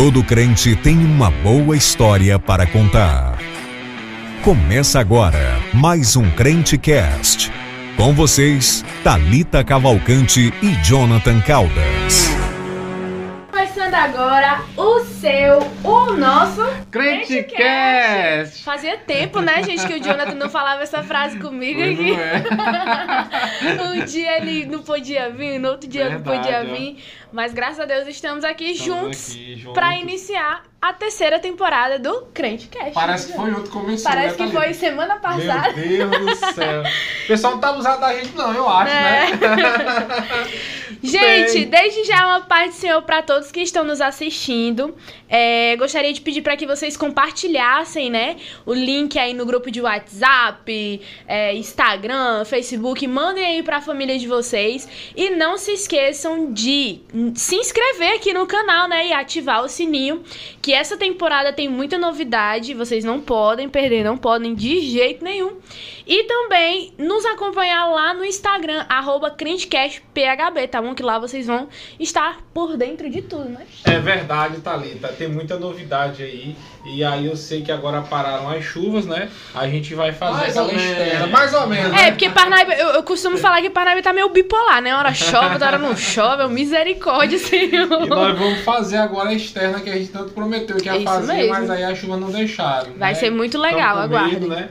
Todo crente tem uma boa história para contar. Começa agora mais um Crente Cast. Com vocês, Talita Cavalcante e Jonathan Caldas. Começando agora o seu, o nosso Crente Cast. Cast. Fazia tempo, né, gente, que o Jonathan não falava essa frase comigo Pois aqui. é. um dia ele não podia vir, no outro dia Verdade, não podia vir. Mas graças a Deus estamos aqui Estamos juntos juntos. para iniciar a terceira temporada do Crente Cast. Parece que foi outro começou, Parece né, que Thalita? foi semana passada. Meu Deus do céu. O pessoal não tá usando da gente não, eu acho, É. né? Gente, Bem. desde já uma paz do Senhor para todos que estão nos assistindo. É, gostaria de pedir para que vocês compartilhassem, né, o link aí no grupo de WhatsApp, é, Instagram, Facebook, mandem aí para a família de vocês e não se esqueçam de se inscrever aqui no canal, né, e ativar o sininho, que essa temporada tem muita novidade, vocês não podem perder, não podem de jeito nenhum. E também nos acompanhar lá no Instagram, arroba CrentecastPHB, tá bom? Que lá vocês vão estar por dentro de tudo, né? É verdade, Thalita. Tem muita novidade aí. E aí eu sei que agora pararam as chuvas, né? A gente vai fazer Mais aquela ou menos. externa. Mais ou menos. É, né? porque Parnaíba, eu, eu costumo falar que Parnaíba tá meio bipolar, né? Hora chove, outra hora não chove, é misericórdia, E Senhor. nós vamos fazer agora a externa que a gente tanto prometeu que ia Isso fazer, mesmo. mas aí a chuva não deixaram. Vai né? ser muito legal, medo, né?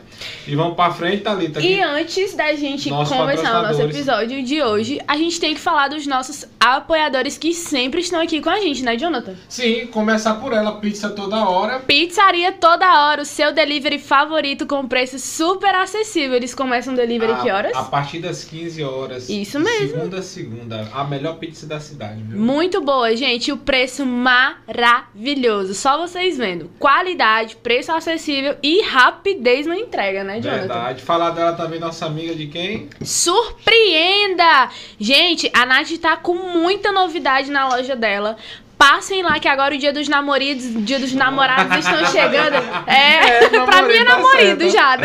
E vamos pra frente, Thalita. E que- antes da gente começar o nosso episódio de hoje, a gente tem que falar dos nossos apoiadores que sempre estão aqui com a gente, né, Jonathan? Sim, começar por ela, pizza toda hora. Pizzaria toda hora, o seu delivery favorito com preço super acessível. Eles começam delivery a, que horas? A partir das 15 horas. Isso mesmo. Segunda a segunda. A melhor pizza da cidade, viu? Muito boa, gente. O preço maravilhoso. Só vocês vendo. Qualidade, preço acessível e rapidez na entrega, né, Jonathan? Verdade. Falar dela também, nossa amiga de quem? Surpreenda! Gente, a Nath tá com muita novidade na loja dela. Passem lá que agora o dia dos namoridos, dia dos namorados estão chegando. É, É, pra mim é namorido tá namorido certo. já.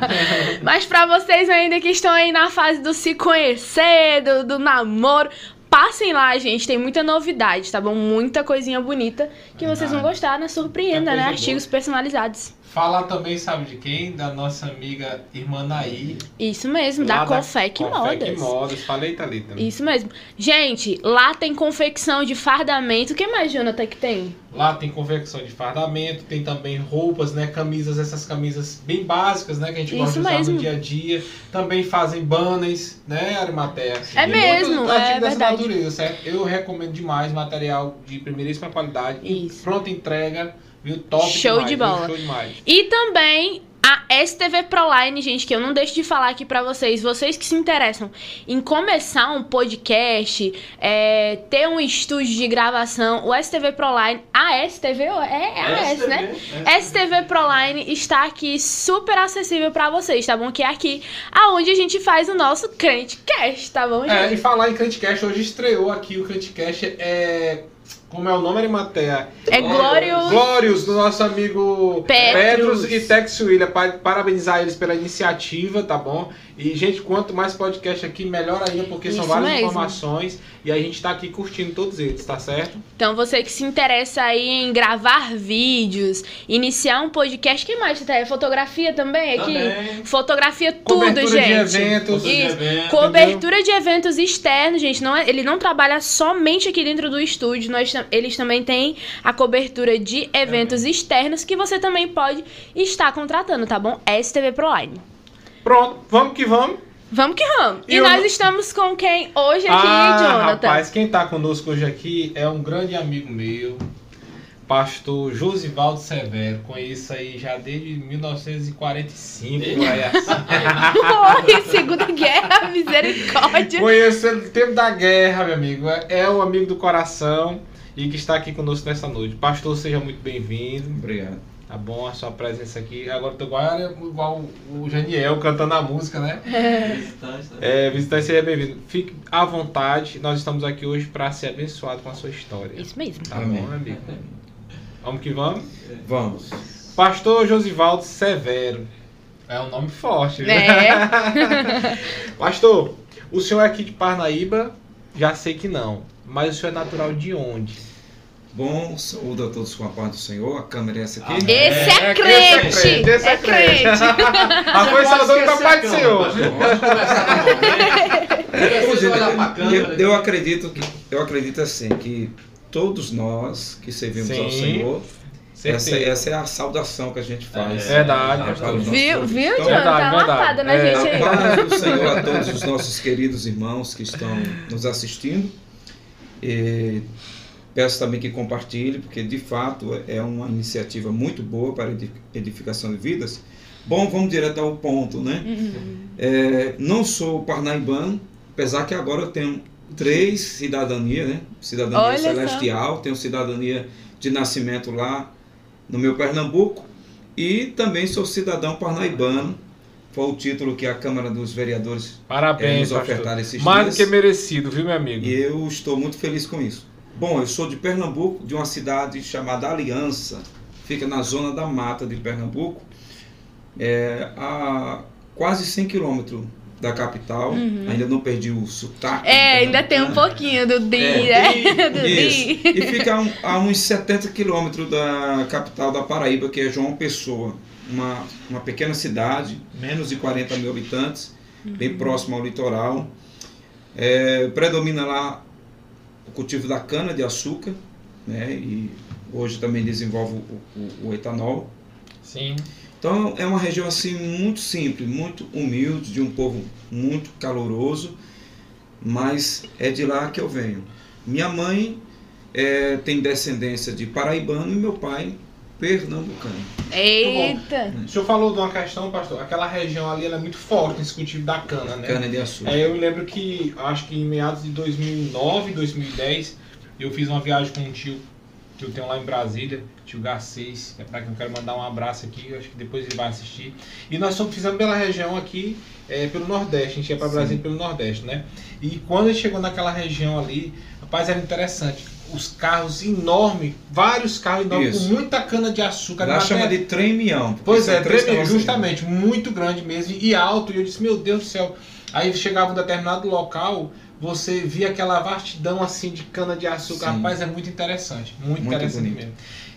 Mas pra vocês ainda que estão aí na fase do se conhecer, do, do namoro, passem lá, gente. Tem muita novidade, tá bom? Muita coisinha bonita que vocês vão gostar, né? Surpreenda, né? Artigos personalizados. Falar também, sabe de quem? Da nossa amiga irmã Naí. Isso mesmo, da Confec Confec Modas. Modas. Falei, Thalita. Isso mesmo. Gente, lá tem confecção de fardamento. O que mais, Jonathan, que tem? Lá tem confecção de fardamento, tem também roupas, né? Camisas, essas camisas bem básicas, né? Que a gente gosta Isso de usar mesmo. no dia a dia. Também fazem banners, né, Arimatea? É E mesmo, muito é dessa verdade. natureza, certo? Eu recomendo demais material de primeiríssima qualidade. Isso. Pronta entrega, viu? Top Show demais, de viu? bola. Show demais. E também a STV Proline, gente, que eu não deixo de falar aqui pra vocês. Vocês que se interessam em começar um podcast, é, ter um estúdio de gravação, o STV Proline, a STV, é, é a S, né? STV Proline está aqui super acessível pra vocês, tá bom? Que é aqui aonde a gente faz o nosso Crente Cast, tá bom, gente? É, e falar em Crantcast, hoje estreou aqui o Crantcast, é... Como é o nome, Arimatea? É Glórios. Glórios, do nosso amigo. Petrus, e Tex William. Pa- Parabenizar eles pela iniciativa, tá bom? E, gente, quanto mais podcast aqui, melhor ainda, porque são Isso várias mesmo. informações e a gente tá aqui curtindo todos eles, tá certo? Então, você que se interessa aí em gravar vídeos, iniciar um podcast, que mais, Tata? Fotografia também aqui? Também. Fotografia tudo, Cobertura gente. de eventos. Isso. de Cobertura de eventos externos, gente. Não é- ele não trabalha somente aqui dentro do estúdio. Nós, tam- eles também têm a cobertura de eventos externos que você também pode estar contratando, tá bom? STV Proline. Pronto, vamos que vamos. Vamos que vamos. E, E nós no- estamos com quem hoje aqui, ah, Jonathan? rapaz, quem tá conosco hoje aqui é um grande amigo meu, pastor Josivaldo Severo. Conheço aí já desde 1945, por aí assim. Oi, Segunda Guerra, misericórdia. Conheço ele do tempo da guerra, meu amigo. É- É o amigo do coração e que está aqui conosco nessa noite. Pastor, seja muito bem-vindo. Obrigado. Tá bom a sua presença aqui. Agora eu tô igual, igual o Janiel cantando a música, né? Visitante, né? É, visitante, seja bem-vindo. Fique à vontade. Nós estamos aqui hoje para ser abençoado com a sua história. Isso mesmo. Tá Amém. bom, amigo? Vamos que vamos. Vamos. Pastor Josivaldo Severo. É um nome forte, né? É. Pastor, o senhor é aqui de Parnaíba? Já sei que não. Mas o senhor é natural de onde? Bom, saúdo a todos com a paz do Senhor. A câmera é essa aqui. Amém. Esse é, É, crente! esse é crente, esse é é crente! Ah, foi saudando o Papai do Senhor. Eu, eu acredito que eu acredito assim que todos nós que servimos ao Sim. Senhor, essa, essa é a saudação que a gente faz. É verdade, os nossos Viu, viu, Então, John? Tá Verdade, lapada na verdade. gente A aí. paz do Senhor a todos os nossos queridos irmãos que estão nos assistindo. E peço também que compartilhe, porque de fato é uma iniciativa muito boa para edificação de vidas. Bom, vamos direto ao ponto, né? Uhum. É, não sou parnaibano, apesar que agora eu tenho três cidadanias, né? Cidadania Olha só. celestial, tenho cidadania de nascimento lá no meu Pernambuco e também sou cidadão parnaibano. Foi o título que a Câmara dos Vereadores é, Parabéns, nos pastor. ofertaram esses Mais do dias. que merecido, viu, meu amigo? E eu estou muito feliz com isso. Bom, eu sou de Pernambuco, de uma cidade chamada Aliança, fica na zona da mata de Pernambuco, é, a quase 100 quilômetros da capital. Ainda não perdi o sotaque. Uhum. É, ainda tem um pernambucano. pouquinho do Di, É, né? Do Isso. Di. E fica a, um- a uns 70 quilômetros da capital da Paraíba, que é João Pessoa. Uma, uma pequena cidade, menos de 40 mil habitantes, bem próximo ao litoral. É, predomina lá o cultivo da cana-de-açúcar, né? e hoje também desenvolve o, o- o etanol. Sim. Então é uma região assim muito simples, muito humilde, de um povo muito caloroso, mas é de lá que eu venho. Minha mãe eh, tem descendência de paraibano e meu pai pernambucano. Eita! O senhor falou de uma questão, pastor. Aquela região ali ela é muito forte nesse cultivo da cana, né? Cana de açúcar. É, eu me lembro que, acho que em meados de 2009, 2010, eu fiz uma viagem com um tio que eu tenho lá em Brasília, tio Garcês, é para quem eu quero mandar um abraço aqui, acho que depois ele vai assistir. E nós fomos, fizemos pela região aqui, é, pelo Nordeste, a gente ia para. Brasília pelo Nordeste, né? E quando a gente chegou naquela região ali, rapaz, era interessante. Os carros enormes, vários carros enormes, Isso. com muita cana de açúcar. Lá na chama de trem-mião. porque Pois é, tremendo, carroças. justamente, muito grande mesmo e alto. E eu disse, meu Deus do céu. Aí chegava um determinado local, você via aquela vastidão assim de cana de açúcar. Sim. Rapaz, é muito interessante. Muito, Muito interessante bonito. mesmo.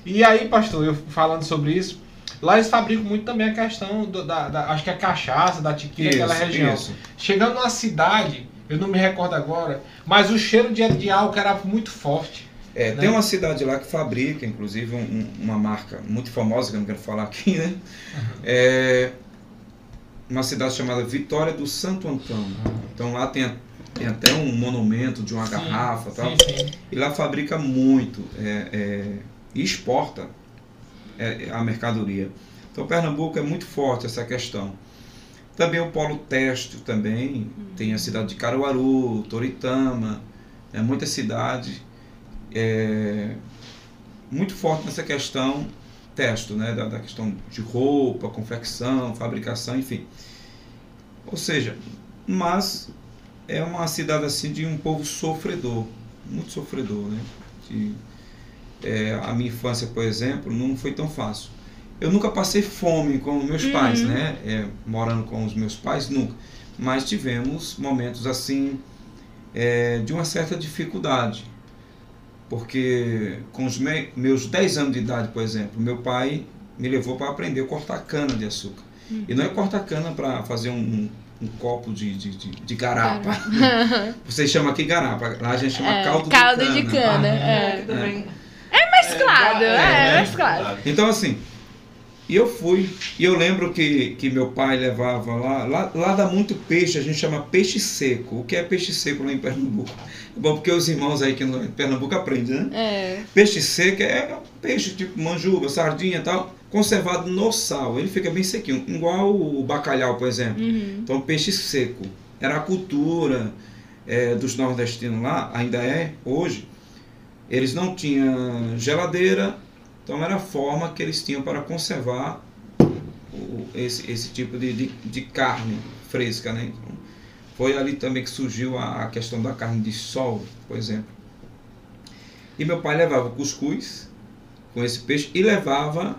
E aí, pastor, eu falando sobre isso, lá eles fabricam muito também a questão do- da, da- acho que a cachaça, da tequila, Isso, aquela região. isso. Chegando numa cidade, eu não me recordo agora, mas o cheiro de, de álcool era muito forte. É, né? tem uma cidade lá que fabrica, inclusive, um- um- uma marca muito famosa, que eu não quero falar aqui, né? É uma cidade chamada Vitória do Santo Antão. Então lá tem, a- tem até um monumento de uma Sim, garrafa e tal. Sim, sim. E lá fabrica muito é, é, e exporta é, a mercadoria. Então Pernambuco é muito forte essa questão. Também o polo têxtil também, tem a cidade de Caruaru, Toritama, é, muitas cidades é, muito forte nessa questão têxtil, né, da, da questão de roupa, confecção, fabricação, enfim. Ou seja, mas é uma cidade assim de um povo sofredor, muito sofredor, né? De, é, a minha infância, por exemplo, não foi tão fácil. Eu nunca passei fome com meus pais, né? É, morando com os meus pais, nunca. Mas tivemos momentos assim é, de uma certa dificuldade. Porque com os me- meus 10 anos de idade, por exemplo, meu pai me levou para aprender a cortar cana de açúcar. E não é cortar cana para fazer um, um- um copo de, de, de, de garapa. Vocês chamam aqui garapa, lá a gente chama É, caldo, caldo de de cana. cana. É, É. também. Mesclado, É, é, né? mesclado. Então, assim, e eu fui, e eu lembro que, que meu pai levava lá, lá, lá dá muito peixe, a gente chama peixe seco. O que é peixe seco lá em Pernambuco? É bom porque os irmãos aí que no em Pernambuco aprendem, né? É. Peixe seco é peixe tipo manjuba, sardinha e tal, conservado no sal. Ele fica bem sequinho, igual o bacalhau, por exemplo. Uhum. Então, peixe seco. Era a cultura eh, dos nordestinos lá, ainda é hoje. Eles não tinham geladeira, então era a forma que eles tinham para conservar o- esse, esse tipo de, de, de carne fresca. Né? Então, foi ali também que surgiu a, a questão da carne de sol, por exemplo. E meu pai levava cuscuz com esse peixe e levava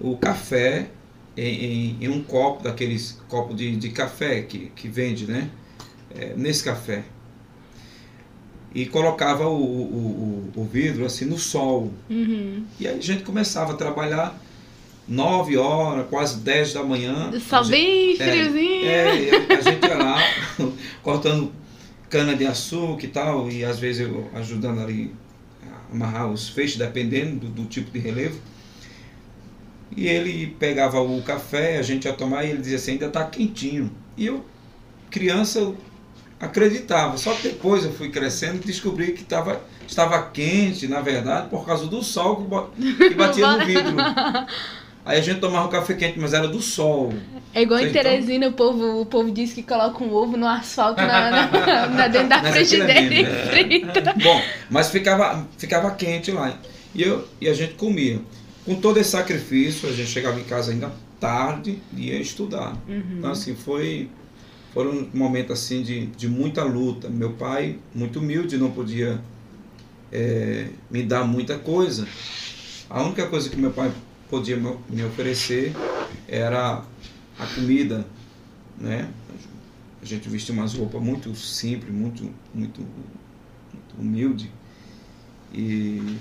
o café em, em- em um copo, daqueles copos de, de café que, que vende, né? É, nesse café. E colocava o, o, o, o vidro assim no sol. Uhum. E aí a gente começava a trabalhar 9 horas, quase 10 da manhã. Só gente- bem é, friozinho. É, e a a gente ia lá cortando cana de açúcar e tal, e às vezes eu ajudando ali a amarrar os feixes, dependendo do, do tipo de relevo. E ele pegava o café, a gente ia tomar e ele dizia assim, ainda está quentinho. E eu, criança, eu acreditava. Só que depois eu fui crescendo e descobri que tava, estava quente, na verdade, por causa do sol que, batia no vidro. Aí a gente tomava o café quente, mas era do sol. É igual em Teresina, o povo, o povo diz que coloca um ovo no asfalto na, na, na- dentro da Mas frigideira é e frita. Bom, mas ficava, ficava quente lá. E, eu, e a gente comia. Com todo esse sacrifício, a gente chegava em casa ainda tarde e ia estudar. Então, assim, foi, foram um momento assim de, de muita luta. Meu pai, muito humilde, não podia eh, me dar muita coisa. A única coisa que meu pai podia me me oferecer era a comida, né? A gente vestia umas roupas muito simples, muito, muito, muito humilde. E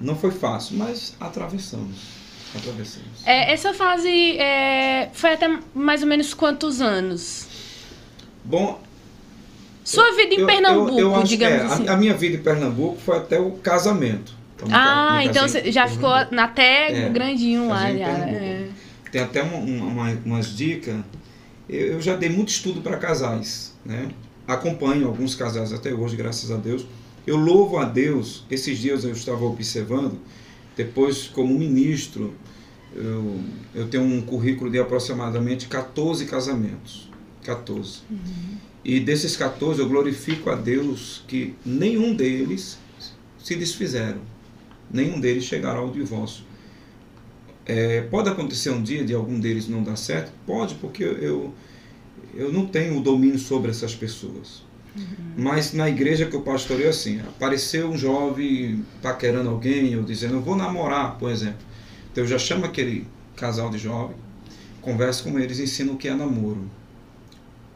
não foi fácil, mas atravessamos. Atravessamos. É, essa fase é, foi até mais ou menos quantos anos? Bom, Sua vida em eu- eu- Pernambuco, eu que digamos é, a- assim. A, minha vida em Pernambuco foi até o casamento. Então, ah, então você já ficou Pernambuco. até É, grandinho lá, já. É. Tem até uma, uma- umas dicas. Eu, eu já dei muito estudo para casais, né? Acompanho alguns casais até hoje, graças a Deus. Eu louvo a Deus. Esses dias eu estava observando. Depois, como ministro, eu, eu tenho um currículo de aproximadamente 14 casamentos. 14. E desses 14, eu glorifico a Deus que nenhum deles se desfizeram. Nenhum deles chegaram ao divórcio. É, pode acontecer um dia de algum deles não dar certo? Pode, porque eu, eu, não tenho o domínio sobre essas pessoas. Mas na igreja que eu pastorei, assim, apareceu um jovem paquerando alguém, ou dizendo, eu vou namorar, por exemplo. Então eu já chamo aquele casal de jovem, converso com eles, ensino o que é namoro.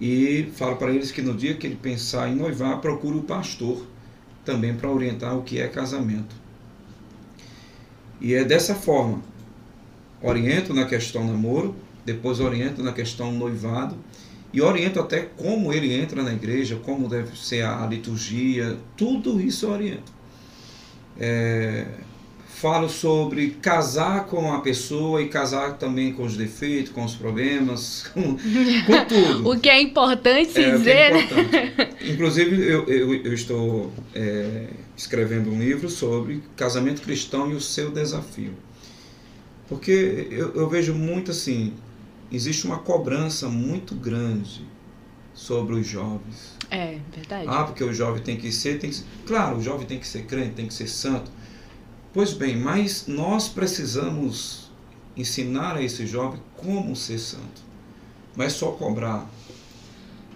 E falo para eles que no dia que ele pensar em noivar, procure o pastor também para orientar o que é casamento. E é dessa forma. Oriento na questão namoro, depois oriento na questão noivado e oriento até como ele entra na igreja, como deve ser a, liturgia, tudo isso oriento. É, falo sobre casar com a pessoa e casar também com os defeitos, com os problemas, com, com tudo. O que é importante se É, que dizer, é importante. Inclusive, eu, eu, eu estou é, escrevendo um livro sobre casamento cristão e o seu desafio. Porque eu, eu vejo muito assim, existe uma cobrança muito grande sobre os jovens. É, verdade. Ah, porque o jovem tem que ser, tem que ser. Claro, o jovem tem que ser crente, tem que ser santo. Pois bem, mas nós precisamos ensinar a esse jovem como ser santo. Não é só cobrar.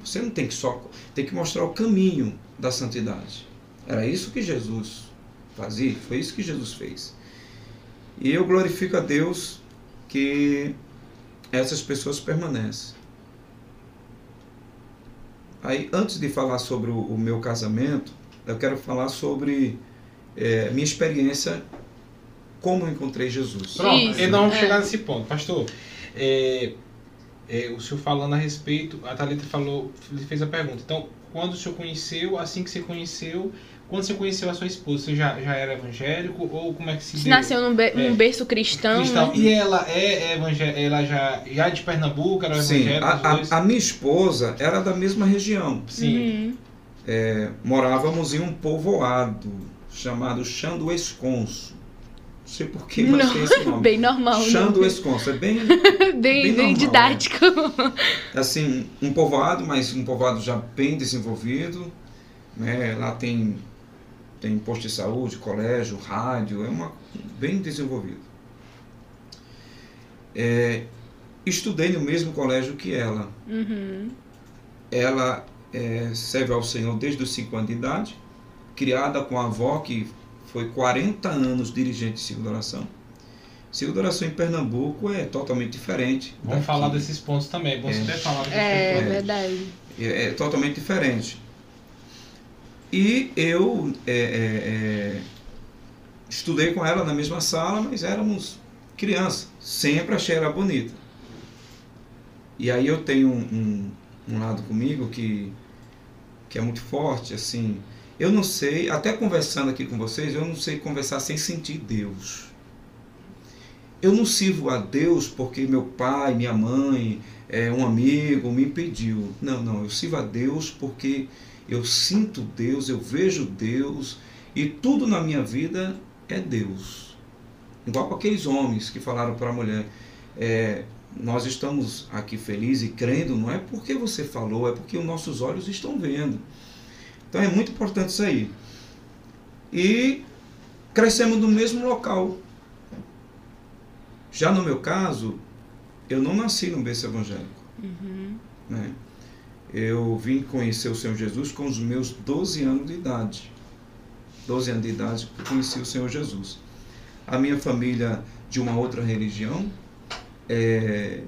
Você não tem que só. Tem que mostrar o caminho da santidade. Era isso que Jesus fazia, foi isso que Jesus fez. E eu glorifico a Deus que essas pessoas permanecem. Aí, antes de falar sobre o meu casamento, eu quero falar sobre eh, minha experiência, como eu encontrei Jesus. Pronto, Isso, e nós vamos é. chegar nesse ponto. Pastor, é, é, o senhor falando a respeito, a Thalita falou, fez a pergunta. Então, quando o senhor conheceu, assim que você conheceu, quando você conheceu a sua esposa, você já, já era evangélico ou como é que se Se deu? nasceu num, be- num É. berço cristão, Cristão. né? E ela é evangélica, ela já, já é de Pernambuco, era Sim, evangélica, a, a, a minha esposa era da mesma região. Sim. Uhum. É, morávamos em um povoado chamado Chão do Esconso. Não sei por que, mas tem esse nome. Bem normal. Chão né? do Esconso. É bem, bem, bem bem, normal, didático. assim, um povoado, mas um povoado já bem desenvolvido. Né? Lá tem, tem posto de saúde, colégio, rádio, é uma bem desenvolvido. É, estudei no mesmo colégio que ela. Uhum. Ela é, serve ao Senhor desde os 5 anos de idade, criada com a avó que foi 40 anos dirigente de Ciclo de Oração. Ciclo de Oração em Pernambuco é totalmente diferente. Vamos daqui. falar desses pontos também. É bom você É. ter falado É, É. verdade. É, é totalmente diferente. E eu é, é, é, estudei com ela na mesma sala, mas éramos crianças. Sempre achei ela bonita. E aí eu tenho um, um, um lado comigo que, que é muito forte, assim. Eu não sei, até conversando aqui com vocês, eu não sei conversar sem sentir Deus. Eu não sirvo a Deus porque meu pai, minha mãe, é, um amigo me impediu. Não, não, eu sirvo a Deus porque eu sinto Deus, eu vejo Deus e tudo na minha vida é Deus. Igual aqueles homens que falaram para a mulher: é, Nós estamos aqui felizes e crendo, não é porque você falou, é porque os nossos olhos estão vendo. Então é muito importante isso aí. E crescemos no mesmo local. Já no meu caso, eu não nasci num berço evangélico. Uhum. Né? Eu vim conhecer o Senhor Jesus com os meus 12 anos de idade. 12 anos de idade eu conheci o Senhor Jesus. A minha família de uma outra religião, é,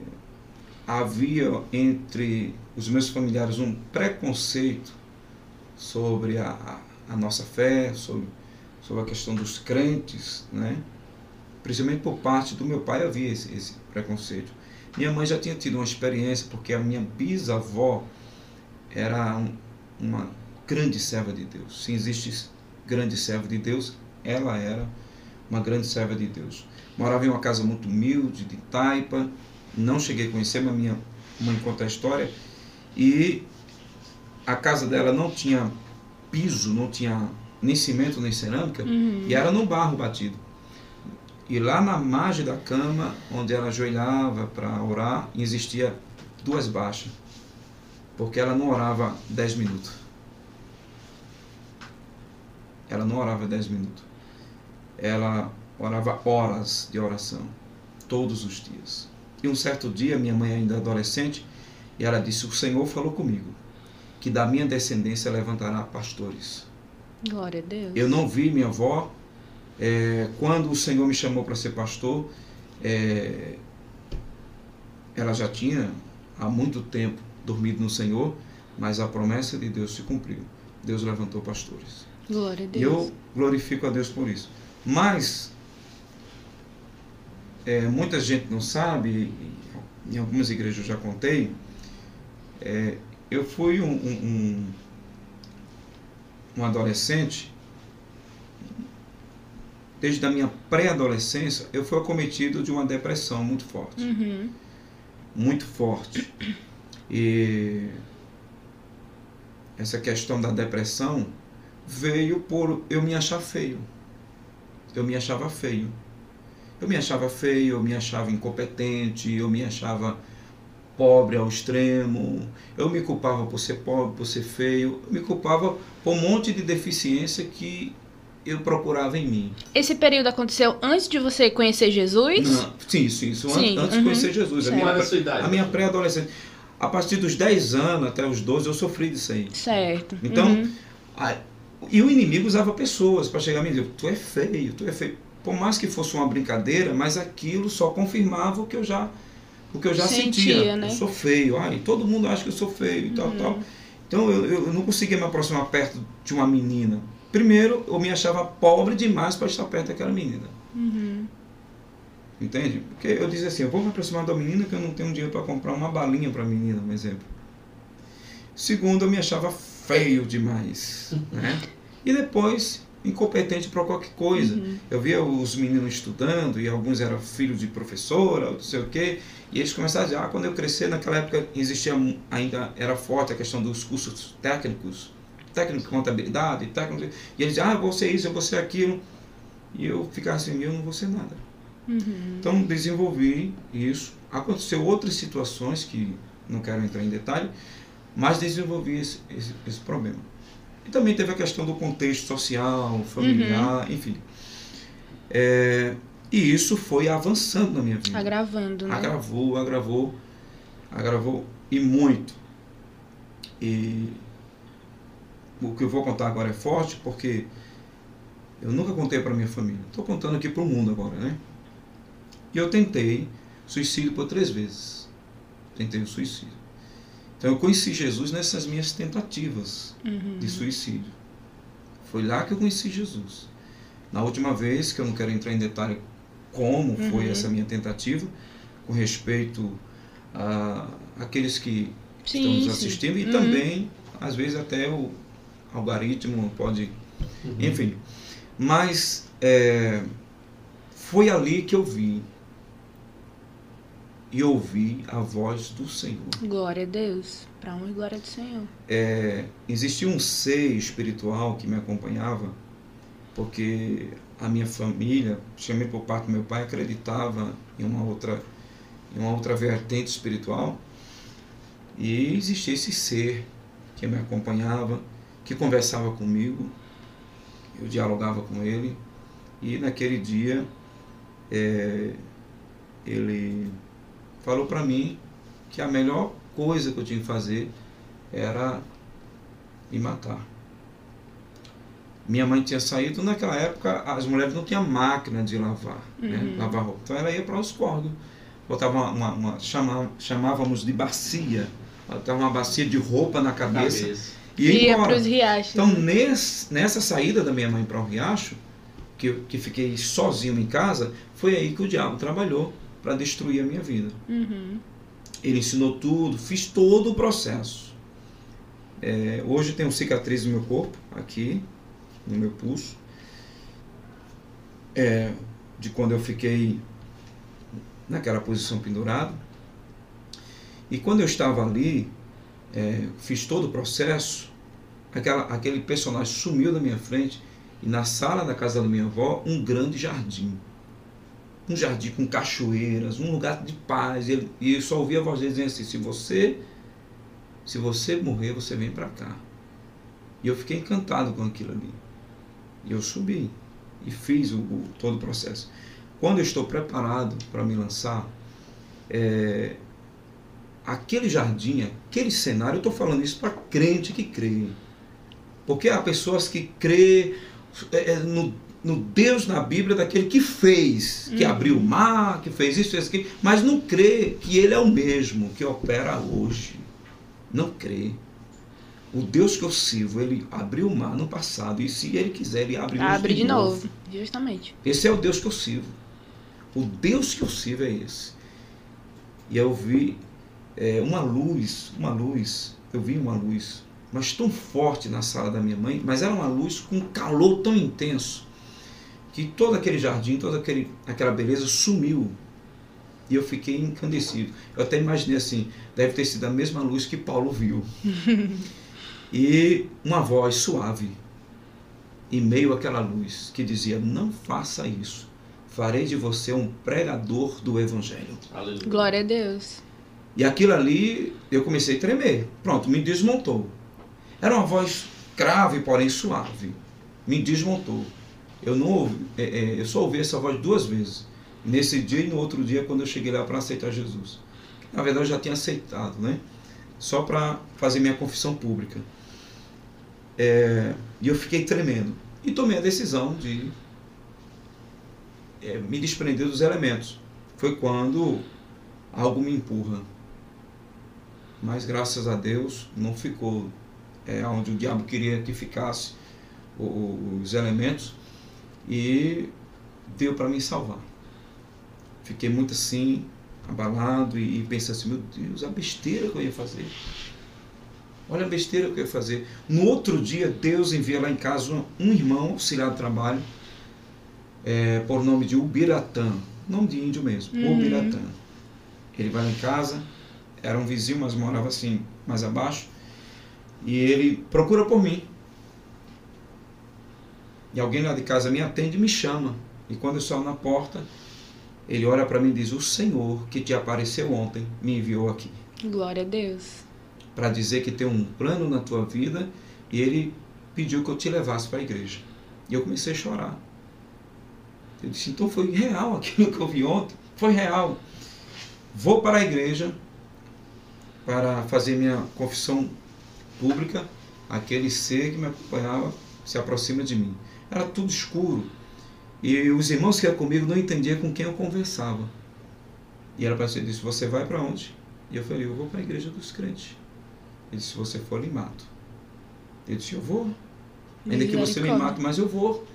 havia entre os meus familiares um preconceito sobre a, a nossa fé, sobre, sobre a questão dos crentes, né? principalmente por parte do meu pai havia esse, esse preconceito. Minha mãe já tinha tido uma experiência, porque a minha bisavó era um, uma grande serva de Deus. Se existe grande serva de Deus, ela era uma grande serva de Deus. Morava em uma casa muito humilde, de taipa, não cheguei a conhecer, mas minha mãe conta a história. E a casa dela não tinha piso, não tinha nem cimento, nem cerâmica, Uhum. e era no barro batido. E lá na margem da cama, onde ela ajoelhava para orar, existia duas baixas. Porque ela não orava dez minutos. Ela não orava dez minutos. Ela orava horas de oração, todos os dias. E um certo dia, minha mãe ainda adolescente, e ela disse: O Senhor falou comigo que da minha descendência levantará pastores. Glória a Deus. Eu não vi minha avó. é, quando o Senhor me chamou para ser pastor, é, ela já tinha há muito tempo dormido no Senhor, mas a promessa de Deus se cumpriu. Deus levantou pastores. Glória a E Deus. eu glorifico a Deus por isso. Mas é, muita gente não sabe, e em algumas igrejas eu já contei, é, eu fui um, um, um, um adolescente, desde a minha pré-adolescência, eu fui acometido de uma depressão muito forte Uhum. muito forte. E essa questão da depressão veio por eu me achar feio. Eu me achava feio. Eu me achava feio, eu me achava incompetente, eu me achava pobre ao extremo, eu me culpava por ser pobre, por ser feio, eu me culpava por um monte de deficiência que eu procurava em mim. Esse período aconteceu antes de você conhecer Jesus? Não, sim, isso, isso antes, Sim, antes de uhum. conhecer Jesus. A Certo. minha, Qual era a sua idade? a minha pré-adolescente. A partir dos 10 anos até os 12 eu sofri disso aí. Certo. Então, Uhum. a- e o inimigo usava pessoas para chegar a mim e dizer, tu é feio, tu é feio. Por mais que fosse uma brincadeira, mas aquilo só confirmava o que eu já, o que eu já Sentia, sentia. né? Eu sou feio, ai, todo mundo acha que eu sou feio e tal, Uhum. tal. Então eu, eu não conseguia me aproximar perto de uma menina. Primeiro, eu me achava pobre demais para estar perto daquela menina. Uhum. Entende? Porque eu dizia assim, eu vou me aproximar da menina que eu não tenho dinheiro para comprar uma balinha para a menina, um exemplo. Segundo, eu me achava feio demais, né? E depois, incompetente para qualquer coisa. Uhum. Eu via os meninos estudando e alguns eram filhos de professora, não sei o quê, e eles começaram a dizer, ah, quando eu crescer, naquela época existia ainda era forte a questão dos cursos técnicos, técnico de contabilidade, técnico, e eles diziam, ah, eu vou ser isso, eu vou ser aquilo. E eu ficava assim, eu não vou ser nada. Uhum. Então desenvolvi isso. Aconteceu outras situações que não quero entrar em detalhe, mas desenvolvi esse, esse, esse problema. E também teve a questão do contexto social, familiar, enfim. É, e isso foi avançando na minha vida. Agravando, né? Agravou, agravou, agravou e muito. E o que eu vou contar agora é forte porque eu nunca contei para minha família. Estou contando aqui para o mundo agora, né? E eu tentei suicídio por três vezes. Tentei o suicídio. Então eu conheci Jesus nessas minhas tentativas Uhum. de suicídio. Foi lá que eu conheci Jesus. Na última vez, que eu não quero entrar em detalhe como foi Uhum. essa minha tentativa, com respeito a aqueles que estão Sim, nos sim. assistindo e Uhum. também, às vezes, até o algoritmo pode. Enfim. Mas é, foi ali que eu vi e ouvi a voz do Senhor. Glória a Deus. Honra e glória do Senhor. É, existia um ser espiritual que me acompanhava, porque a minha família, chamei por parte do meu pai, acreditava em uma outra, em uma outra vertente espiritual. E existia esse ser que me acompanhava, que conversava comigo, eu dialogava com ele, e naquele dia é, ele falou para mim que a melhor coisa que eu tinha que fazer era me matar. Minha mãe tinha saído, naquela época as mulheres não tinham máquina de lavar, né? Uhum. lavar roupa. Então ela ia para os córregos, botava uma, uma, uma- chama- chamávamos de bacia, botava uma bacia de roupa na cabeça, Cabeça. e ia Ia embora. pros riachos. Então, nesse, nessa saída da minha mãe para o riacho, que, que fiquei sozinho em casa, foi aí que o diabo trabalhou para destruir a minha vida. Uhum. Ele ensinou tudo, fiz todo o processo. É, hoje tenho cicatriz no meu corpo, aqui, no meu pulso, é, de quando eu fiquei naquela posição pendurado. E quando eu estava ali, é, fiz todo o processo, aquela, aquele personagem sumiu da minha frente e na sala da casa da minha avó, um grande jardim. Um jardim com cachoeiras, um lugar de paz. E, ele- e eu só ouvia a voz dele dizendo assim: se você, se você morrer, você vem para cá. E eu fiquei encantado com aquilo ali. E eu subi e fiz o, o- todo o processo. Quando eu estou preparado para me lançar, é, aquele jardim, aquele cenário, eu estou falando isso para crente que crê. Porque há pessoas que crê é, é, no, no Deus na Bíblia daquele que fez, que Uhum. abriu o mar, que fez isso, fez aquilo, mas não crê que ele é o mesmo que opera hoje. Não crê. O Deus que eu sirvo, ele abriu o mar no passado, e se ele quiser, ele abre, Abre de novo. Justamente. esse é o Deus que eu sirvo. O Deus que eu sirvo é esse. E eu vi é, uma luz, uma luz, eu vi uma luz, mas tão forte na sala da minha mãe, mas era uma luz com um calor tão intenso, que todo aquele jardim, toda aquele, aquela beleza sumiu. E eu fiquei encandecido. Eu até imaginei assim, deve ter sido a mesma luz que Paulo viu. e uma voz suave, em meio àquela luz, que dizia: Não faça isso. Farei de você um pregador do Evangelho. Aleluia. Glória a Deus. E aquilo ali, eu comecei a tremer. Pronto, me desmontou. Era uma voz grave, porém suave. Me desmontou. Eu não é, é, eu só ouvi essa voz duas vezes. Nesse dia e no outro dia, quando eu cheguei lá para aceitar Jesus. Na verdade, eu já tinha aceitado, né? Só para fazer minha confissão pública. É, e eu fiquei tremendo. E tomei a decisão de é, me desprender dos elementos. Foi quando algo me empurra. Mas graças a Deus não ficou é, onde o diabo queria que ficasse os elementos e deu para me salvar. Fiquei muito assim, abalado e, e pensei assim, meu Deus, a besteira que eu ia fazer. Olha a besteira que eu ia fazer. No outro dia, Deus envia lá em casa um irmão, auxiliar de trabalho, é, por nome de Ubiratã, nome de índio mesmo, Uhum. Ubiratã. Ele vai lá em casa, era um vizinho, mas morava assim, mais abaixo, e ele procura por mim. E alguém lá de casa me atende e me chama. E quando eu saio na porta, ele olha para mim e diz: O Senhor que te apareceu ontem me enviou aqui Glória a Deus. para dizer que tem um plano na tua vida e ele pediu que eu te levasse para a igreja. E eu comecei a chorar. Eu disse, então foi real aquilo que eu vi ontem, foi real. Vou para a igreja para fazer minha confissão pública. Aquele ser que me acompanhava se aproxima de mim. Era tudo escuro. E os irmãos que iam comigo não entendiam com quem eu conversava. E ela apareceu e disse, você vai para onde? E eu falei, eu vou para a igreja dos crentes. Ele disse, se você for, lhe mato. Eu disse, eu vou. Ainda que você me mate, mas eu vou.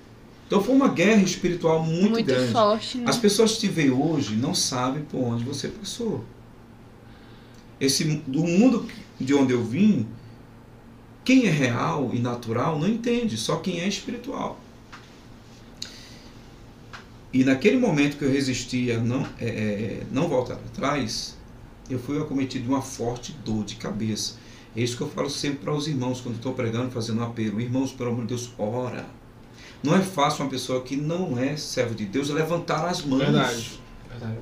Então foi uma guerra espiritual muito, Muito grande. forte, né? As pessoas que te veem hoje não sabem por onde você passou. Esse do mundo de onde eu vim, quem é real e natural não entende, só quem é espiritual. E naquele momento que eu resistia não, é, é, não voltar atrás, eu fui acometido de uma forte dor de cabeça. É isso que eu falo sempre para os irmãos quando estou pregando, fazendo um apelo. Irmãos, pelo amor de Deus, ora. Não é fácil uma pessoa que não é servo de Deus levantar as mãos. Verdade. Verdade.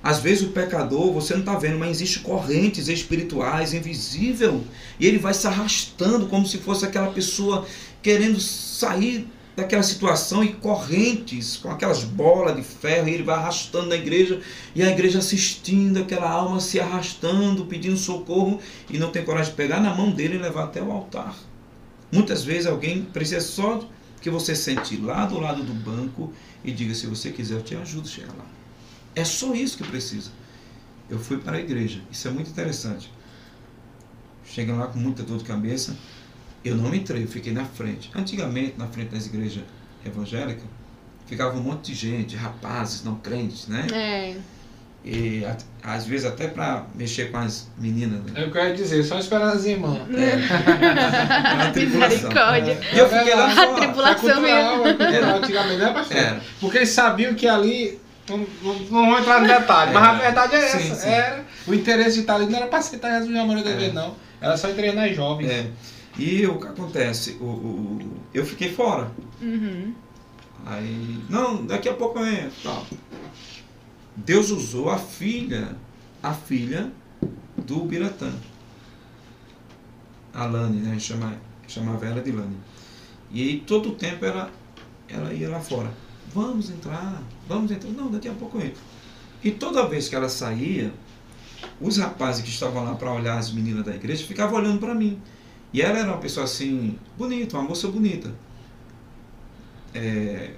Às vezes o pecador, você não está vendo, mas existem correntes espirituais invisível e ele vai se arrastando como se fosse aquela pessoa querendo sair daquela situação e correntes com aquelas bolas de ferro e ele vai arrastando na igreja e a igreja assistindo aquela alma se arrastando, pedindo socorro e não tem coragem de pegar na mão dele e levar até o altar. Muitas vezes alguém precisa só que você sente lá do lado do banco e diga se você quiser eu te ajudo a chegar lá. É só isso que precisa. Eu fui para a igreja. Isso é muito interessante. Cheguei lá com muita dor de cabeça. Eu não entrei, eu fiquei na frente. Antigamente, na frente das igrejas evangélicas, ficava um monte de gente, rapazes, não crentes, né? É. E at- às vezes até para mexer com as meninas. Né? Eu quero dizer, só esperar as irmãs. É. Uma tribulação. Misericórdia. E eu fiquei lá A fora. tribulação É cultural, mesmo. é cultural, antigamente, né, pastor? Era. Porque eles sabiam que ali. Não, não, não vou entrar no detalhe, mas a verdade é Sim, essa. sim. Era, o interesse de estar ali não era para aceitar Jesus na maioria das É. vezes, não. Era só treinar as jovens. É. E o que acontece? O, o- eu fiquei fora. Uhum. Aí, não, daqui a pouco eu entro. Tal. Deus usou a filha, a filha do Biratã. A Lani, né? Chama, chamava ela de Lani. E aí todo o tempo ela, ela ia lá fora. Vamos entrar, vamos entrar. Não, daqui a pouco eu entro. E toda vez que ela saía, os rapazes que estavam lá para olhar as meninas da igreja ficavam olhando para mim. E ela era uma pessoa assim, bonita, uma moça bonita. É,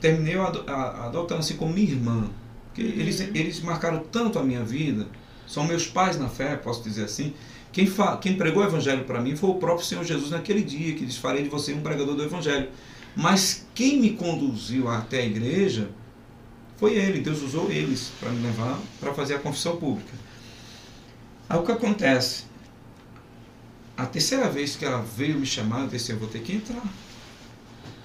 terminei adotando assim como minha irmã. Porque eles, eles marcaram tanto a minha vida, são meus pais na fé, posso dizer assim. Quem, fa, quem pregou o evangelho para mim foi o próprio Senhor Jesus naquele dia, que diz: Farei de você um pregador do evangelho. Mas quem me conduziu até a igreja foi ele. Deus usou eles para me levar para fazer a confissão pública. Aí o que acontece? A terceira vez que ela veio me chamar, eu disse: Eu vou ter que entrar.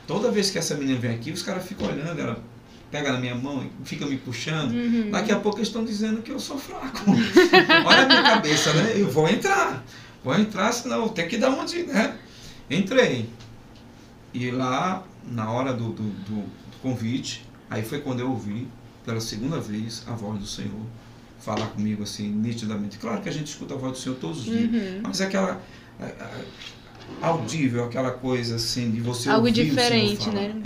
Toda vez que essa menina vem aqui, os caras ficam olhando, ela pega na minha mão e fica me puxando. Uhum. Daqui a pouco eles estão dizendo que eu sou fraco. Olha a minha cabeça, né? Eu vou entrar. Vou entrar, senão tenho que dar onde, né? Entrei. E lá, na hora do, do, do- do convite, aí foi quando eu ouvi, pela segunda vez, a voz do Senhor falar comigo assim, nitidamente. Claro que a gente escuta a voz do Senhor todos os dias, Uhum. mas aquela a- a- audível, aquela coisa assim de você Algo ouvir o Senhor diferente, falar. né?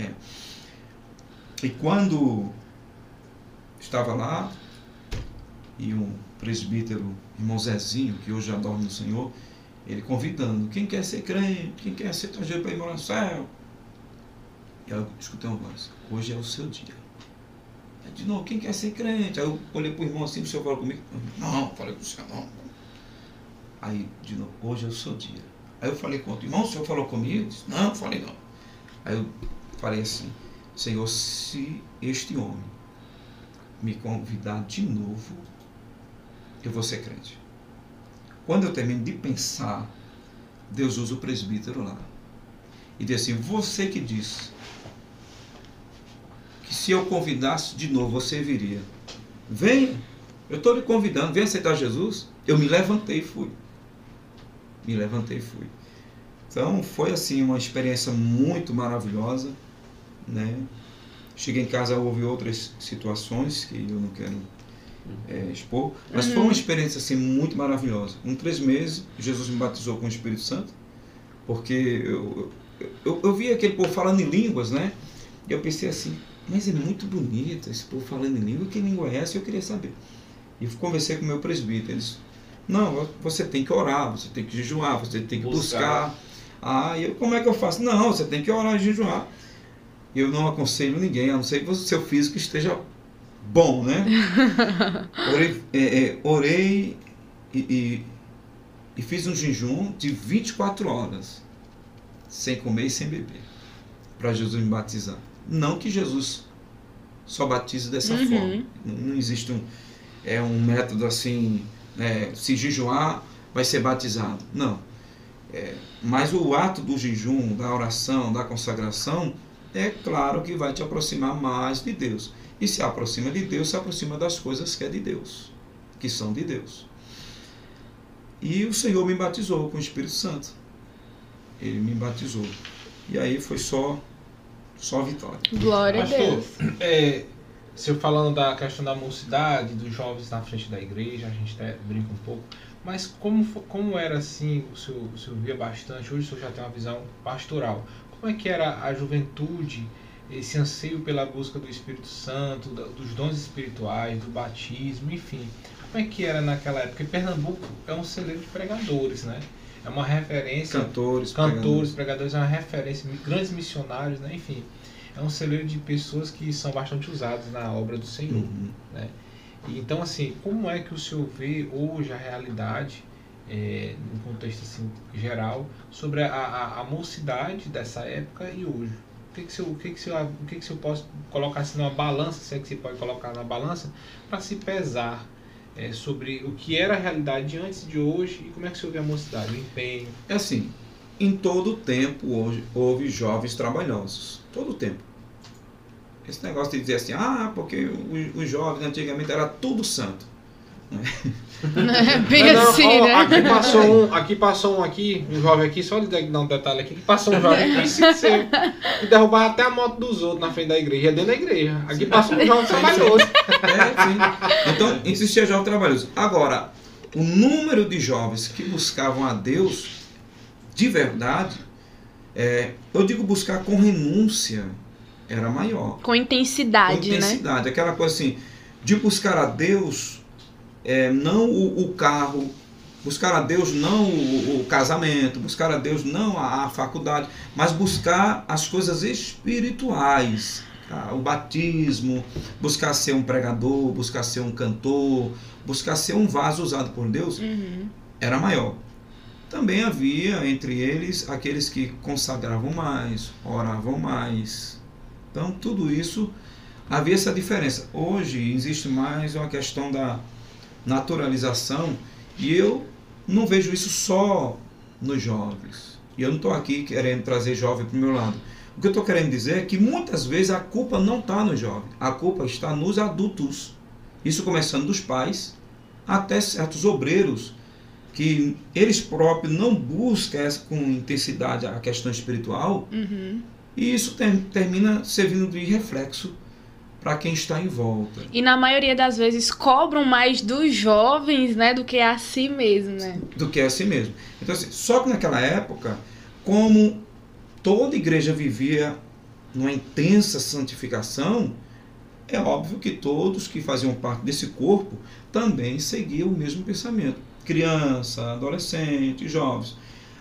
É. E quando estava lá e um presbítero, irmão Zezinho, que hoje já dorme no Senhor, ele convidando, quem quer ser crente, quem quer ser trajeto para ir morar no céu. E aí eu escutei uma voz, hoje é o seu dia. De novo, quem quer ser crente? Aí eu olhei para o irmão assim, o senhor falou comigo, não, falei com o senhor não. Aí, de novo, hoje é o seu dia. Aí eu falei com outro irmão, o senhor falou comigo? Disse, não, falei não. Aí eu falei assim, Senhor, se este homem me convidar de novo, eu vou ser crente. Quando eu termino de pensar, Deus usa o presbítero lá. E diz assim, você que disse que se eu convidasse de novo, você viria. Venha, eu estou lhe convidando, venha aceitar Jesus. Eu me levantei e fui. Me levantei e fui. Então foi assim uma experiência muito maravilhosa, né? Cheguei em casa houve outras situações que eu não quero é, expor, mas foi uma experiência assim muito maravilhosa. Com três meses Jesus me batizou com o Espírito Santo, porque eu, eu, eu, eu vi aquele povo falando em línguas, né? E eu pensei assim, mas é muito bonito esse povo falando em língua, que língua é essa? Eu queria saber. E conversei com o meu presbítero, não, você tem que orar, você tem que jejuar, você tem que Buscar. buscar. Ah, e eu, como é que eu faço? Não, você tem que orar e jejuar. Eu não aconselho ninguém, a não ser que o seu físico esteja bom, né? Orei, é, é, orei e, e, e fiz um jejum de 24 horas, sem comer e sem beber, para Jesus me batizar. Não que Jesus só batize dessa Uhum. forma. Não, não existe um, é, um método assim, né, se jejuar, vai ser batizado. Não. É, mas o ato do jejum, da oração, da consagração, é claro que vai te aproximar mais de Deus. E se aproxima de Deus, se aproxima das coisas que é de Deus, que são de Deus. E o Senhor me batizou com o Espírito Santo. Ele me batizou. E aí foi só só vitória. Glória a Pastor, Deus. é, se eu falando da questão da mocidade, dos jovens na frente da igreja, a gente até brinca um pouco, mas como, como era assim, o senhor, o senhor via bastante, hoje o senhor já tem uma visão pastoral, como é que era a juventude, esse anseio pela busca do Espírito Santo, dos dons espirituais, do batismo, enfim, como é que era naquela época? Porque Pernambuco é um celeiro de pregadores, né? É uma referência Cantores, cantores, pregadores, é uma referência, grandes missionários, né? enfim. É um celeiro de pessoas que são bastante usadas na obra do Senhor. Uhum. E, então, assim, como é que o senhor vê hoje a realidade, é, no contexto assim, geral, sobre a, a, a mocidade dessa época e hoje? O que, que, o senhor, o que, que, o senhor, o que, que o senhor pode colocar assim, numa balança, se é que você pode colocar na balança, para se pesar é, sobre o que era a realidade antes de hoje e como é que o senhor vê a mocidade, o empenho? É assim, em todo tempo hoje houve jovens trabalhosos. Todo tempo. Esse negócio de dizer assim, ah, porque o- os jovens antigamente era tudo santo. Bem Mas não, assim, ó, né? Aqui passou um, aqui passou um aqui, um jovem aqui, só lhe dar um detalhe aqui, que passou um jovem que disse que derrubava até a moto dos outros na frente da igreja, dentro da igreja. Aqui passou um jovem trabalhoso. É, sim. Então, existia jovem trabalhoso. Agora, o número de jovens que buscavam a Deus de verdade, é, eu digo buscar com renúncia, era maior. Com intensidade, né? intensidade, aquela coisa assim, de buscar a Deus, é, não o, o carro, buscar a Deus não o, o casamento, buscar a Deus não a, a faculdade, mas buscar as coisas espirituais, tá? o batismo, buscar ser um pregador, buscar ser um cantor, buscar ser um vaso usado por Deus, Uhum. era maior. Também havia entre eles aqueles que consagravam mais, oravam mais. Então, tudo isso havia essa diferença. Hoje existe mais uma questão da naturalização e eu não vejo isso só nos jovens. E eu não estou aqui querendo trazer jovem para o meu lado. O que eu estou querendo dizer é que muitas vezes a culpa não está no jovem, a culpa está nos adultos. Isso começando dos pais até certos obreiros que eles próprios não buscam essa, com intensidade a questão espiritual Uhum. e isso ter- termina servindo de reflexo para quem está em volta. E na maioria das vezes cobram mais dos jovens, né, do que a si mesmo, né? do que é assim mesmo. Então, assim, só que naquela época, como toda igreja vivia numa intensa santificação, é óbvio que todos que faziam parte desse corpo também seguiam o mesmo pensamento. Criança, adolescente, jovens.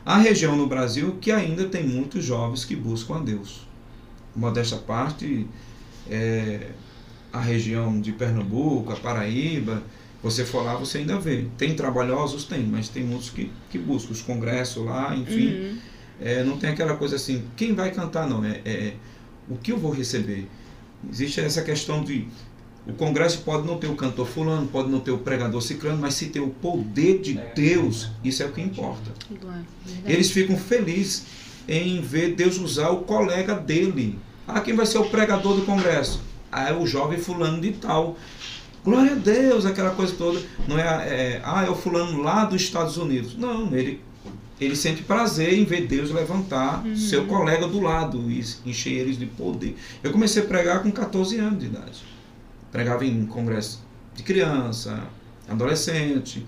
Há região no Brasil que ainda tem muitos jovens que buscam a Deus. Modesta parte, é, a região de Pernambuco, a Paraíba, você for lá, você ainda vê. Tem trabalhosos? Tem, mas tem muitos que, que buscam os congressos lá, enfim. Uhum. É, não tem aquela coisa assim, quem vai cantar, não. É, é o que eu vou receber. Existe essa questão de. O congresso pode não ter o cantor fulano, pode não ter o pregador ciclano, mas se tem o poder de Deus, isso é o que importa. Verdade. Eles ficam felizes em ver Deus usar o colega dele. Ah, quem vai ser o pregador do congresso? Ah, é o jovem fulano de tal. Glória a Deus, aquela coisa toda. Não é, é ah, é o fulano lá dos Estados Unidos. Não, ele, ele sente prazer em ver Deus levantar seu colega do lado e encher eles de poder. Eu comecei a pregar com 14 anos de idade. Pregava em congresso de criança, adolescente.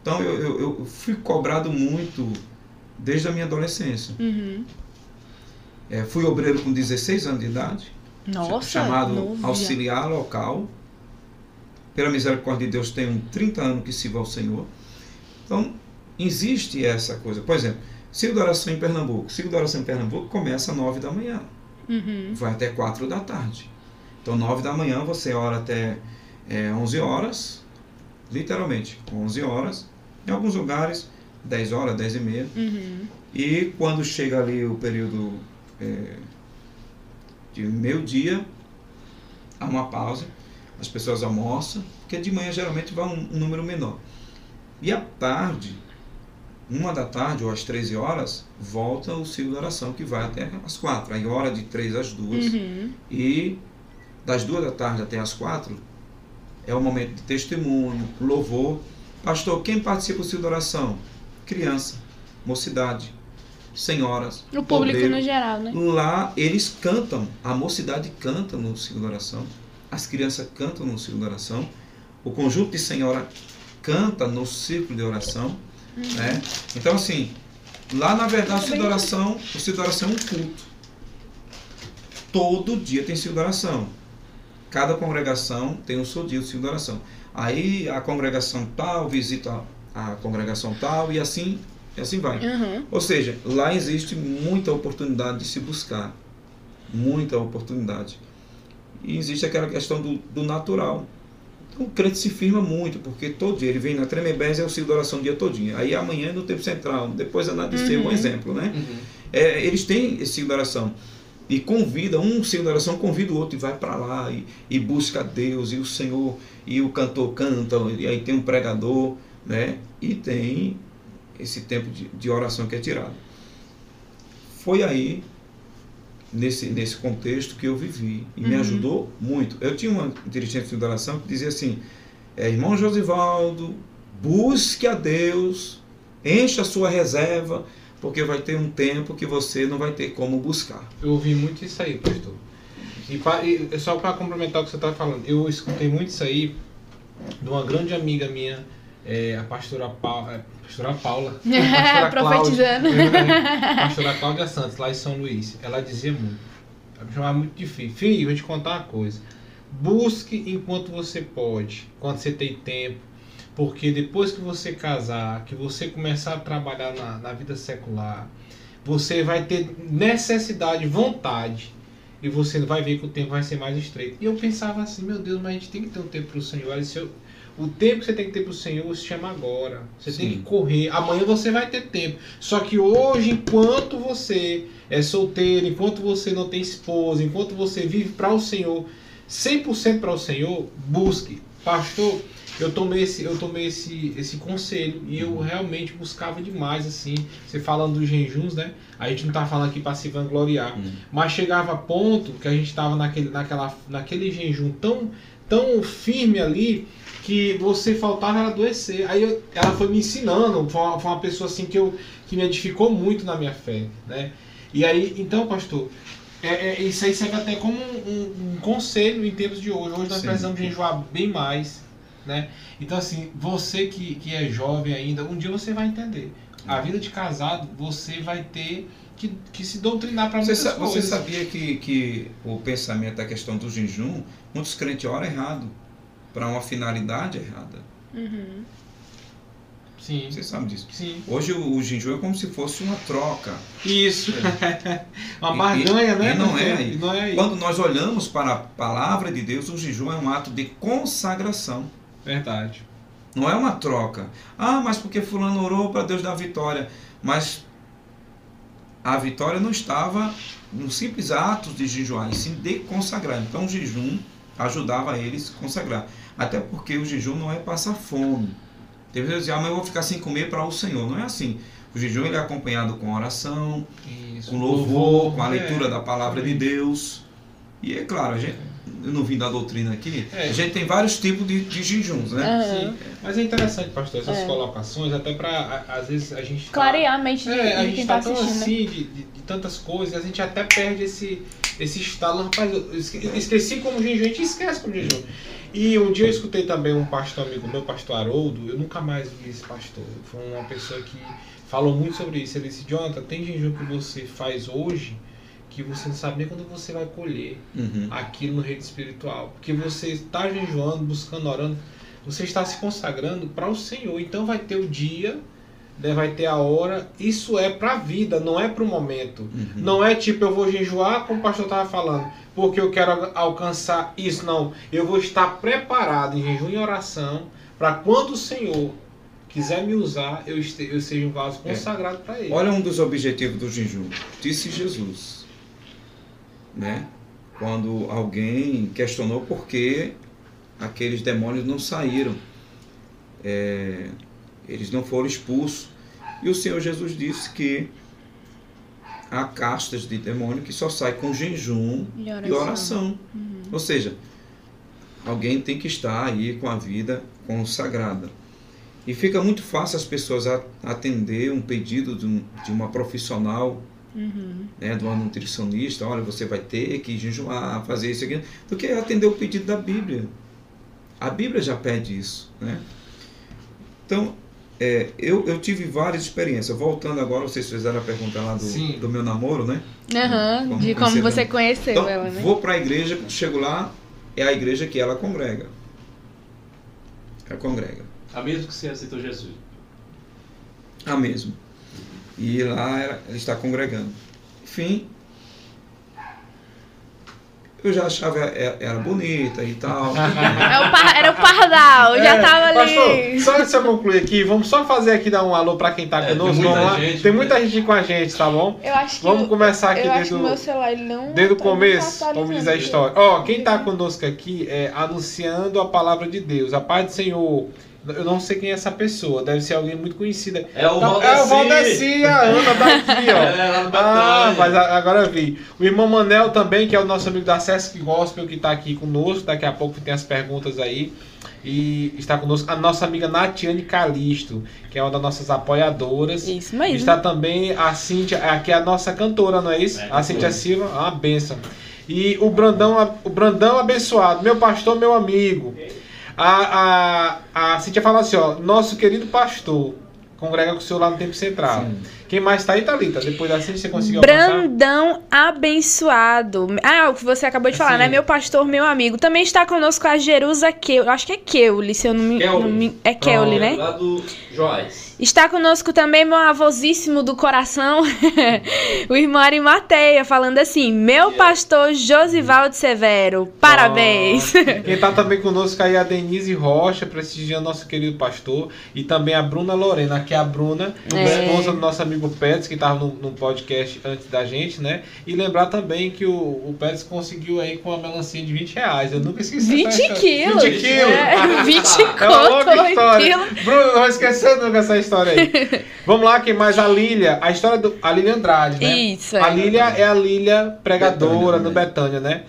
Então eu, eu, eu fui cobrado muito desde a minha adolescência. Uhum. É, fui obreiro com 16 anos de idade, Nossa, chamado novo já. auxiliar local. Pela misericórdia de Deus, tenho 30 anos que sirvo ao Senhor. Então, existe essa coisa. Por exemplo, ciclo de oração em Pernambuco. Ciclo de oração em Pernambuco começa às 9 da manhã, Uhum. vai até 4 da tarde. Então, 9 da manhã você ora até é, 11 horas, literalmente, 11 horas. Em alguns lugares, 10 horas, 10 e meia. Uhum. E quando chega ali o período é, de meio-dia, há uma pausa, as pessoas almoçam, porque de manhã geralmente vai um, um número menor. E à tarde, uma da tarde ou às 13 horas, volta o ciclo de oração que vai até as quatro. Aí hora de três às duas. Uhum. E das duas da tarde até as quatro é o momento de testemunho, louvor. Pastor, quem participa do ciclo de oração? Criança, mocidade, senhoras. O público obreiro. no geral, né? Lá eles cantam, a mocidade canta no ciclo de oração, as crianças cantam no ciclo de oração, o conjunto de senhora canta no círculo de oração. Né? Então, assim, lá na verdade o ciclo de oração, o ciclo de oração é um culto. Todo dia tem ciclo de oração. Cada congregação tem o seu dia de ciclo de oração. Aí a congregação tal visita a congregação tal e assim, e assim vai. Uhum. Ou seja, lá existe muita oportunidade de se buscar. Muita oportunidade. E existe aquela questão do, do natural. Então o crente se firma muito, porque todo dia ele vem na Tremembés é o ciclo de oração o dia todinho. Aí amanhã é no tempo central, depois é na ser um Uhum. exemplo, né? Uhum. É, eles têm esse ciclo de oração. E convida, um ciclo de oração convida o outro e vai para lá e, e busca Deus, e o Senhor, e o cantor canta, e aí tem um pregador, né? E tem esse tempo de, de oração que é tirado. Foi aí, nesse, nesse contexto, que eu vivi. E me Uhum. ajudou muito. Eu tinha uma dirigente de oração que dizia assim: é, irmão Josivaldo, busque a Deus, encha a sua reserva, porque vai ter um tempo que você não vai ter como buscar. Eu ouvi muito isso aí, pastor. E, pa- e só para complementar o que você estava falando, eu escutei muito isso aí de uma grande amiga minha, é, a pastora, Pa, é, pastora Paula. pastora Profetizando. Cláudia, pastora Cláudia Santos, lá em São Luís. Ela dizia muito. Ela me chamava muito de filho. Filho, vou te contar uma coisa. Busque enquanto você pode, quando você tem tempo. Porque depois que você casar, que você começar a trabalhar na, na vida secular, você vai ter necessidade, vontade, e você vai ver que o tempo vai ser mais estreito. E eu pensava assim, meu Deus, mas a gente tem que ter um tempo para o Senhor. Se eu- o tempo que você tem que ter para o Senhor se chama agora. Você tem Sim. que correr. Amanhã você vai ter tempo. Só que hoje, enquanto você é solteiro, enquanto você não tem esposa, enquanto você vive para o Senhor, 100% para o Senhor, busque. Pastor, eu tomei esse, eu tomei esse, esse conselho e eu realmente buscava demais assim. Você falando dos jejuns, né? A gente não tá falando aqui para se vangloriar, Hum. mas chegava a ponto que a gente estava naquele, naquela, naquele jejum tão, tão firme ali que você faltava ela adoecer. Aí eu- ela foi me ensinando, foi uma, foi uma pessoa assim que, eu, que me edificou muito na minha fé, né? E aí, então, pastor, é, é- isso aí serve até como um, um- um conselho em tempos de hoje. Hoje nós Sim. precisamos jejuar bem mais, né? Então, assim, você que, que é jovem ainda, um dia você vai entender. A vida de casado, você vai ter que, que se doutrinar para Você, muitas sa- você coisas. sabia que, que o pensamento da questão do jejum, muitos crentes oram errado, para uma finalidade errada. Uhum. Sim, Você sabe disso. sim. Hoje o, o jejum é como se fosse uma troca. Isso. Uma E- barganha, e- né? e não é aí. E não é aí. Quando nós olhamos para a palavra de Deus, o jejum é um ato de consagração. Verdade. Não é uma troca. Ah, mas porque fulano orou para Deus dar vitória. Mas a vitória não estava no simples ato de jejuar, e sim de consagrar. Então o jejum ajudava eles a consagrar. Até porque o jejum não é passar fome. Tem vezes dizer, ah, mas eu vou ficar sem comer para o Senhor. Não é assim. O jejum ele é acompanhado com oração, Isso. com louvor, com a é. leitura da palavra de Deus. E é claro, a gente, eu não vim da doutrina aqui, É. a gente tem vários tipos de, de jejuns, né? Aham. Sim. Mas é interessante, pastor, essas É. colocações, até para às vezes a gente. tá- Clarear a mente de, É, a de gente quem tá tá tão assistindo, né? assim de, de- de tantas coisas, a gente até perde esse, esse estalo. Rapaz, eu esqueci como jejum, a gente esquece como jejum. E um dia eu escutei também um pastor amigo meu, pastor Haroldo, eu nunca mais vi esse pastor. Foi uma pessoa que falou muito sobre isso. Ele disse, Jonathan, tem jejum que você faz hoje que você não sabe nem quando você vai colher Uhum. aquilo no reino espiritual. Porque você está jejuando, buscando, orando, você está se consagrando para o Senhor. Então vai ter o dia, né, vai ter a hora. Isso é para a vida, não é para o momento. Uhum. Não é tipo eu vou jejuar, como o pastor estava falando, porque eu quero al- alcançar isso. Não, eu vou estar preparado em jejum e oração para quando o Senhor quiser me usar, eu, este, eu seja um vaso consagrado para ele. Olha um dos objetivos do jejum. Disse Jesus, né? Quando alguém questionou por que aqueles demônios não saíram, é, eles não foram expulsos. E o Senhor Jesus disse que há castas de demônio que só sai com jejum E e oração. Ou seja, alguém tem que estar aí com a vida consagrada. E fica muito fácil as pessoas atender um pedido de, um- de uma profissional, né, de uma nutricionista, olha, você vai ter que jejuar, fazer isso aqui, do que atender o pedido da Bíblia. A Bíblia já pede isso, né? Então, é, eu, eu tive várias experiências. Voltando agora, vocês fizeram a pergunta lá do, Sim. do meu namoro, né? Aham, Como de como você ela. conheceu Então, ela, né? vou para a igreja, chego lá, é a igreja que ela congrega. Ela congrega. A mesmo que você aceitou Jesus. A mesma. E lá ela, ela está congregando. Enfim, eu já achava ela, ela bonita e tal. É o par- Era o pardal, já É, tava Pastor, ali. só antes de eu concluir aqui, vamos só fazer aqui dar um alô pra quem tá É, tem conosco. muita vamos lá. gente, tem né? muita gente com a gente, tá bom? Eu acho que Vamos o- começar aqui eu acho desde que o- celular Desde o começo, vamos dizer a história. Ó, quem tá conosco aqui é anunciando a palavra de Deus, a paz do Senhor. Eu não sei quem é essa pessoa, deve ser alguém muito conhecida. É o Tá- Valdeci. É o Valdeci, a Ana daqui, ó. É, Ah, mas agora eu vi. O irmão Manel também, que é o nosso amigo da Sesc Gospel, que tá aqui conosco. Daqui a pouco tem as perguntas aí. E está conosco a nossa amiga Natiane Calisto, que é uma das nossas apoiadoras. Isso mesmo. Está também a Cíntia, que é a nossa cantora, não é isso? É, a. Cíntia Silva, uma benção. E o Brandão, o Brandão abençoado, meu pastor, meu amigo. A, a, a Cíntia fala assim, ó, nosso querido pastor, congrega com o senhor lá no Tempo Central. Sim. Quem mais tá aí, Thalita? Depois da Cíntia, você conseguiu alcançar? Brandão abençoado. Ah, o que você acabou de falar, Sim. né? Meu pastor, meu amigo. Também está conosco a Jerusa Keuli. Acho que é Keuli, se eu não me. Keuli. não me- é Keuli, né? Lá do Joás. Está conosco também meu avosíssimo do coração, o irmão Arimateia, falando assim: Meu pastor Josivaldo Severo, parabéns. Quem tá também conosco aí é a Denise Rocha, prestigiando nosso querido pastor. E também a Bruna Lorena, que é a Bruna, É. esposa do nosso amigo Pérez, que tava no, no podcast antes da gente, né? E lembrar também que o, o Pérez conseguiu aí com uma melancia de 20 reais. Eu nunca esqueci 20 essa história. quilos. 20 quilos. É, 20 É uma conto, longa 8 história. quilos. Bruno, não vou esquecer nunca essa história aí. Vamos lá, quem mais? A Lília. A história do. A Lília Andrade, né? Isso, A é. Lília é a Lília pregadora Betânia, no né? Betânia, né?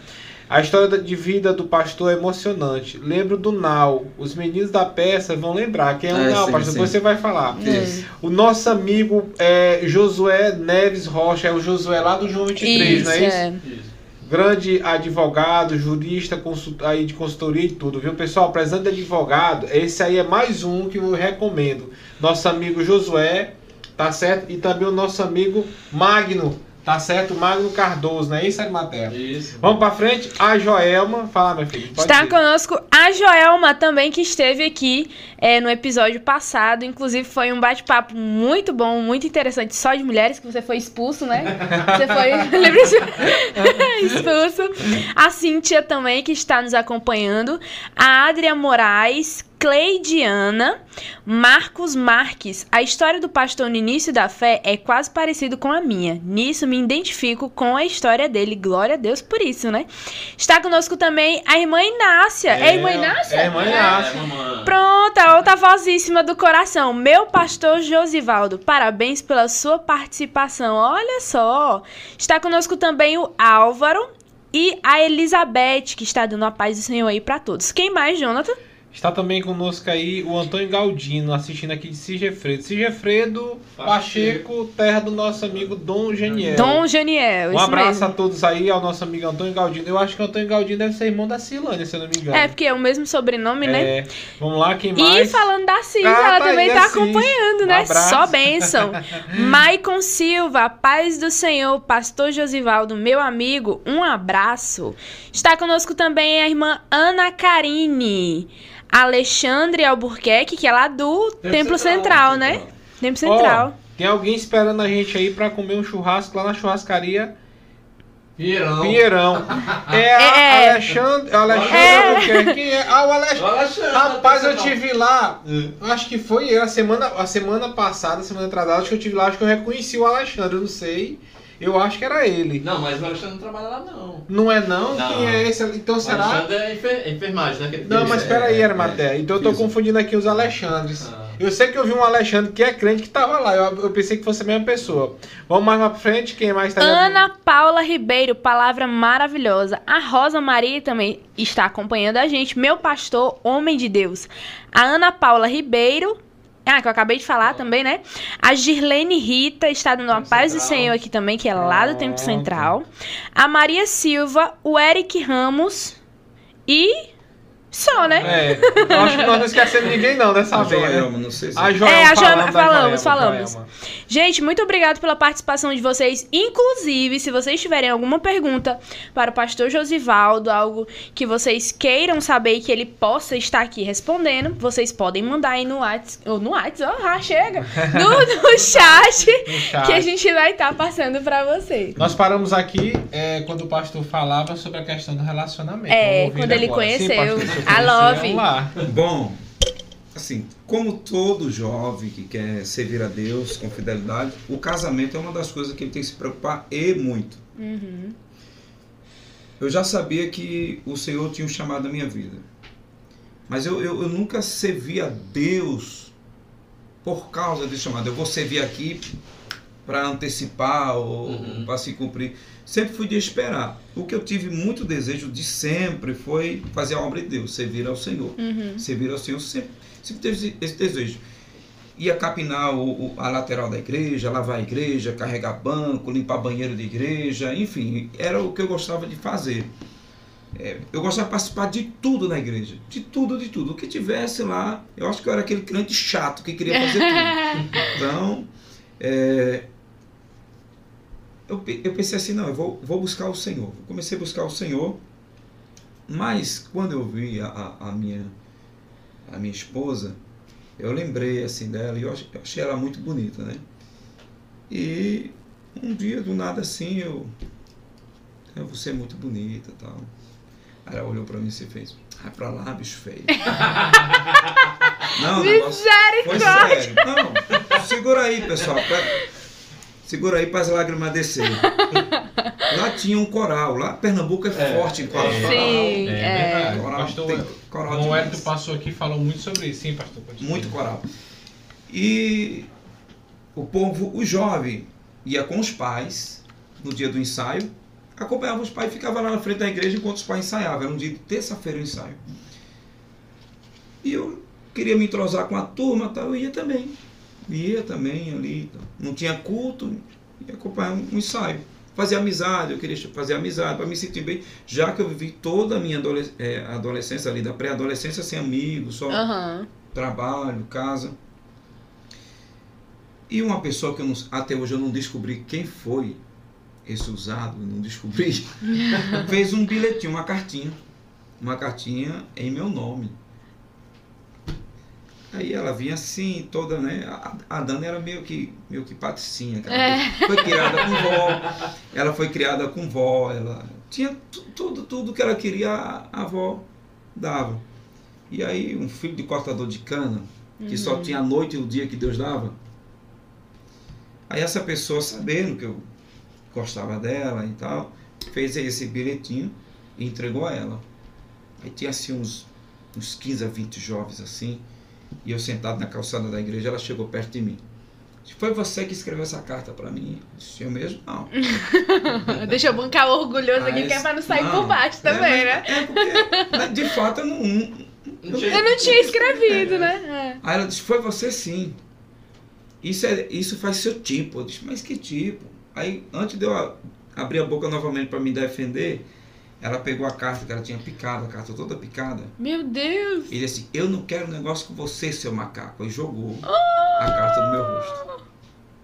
A história de vida do pastor é emocionante. Lembro do Nau. Os meninos da peça vão lembrar. Quem é o É, Nau, sim, pastor? sim. Depois você vai falar. Isso. O nosso amigo é Josué Neves Rocha. É o Josué lá do João 23, Isso, não é isso? é. Isso. Grande advogado, jurista, consult... aí de consultoria e tudo, viu? Pessoal, precisando de advogado, esse aí é mais um que eu recomendo. Nosso amigo Josué, tá certo? E também o nosso amigo Magno, tá certo? Magno Cardoso, não é isso, Arimatea? Isso. Vamos pra frente, a Joelma. Fala, meu filho. pode Está ir. conosco a Joelma também, que esteve aqui é, no episódio passado. Inclusive, foi um bate-papo muito bom, muito interessante, só de mulheres, que você foi expulso, né? Você foi expulso. A Cíntia também, que está nos acompanhando. A Adria Moraes. Cleidiana, Marcos Marques. A história do pastor no início da fé é quase parecido com a minha. Nisso me identifico com a história dele. Glória a Deus por isso, né? Está conosco também a irmã Inácia. É, a irmã Inácia? É a irmã É, Inácia. mamãe. Pronto, a outra vozíssima do coração. Meu pastor Josivaldo, parabéns pela sua participação. Olha só. Está conosco também o Álvaro e a Elizabeth, que está dando a paz do Senhor aí para todos. Quem mais, Jonathan? Está também conosco aí o Antônio Galdino, assistindo aqui de Sigefredo. Sigefredo Pacheco, terra do nosso amigo Dom Geniel. Dom Janiel. Um abraço mesmo. a todos aí, ao nosso amigo Antônio Galdino. Eu acho que o Antônio Galdino deve ser irmão da Silânia, se eu não me engano. É, porque é o mesmo sobrenome, né? É, vamos lá, quem E mais? falando da Cis, Ah, ela tá também tá Cis. acompanhando, Um né? abraço. Só bênção. Maicon Silva, paz do Senhor, pastor Josivaldo, meu amigo, um abraço. Está conosco também a irmã Ana Karine. Alexandre Albuquerque, que é lá do Templo Central, né? Templo Central. tem alguém esperando a gente aí pra comer um churrasco lá na churrascaria Pinheirão. Pinheirão. É, a É. Alexandre. Alexandre É. Quem é? Ah, o Alexandre. Alexandre, Rapaz, eu tive lá. Acho que foi a semana, a semana passada, a semana atrasada, acho que eu tive lá, acho que eu reconheci o Alexandre, eu não sei. Eu acho que era ele. Não, mas o Alexandre não trabalha lá, não. Não é não? Não. Quem é esse? Então O será? Alexandre é enfer- enfermagem, né? Não, mas é- peraí, é- Armaté. Então eu tô confundindo aqui os Alexandres. Ah. Eu sei que eu vi um Alexandre que é crente que tava lá. Eu, eu pensei que fosse a mesma pessoa. Vamos mais pra frente, quem mais tá Ana Paula Ribeiro, palavra maravilhosa. A Rosa Maria também está acompanhando a gente. Meu pastor, homem de Deus. A Ana Paula Ribeiro. Ah, que eu acabei de falar também, né? A Girlene Rita está dando uma paz do. Senhor aqui também, que é lá do Tempo. Central. A Maria Silva, o Eric Ramos e. Só, né? É, eu acho que nós não esquecemos ninguém não dessa A vez. né? Joelma, não sei se... A Joelma, É, a Joelma- falamos, Joelma, falamos. Joelma. Gente, muito obrigado pela participação de vocês. Inclusive, se vocês tiverem alguma pergunta para o pastor Josivaldo, algo que vocês queiram saber e que ele possa estar aqui respondendo, vocês podem mandar aí no WhatsApp. Ou no WhatsApp, ah, chega! No, no chat, No chat. que a gente vai estar passando para vocês. Nós paramos aqui é, quando o pastor falava sobre a questão do relacionamento. É, quando ele agora. conheceu pastor, se eu a Love. vamos lá. Bom, assim, como todo jovem que quer servir a Deus com fidelidade, o casamento é uma das coisas que ele tem que se preocupar e muito. Uhum. Eu já sabia que o Senhor tinha um chamado na minha vida. Mas eu, eu, eu nunca servi a Deus por causa desse chamado. Eu vou servir aqui para antecipar ou Uhum. para se cumprir. Sempre fui de esperar. O que eu tive muito desejo de sempre foi fazer a obra de Deus, servir ao Senhor. Uhum. Servir ao Senhor sempre, sempre teve esse- desejo. Ia capinar o, o- a lateral da igreja, lavar a igreja, carregar banco, limpar banheiro de igreja, enfim, era o que eu gostava de fazer. É, eu gostava de participar de tudo na igreja, de tudo, de tudo. O que tivesse lá, eu acho que eu era aquele crente chato que queria fazer tudo. Então, é, eu, eu pensei assim, não, eu vou, vou buscar o Senhor. Comecei a buscar o Senhor, mas quando eu vi a, a, a minha, a minha esposa, eu lembrei assim dela e eu ach- eu achei ela muito bonita, né? E um dia, do nada assim, eu... "Ah, Você é muito bonita e tal. Aí ela olhou pra mim e fez, vai pra lá, bicho feio. Não, negócio foi sério. Não, segura aí, pessoal. pra- Segura aí para as lágrimas descer. Lá tinha um coral. Lá Pernambuco é, É, forte em coral. é. Sim, É, é. verdade. Coral, pastor, tem coral o. Hélio passou aqui e falou muito sobre isso. Sim, pastor. Muito coral. E o povo, o jovem, ia com os pais no dia do ensaio, acompanhava os pais e ficava lá na frente da igreja enquanto os pais ensaiavam. Era um dia de terça-feira o ensaio. E eu queria me entrosar com a turma, tal, eu ia também. Ia também ali. tal. Não tinha culto, ia acompanhar um um ensaio. Fazer amizade, eu queria fazer amizade para me sentir bem, já que eu vivi toda a minha adole- eh, adolescência ali, da pré-adolescência sem amigos, só Aham. trabalho, casa. E uma pessoa que eu não- até hoje eu não descobri quem foi esse usado, não descobri, fez um bilhetinho, uma cartinha. Uma cartinha em meu nome. Aí ela vinha assim, toda, né? A, a Dana era meio que, meio que patricinha. ela É. Foi criada com vó. Ela foi criada com vó. Ela tinha tu- tudo, tudo que ela queria, a, a avó dava. E aí, um filho de cortador de cana, que Uhum. só tinha a noite e o dia que Deus dava. Aí essa pessoa, sabendo que eu gostava dela e tal, fez esse bilhetinho e entregou a ela. Aí tinha assim uns, uns 15 a 20 jovens assim, e eu sentado na calçada da igreja, ela chegou perto de mim. Foi você que escreveu essa carta para mim? Eu disse, eu mesmo? Não. Deixa eu bancar o orgulhoso aqui, que é pra não sair não, por baixo é, também, mas- né? É porque, de fato, eu não, não- Eu não tinha escrevido, né? Aí ela disse, foi você sim. Isso, é, isso faz seu tipo. Eu disse, mas que tipo? Aí, antes de eu abrir a boca novamente para me defender, ela pegou a carta que ela tinha picado, a carta toda picada. Meu Deus! E disse assim, eu não quero negócio com você, seu macaco. E jogou a carta no meu rosto.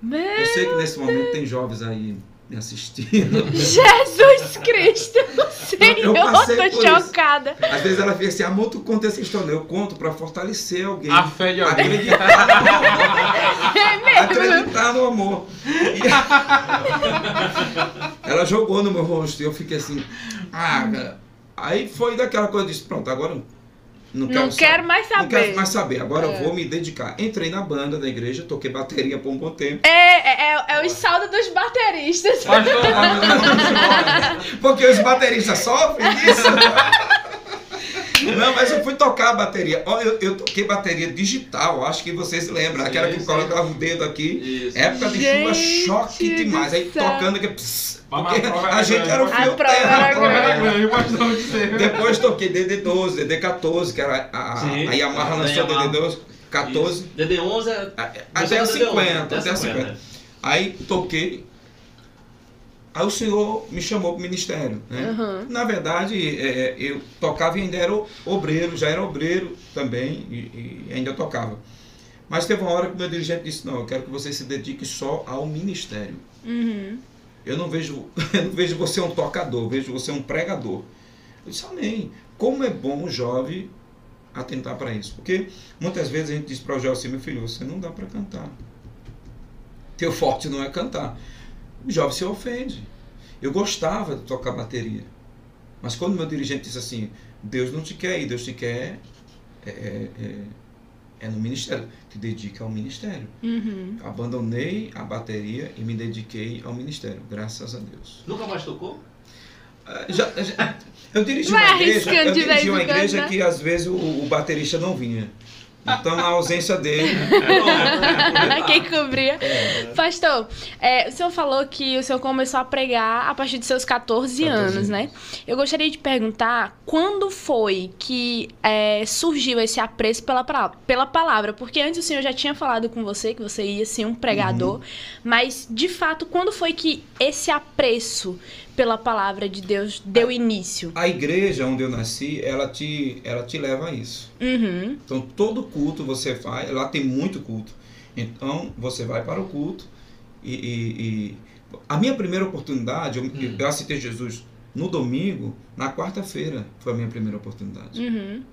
Meu Eu sei que nesse momento tem jovens aí me assistindo. Jesus Cristo, Senhor! passei Tô por isso. chocada. Às vezes ela fica assim, amor, tu conta essa história. Eu conto pra fortalecer alguém. A fé de alguém. Acreditar, É mesmo. acreditar no amor. E ela jogou no meu rosto e eu fiquei assim, ah, cara. Aí foi daquela coisa, eu disse, pronto, agora não quero, Não quero sa- mais Não saber. quero mais saber, agora É. eu vou me dedicar. Entrei na banda da igreja, toquei bateria por um bom tempo. É, é, é, é o saldo dos bateristas. Porque os bateristas sofrem disso. Não, mas eu fui tocar a bateria. Ó, eu, eu toquei bateria digital, acho que vocês lembram. Aquela que colocava o dedo aqui. Isso. Época de chuva, Gente choque do demais. Aí tocando aqui. pss, porque a a gente era o A fio prova era terra. Depois toquei DD12, DD14, que era a, a, Sim. a Yamaha lançou Yamaha. DD12, 14, Isso. DD11 é. até a no 50, DD11, até a 50. Aí toquei. Aí o senhor me chamou para o ministério. Né? Uhum. Na verdade, é, eu tocava e ainda era obreiro, já era obreiro também, e, e ainda tocava. Mas teve uma hora que o meu dirigente disse, não, eu quero que você se dedique só ao ministério. Uhum. Eu não vejo, eu não vejo você um tocador, vejo você um pregador. Eu disse, amém. Como é bom o jovem atentar para isso. Porque muitas vezes a gente diz para o jovem assim, meu filho, você não dá para cantar. Teu forte não é cantar. O jovem se ofende. Eu gostava de tocar bateria. Mas quando meu dirigente disse assim, Deus não te quer aí, Deus te quer é, é, é, no ministério. Te dedica ao ministério. Uhum. Abandonei a bateria e me dediquei ao ministério, graças a Deus. Nunca mais tocou? Ah, já- já- eu dirigi Vai uma igreja, eu dirigi uma igreja né? que às vezes o, o baterista não vinha. Então, na ausência dele, Quem cobria. É. Pastor, é, o senhor falou que o senhor começou a pregar a partir de seus 14, 14 anos, né? Eu gostaria de perguntar quando foi que é, surgiu esse apreço pela, pela palavra? Porque antes o senhor já tinha falado com você que você ia ser um pregador, Uhum. mas de fato, quando foi que esse apreço pela palavra de Deus deu início? a igreja onde eu nasci, ela te, ela te leva a isso. Uhum. Então, todo culto você faz, lá tem muito culto. Então, você vai para o culto e. e- e- a minha primeira oportunidade, eu, Hum. eu aceitei Jesus no domingo, na quarta-feira, foi a minha primeira oportunidade. Uhum.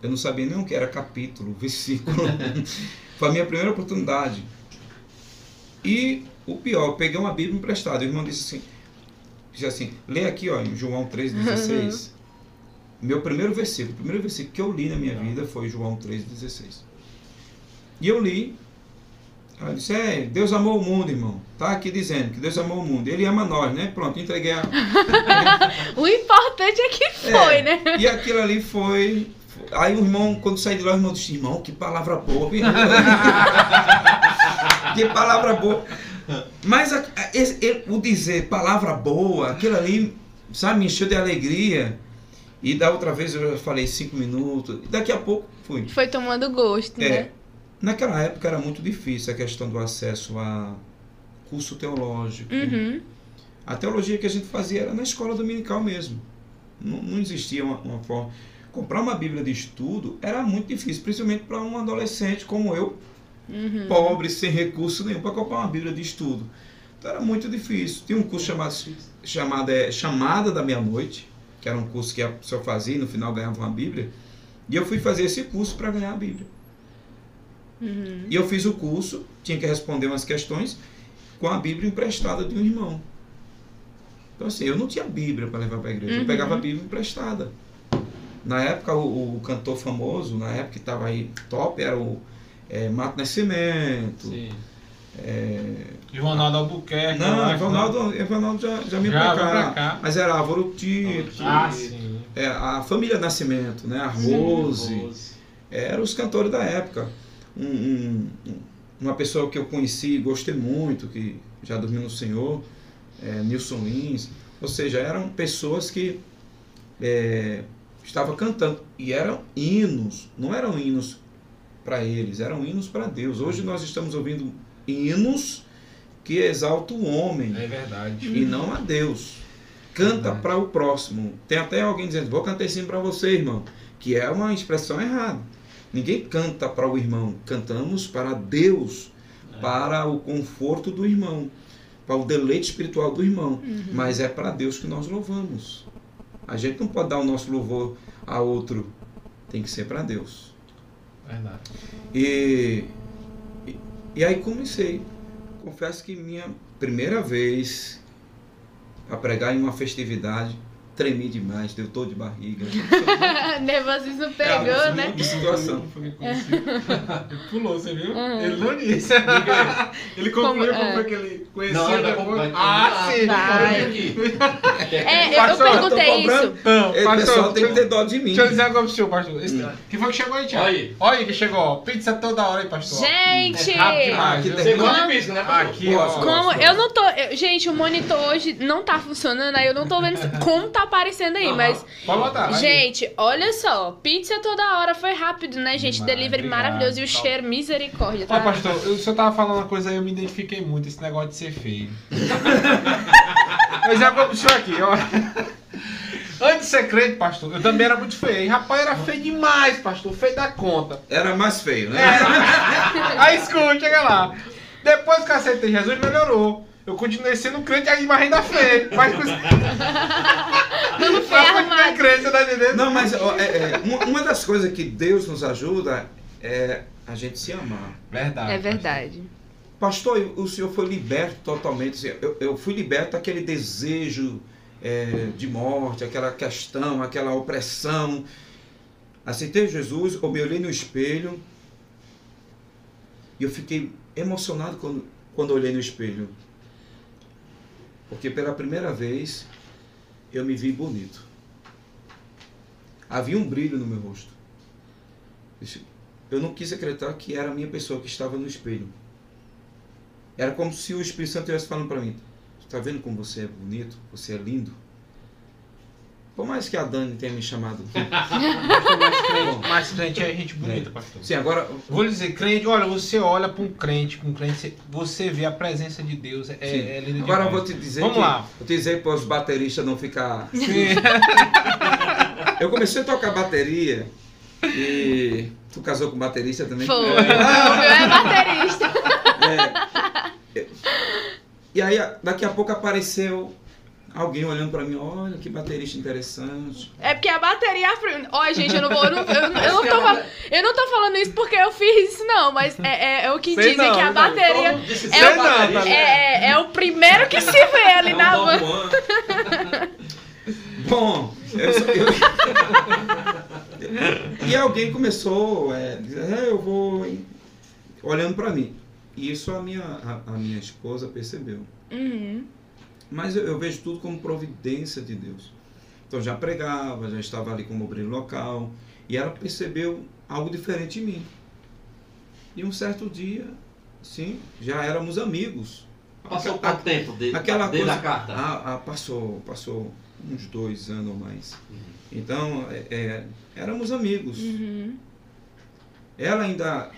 Eu não sabia nem o que era capítulo, versículo. Foi a minha primeira oportunidade. E o pior, eu peguei uma Bíblia emprestada. O irmão disse assim, disse assim, lê aqui, ó, em João 3,16. Meu primeiro versículo, o primeiro versículo que eu li na minha vida foi João 3,16. E eu li. Ela disse, é, Deus amou o mundo, irmão. Tá aqui dizendo que Deus amou o mundo. Ele ama nós, né? Pronto, entreguei a, O importante é que foi, É, né? E aquilo ali foi. Aí o irmão, quando saí de lá, o irmão disse: Irmão, que palavra boa. viu?" que palavra boa. Mas a- a- esse- o dizer palavra boa, aquilo ali, sabe, me encheu de alegria. E da outra vez eu já falei cinco minutos. E daqui a pouco fui. Foi tomando gosto, É, né? naquela época era muito difícil a questão do acesso a curso teológico. Uhum. A teologia que a gente fazia era na escola dominical mesmo. Não, não existia uma, uma forma. Comprar uma Bíblia de estudo era muito difícil, principalmente para um adolescente como eu, Uhum. pobre, sem recurso nenhum, para comprar uma Bíblia de estudo. Então era muito difícil. Tinha um curso chamado, chamado é, Chamada da Meia-Noite, que era um curso que a pessoa fazia e no final ganhava uma Bíblia. E eu fui fazer esse curso para ganhar a Bíblia. Uhum. E eu fiz o curso, tinha que responder umas questões com a Bíblia emprestada de um irmão. Então, assim, eu não tinha Bíblia para levar para a igreja, eu Uhum. pegava a Bíblia emprestada. Na época, o, o cantor famoso, na época que estava aí top, era o é, Mato Nascimento. Sim. E o Ronaldo Albuquerque. Não, acho, Evanaldo, Evanaldo já, já me Já pra cá. veio pra cá. Mas era Álvaro Tito, Ah, sim. é, a família Nascimento, né? A Rose. Rose. eram os cantores da época. Um- um- uma pessoa que eu conheci e gostei muito, que já dormiu no Senhor, é, Nilson Lins. Ou seja, eram pessoas que é, estavam cantando. E eram hinos, não eram hinos para eles, eram hinos para Deus. Hoje nós estamos ouvindo hinos que exaltam o homem É verdade. e não a Deus. Canta Verdade. para o próximo. Tem até alguém dizendo, vou cantar sim para você, irmão. Que é uma expressão errada. Ninguém canta para o irmão. Cantamos para Deus, para o conforto do irmão, para o deleite espiritual do irmão. Mas é para Deus que nós louvamos. A gente não pode dar o nosso louvor a outro, tem que ser para Deus. Verdade. E, e, e aí comecei. Confesso que minha primeira vez a pregar em uma festividade, tremi demais, deu dor de barriga. Nervosismo É, pegou, né? Que situação. Foi que aconteceu. Ele pulou, você viu? Uhum. Ele não disse. ele concluiu Como- como, é. foi que ele Não, depois. vai- Ah, sim. Aqui. É, eu, eu Pastor, eu perguntei cobrando. isso. Não, Ei, pastor, pessoal tem que ter dó de mim. Deixa eu dizer coisa pro senhor, pastor. Esse, Hum. Que foi que chegou aí, Tiago? Olha aí. Que chegou. Pizza toda hora aí, pastor. Gente! É rápido demais, Aqui tem- de pisco, né, pastor? Aqui, ó. Como, eu não tô. eu- gente, o monitor hoje não tá funcionando, aí eu não tô vendo como tá aparecendo aí, Aham. mas. Pode botar. Gente, olha só, pizza toda hora foi rápido, né, gente? Demais, Delivery obrigado, maravilhoso e o top. cheiro, misericórdia, Ó, tá? pastor, o senhor tava falando uma coisa aí, eu me identifiquei muito, esse negócio de ser feio. Mas é pro senhor aqui, ó. Antes de ser crente, pastor, eu também era muito feio. Rapaz, era feio demais, pastor, feio da conta. Era mais feio, né? Aí escute, chega lá. Depois que eu aceitei Jesus, melhorou. Eu continuei sendo crente, aí mais ainda feio. Mas com Tudo Mas crente, tá entendendo? Não, mas ó, é, é, uma, uma das coisas que Deus nos ajuda é a gente se amar. Verdade. É verdade. Pastor, o senhor foi liberto totalmente. assim, Eu, eu fui liberto daquele desejo é, de morte, aquela questão, aquela opressão. Aceitei Jesus, eu me olhei no espelho e eu fiquei emocionado quando, quando olhei no espelho. Porque pela primeira vez eu me vi bonito. Havia um brilho no meu rosto. Eu não quis acreditar que era a minha pessoa que estava no espelho. Era como se o Espírito Santo estivesse falando para mim: Está vendo como você é bonito? Você é lindo? Por mais que a Dani tenha me chamado. Mais crente, mais crente é gente bonita, pastor. Sim, agora. Vou lhe dizer, crente, olha, você olha para um crente, um crente, você- vê a presença de Deus, é, é lindo Agora eu demais. vou te dizer Vamos que. lá. Vou te dizer para os bateristas não ficar. Sim. Eu comecei a tocar bateria e. Tu casou com baterista também? Foi. O meu é baterista. É. E aí, daqui a pouco apareceu alguém olhando para mim: Olha que baterista interessante. É porque a bateria. Olha, gente, eu não vou. Eu não, eu não- eu não tô, fal- eu não tô falando isso porque eu fiz isso, não, mas é, é- é o que Sei dizem não, que a bateria. É o, não, tá é, é- é o primeiro que se vê ali É um na van. Juan. Bom, eu, eu- e alguém começou é, dizer, "É, eu vou em-", olhando para mim. E isso a minha, a, a minha esposa percebeu. Uhum. Mas eu, eu vejo tudo como providência de Deus. Então já pregava, já estava ali como obreiro local. E ela percebeu algo diferente em mim. E um certo dia, sim, já éramos amigos. Passou A- quanto tempo de, Aquela desde coisa. a carta? Ah, ah, passou, passou uns dois anos ou mais. Então, é, é, éramos amigos. Uhum. Ela ainda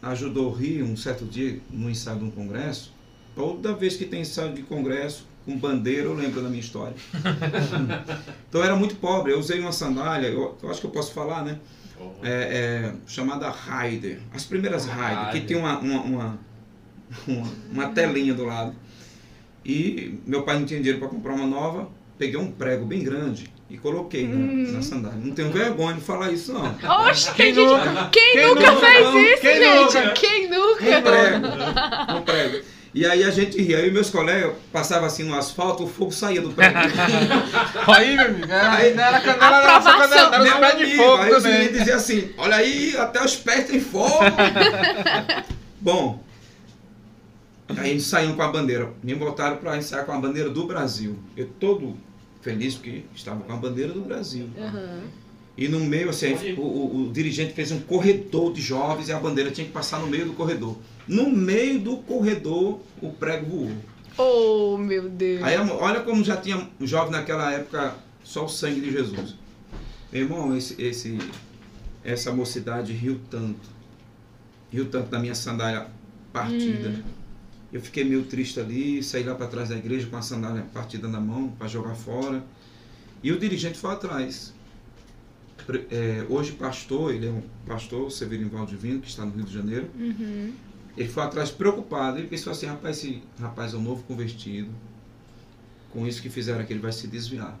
ajudou o Rio um certo dia no ensaio de um congresso. Toda vez que tem ensaio de congresso com bandeira, eu lembro da minha história. então eu era muito pobre. Eu usei uma sandália, eu, eu acho que eu posso falar, né? É, é, chamada Raider. As primeiras Raider, que tem uma, uma, uma, uma, uma telinha do lado. E meu pai não tinha dinheiro para comprar uma nova. Peguei um prego bem grande e coloquei na, na sandália. Não tenho vergonha de falar isso, não. Oxe, Quem gente- nunca? Quem, Quem nunca nunca? fez Não, isso, quem gente? nunca? Quem Um nunca? prego. Um prego. E aí a gente ria. E meus colegas passavam assim no asfalto, o fogo saía do prego. Aí, meu amigo, era, Aí- não era canela, não era só canela, era os Meu de amigo, fogo aí os também. meninos diziam assim, olha aí, até os pés tem fogo. Bom, aí eles saíram com a bandeira, me botaram para ensaiar com a bandeira do Brasil. Eu todo feliz porque estava com a bandeira do Brasil. Uhum. E no meio, assim, o, o- o dirigente fez um corredor de jovens e a bandeira tinha que passar no meio do corredor. No meio do corredor, o prego voou. Oh, meu Deus. Aí, olha como já tinha um jovem naquela época, só o sangue de Jesus. Meu irmão, esse, esse, essa mocidade riu tanto. Riu tanto da minha sandália partida. Eu fiquei meio triste ali, saí lá para trás da igreja com a sandália partida na mão para jogar fora. E o dirigente foi atrás. É, hoje pastor, ele é um pastor, Severino Valdivino, que está no Rio de Janeiro. Uhum. Ele foi atrás preocupado. Ele pensou assim: rapaz, esse rapaz é um novo convertido. Com isso que fizeram aqui, ele vai se desviar.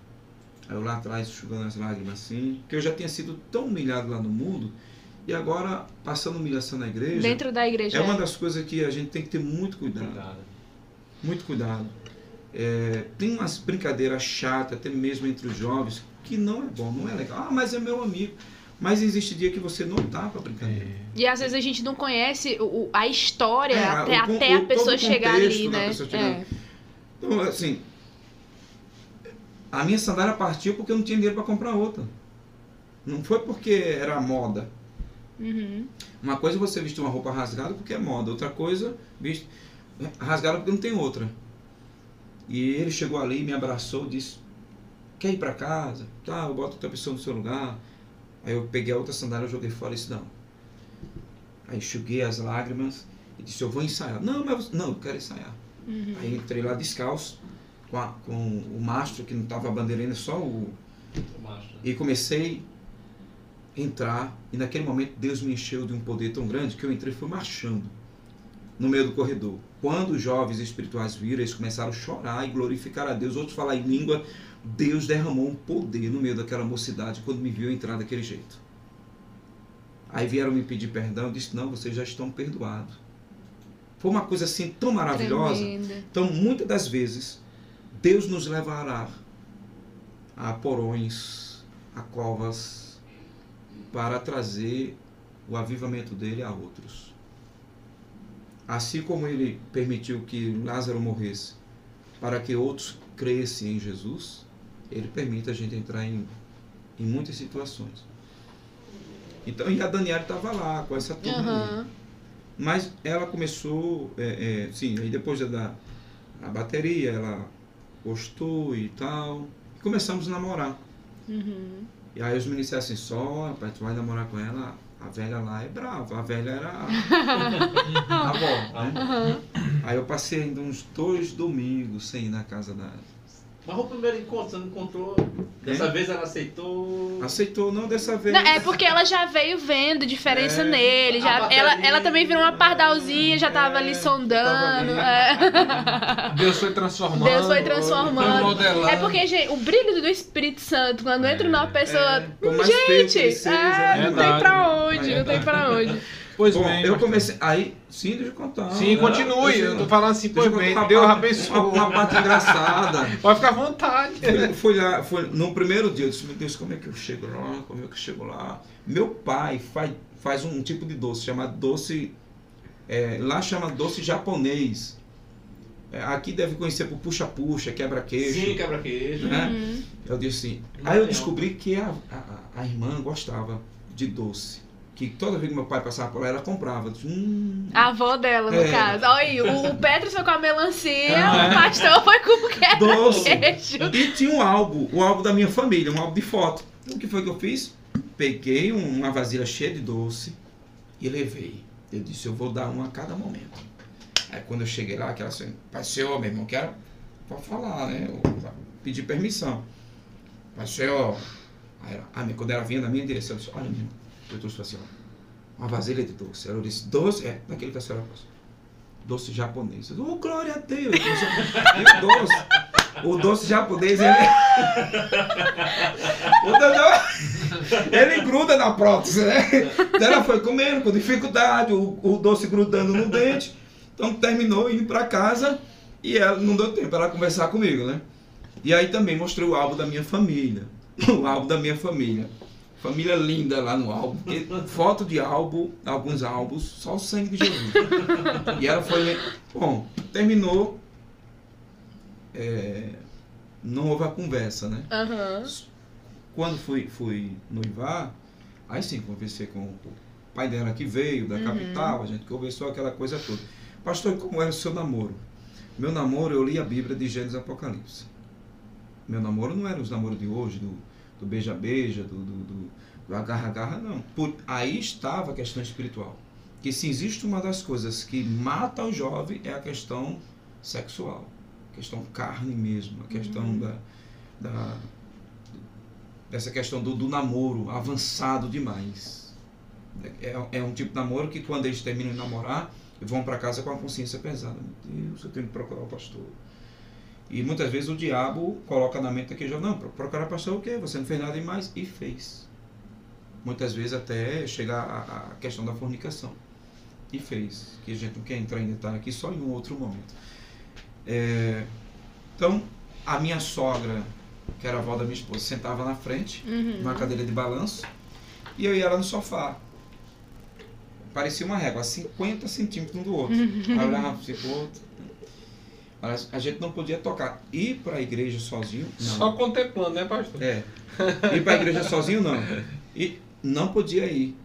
Aí eu lá atrás, enxugando as lágrimas assim, que eu já tinha sido tão humilhado lá no mundo, e agora, passando humilhação na igreja, Dentro da igreja. é uma das coisas que a gente tem que ter muito cuidado. Cuidado. Muito cuidado. É, tem umas brincadeiras chatas, até mesmo entre os jovens, que não é bom, não é legal. Ah, mas é meu amigo. Mas existe dia que você não tá pra brincadeira. E às vezes a gente não conhece o, a história É, até, o até a o- pessoa todo o chegar ali, né? pessoa chegar. É. Então, assim, a minha sandália partiu porque eu não tinha dinheiro para comprar outra. Não foi porque era moda. Uhum. Uma coisa é você vestir uma roupa rasgada porque é moda, outra coisa, veste rasgada porque não tem outra. E ele chegou ali, me abraçou, disse: Quer ir para casa? Tá, eu boto outra pessoa no seu lugar. Aí eu peguei a outra sandália e joguei fora e disse: Não. Aí enxuguei as lágrimas e disse: Eu vou ensaiar. Não, mas não, eu quero ensaiar. Uhum. Aí entrei lá descalço, com, a- com o mastro, que não estava a bandeira ainda, só o. E comecei a entrar, e naquele momento Deus me encheu de um poder tão grande que eu entrei e fui marchando no meio do corredor. Quando os jovens espirituais viram, eles começaram a chorar e glorificar a Deus, outros falar em língua. Deus derramou um poder no meio daquela mocidade quando me viu entrar daquele jeito. Aí vieram me pedir perdão, eu disse: Não, vocês já estão perdoados. Foi uma coisa assim tão maravilhosa. Tremenda. Então, muitas das vezes, Deus nos levará a porões, a covas, para trazer o avivamento dele a outros. Assim como ele permitiu que Lázaro morresse, para que outros crescem em Jesus, ele permite a gente entrar em, em muitas situações. Então, e a Daniela estava lá com essa turma. Aham. Mas ela começou, é, é, sim, aí depois da- da a bateria, ela gostou e tal. E começamos a namorar. Uhum. E aí os meninos disseram assim, só, rapaz, tu vai namorar com ela, a velha lá é brava, a velha era a, avó, né? Aham. Aí eu passei ainda uns dois domingos sem ir na casa da... Mas o primeiro encontro, você não encontrou. Dessa É? vez ela aceitou. Aceitou, não dessa vez. Não, é porque ela já veio vendo diferença É. nele. Já, ela, ela também virou uma pardalzinha, já tava ali É, sondando. tava é. Deus foi transformando. Deus foi foi transformando. modelando. É porque, gente, o brilho do Espírito Santo, quando entra numa pessoa. É, feio que gente, é, né? não tem pra onde, É não tem pra onde. Pois Bom, bem. eu pastor. comecei... Aí, sim, deixa eu contar. Sim, continue. Deixa Eu tô falando assim, pois eu bem. uma Deus parte- abençoe. Uma, uma parte engraçada. Pode ficar à vontade. Fui, fui lá, fui, no primeiro dia, eu disse, meu Deus, como é que eu chego lá? Como é que eu chego lá? Meu pai faz, faz um tipo de doce, chamado doce, é, lá chama doce japonês. É, aqui deve conhecer por puxa-puxa, quebra-queixo. Sim, quebra-queijo. né? Uhum. Eu disse assim, aí eu descobri que a, a, a irmã gostava de doce. Que toda vez que meu pai passava por lá, ela comprava. Hum, A avó dela, no É. caso. Olha aí, o, o Petros foi com a melancia, Ah, o é. pastor foi com o Doce. quebra-queixo. E tinha um álbum, o álbum da minha família, um álbum de foto. O que foi que eu fiz? Peguei um- uma vasilha cheia de doce e levei. Eu disse, eu vou dar um a cada momento. Aí quando eu cheguei lá, aquela assim, Pai Senhor, meu irmão, quero pode falar, né? Eu pedi permissão. Pai Senhor. Aí ela, ah, quando ela vinha na minha direção, eu disse, olha, meu irmão, ó, uma vasilha de doce. Ela disse, doce? É, daquele que a senhora gosta. Doce japonês. Eu oh, glória a Deus. "E o doce. O doce japonês, ele. ele gruda na prótese, né? Então ela foi comendo com dificuldade, o, o doce grudando no dente. Então terminou indo para casa e ela não deu tempo para ela conversar comigo, né? E aí também mostrei o álbum da minha família. O álbum da minha família. Família linda lá no álbum. porque foto de álbum, alguns álbuns, só o sangue de Jesus. E ela foi. Bom, terminou. é, não houve a conversa, né? Aham. Quando fui, fui noivar, aí sim, conversei com o pai dela que veio da capital, a gente conversou aquela coisa toda. Pastor, como era o seu namoro? Meu namoro, eu li a Bíblia de Gênesis e Apocalipse. Meu namoro não era os namoros de hoje, do do beija-beija, do, do, do- do agarra-agarra, não. Por, aí estava a questão espiritual. Que se existe uma das coisas que mata o jovem é a questão sexual. A questão carne mesmo, a questão da, da, dessa questão do, do namoro avançado demais. É, é um tipo de namoro que quando eles terminam de namorar, vão para casa com a consciência pesada. Meu Deus, eu tenho que procurar o pastor. E muitas vezes o diabo coloca na mente daquele jovem, não, pro- procurar pastor o quê? Você não fez nada demais. E fez. Muitas vezes até chegar à, à questão da fornicação. E fez. Que a gente não quer entrar em detalhe aqui, só em um outro momento. É, então, a minha sogra, que era a avó da minha esposa, sentava na frente, Uhum. numa cadeira de balanço, e eu ia lá no sofá. Parecia uma régua, 50 centímetros um do outro. Aí eu olhava assim pro outro. Mas A gente não podia tocar. Ir para a igreja sozinho, não. Só contemplando, né, pastor? É. Ir para a igreja sozinho, não. E não podia ir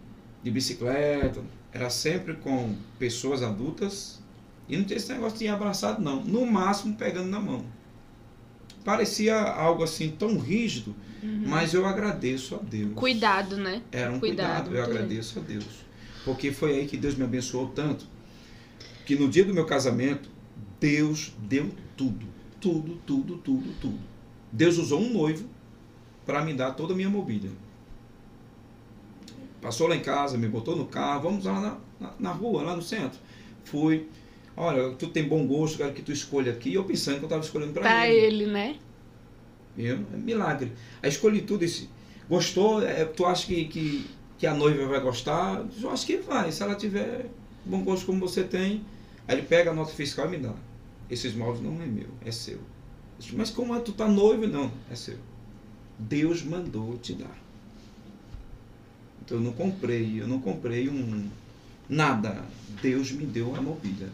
de bicicleta. Era sempre com pessoas adultas. E não tinha esse negócio de ir abraçado, não. No máximo, pegando na mão. Parecia algo assim tão rígido, mas eu agradeço a Deus. Cuidado, né? Era um Cuidado, cuidado, eu agradeço a Deus. Porque foi aí que Deus me abençoou tanto, que no dia do meu casamento, Deus deu tudo. Tudo, tudo, tudo, tudo. Deus usou um noivo para me dar toda a minha mobília. Passou lá em casa, me botou no carro, vamos lá na, na, na rua, lá no centro. Fui. Olha, tu tem bom gosto, quero que tu escolha aqui. E eu pensando que eu estava escolhendo para ele. ele, né? É milagre. Aí escolhi tudo isso. Gostou? É, tu acha que, que, que a noiva vai gostar? Eu acho que vai. Se ela tiver bom gosto como você tem, aí ele pega a nota fiscal e me dá. Esses móveis não é meu, é seu. Mas como é? Tu tá noivo? Não, é seu. Deus mandou te dar. Então eu não comprei, eu não comprei um nada. Deus me deu a mobília.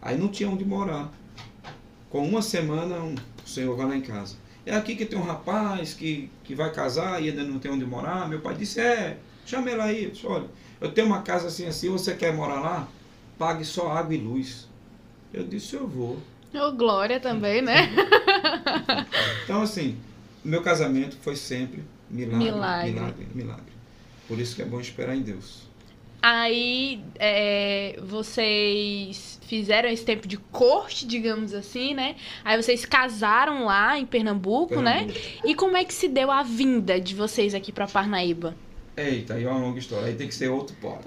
Aí não tinha onde morar. Com uma semana, um, o senhor vai lá em casa. É aqui que tem um rapaz que, que vai casar e ainda não tem onde morar. Meu pai disse, é, chama ele aí. Eu disse, olha, eu tenho uma casa assim assim, você quer morar lá? Pague só água e luz. Eu disse, eu vou. Ô, Glória também, né? Então, assim, meu casamento foi sempre milagre, Milagre. milagre, milagre. Por isso que é bom esperar em Deus. Aí é, vocês fizeram esse tempo de corte, digamos assim, né? Aí vocês casaram lá em Pernambuco, né? Pernambuco. E como é que se deu a vinda de vocês aqui pra Parnaíba? Eita, aí é uma longa história. Aí tem que ser outro pote.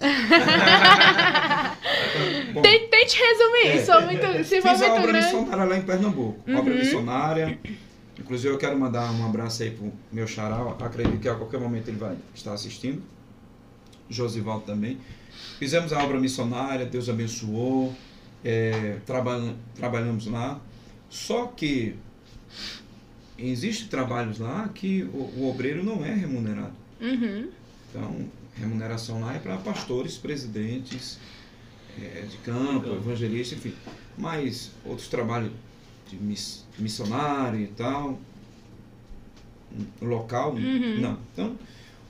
Bom, Tente, tente resumir, É. se for muito, se for Fiz a obra grande. missionária lá em Pernambuco. Uhum. Obra missionária. Inclusive eu quero mandar um abraço aí pro meu xará. Acredito que a qualquer momento ele vai estar assistindo. Josivaldo também. Fizemos a obra missionária, Deus abençoou. É, trabalha- trabalhamos lá. Só que existem trabalhos lá que o, o obreiro não é remunerado. Uhum. Então, remuneração lá é para pastores, presidentes é, de campo, evangelistas, enfim. Mas outros trabalhos de miss- missionário e tal, local, Uhum. não. Então,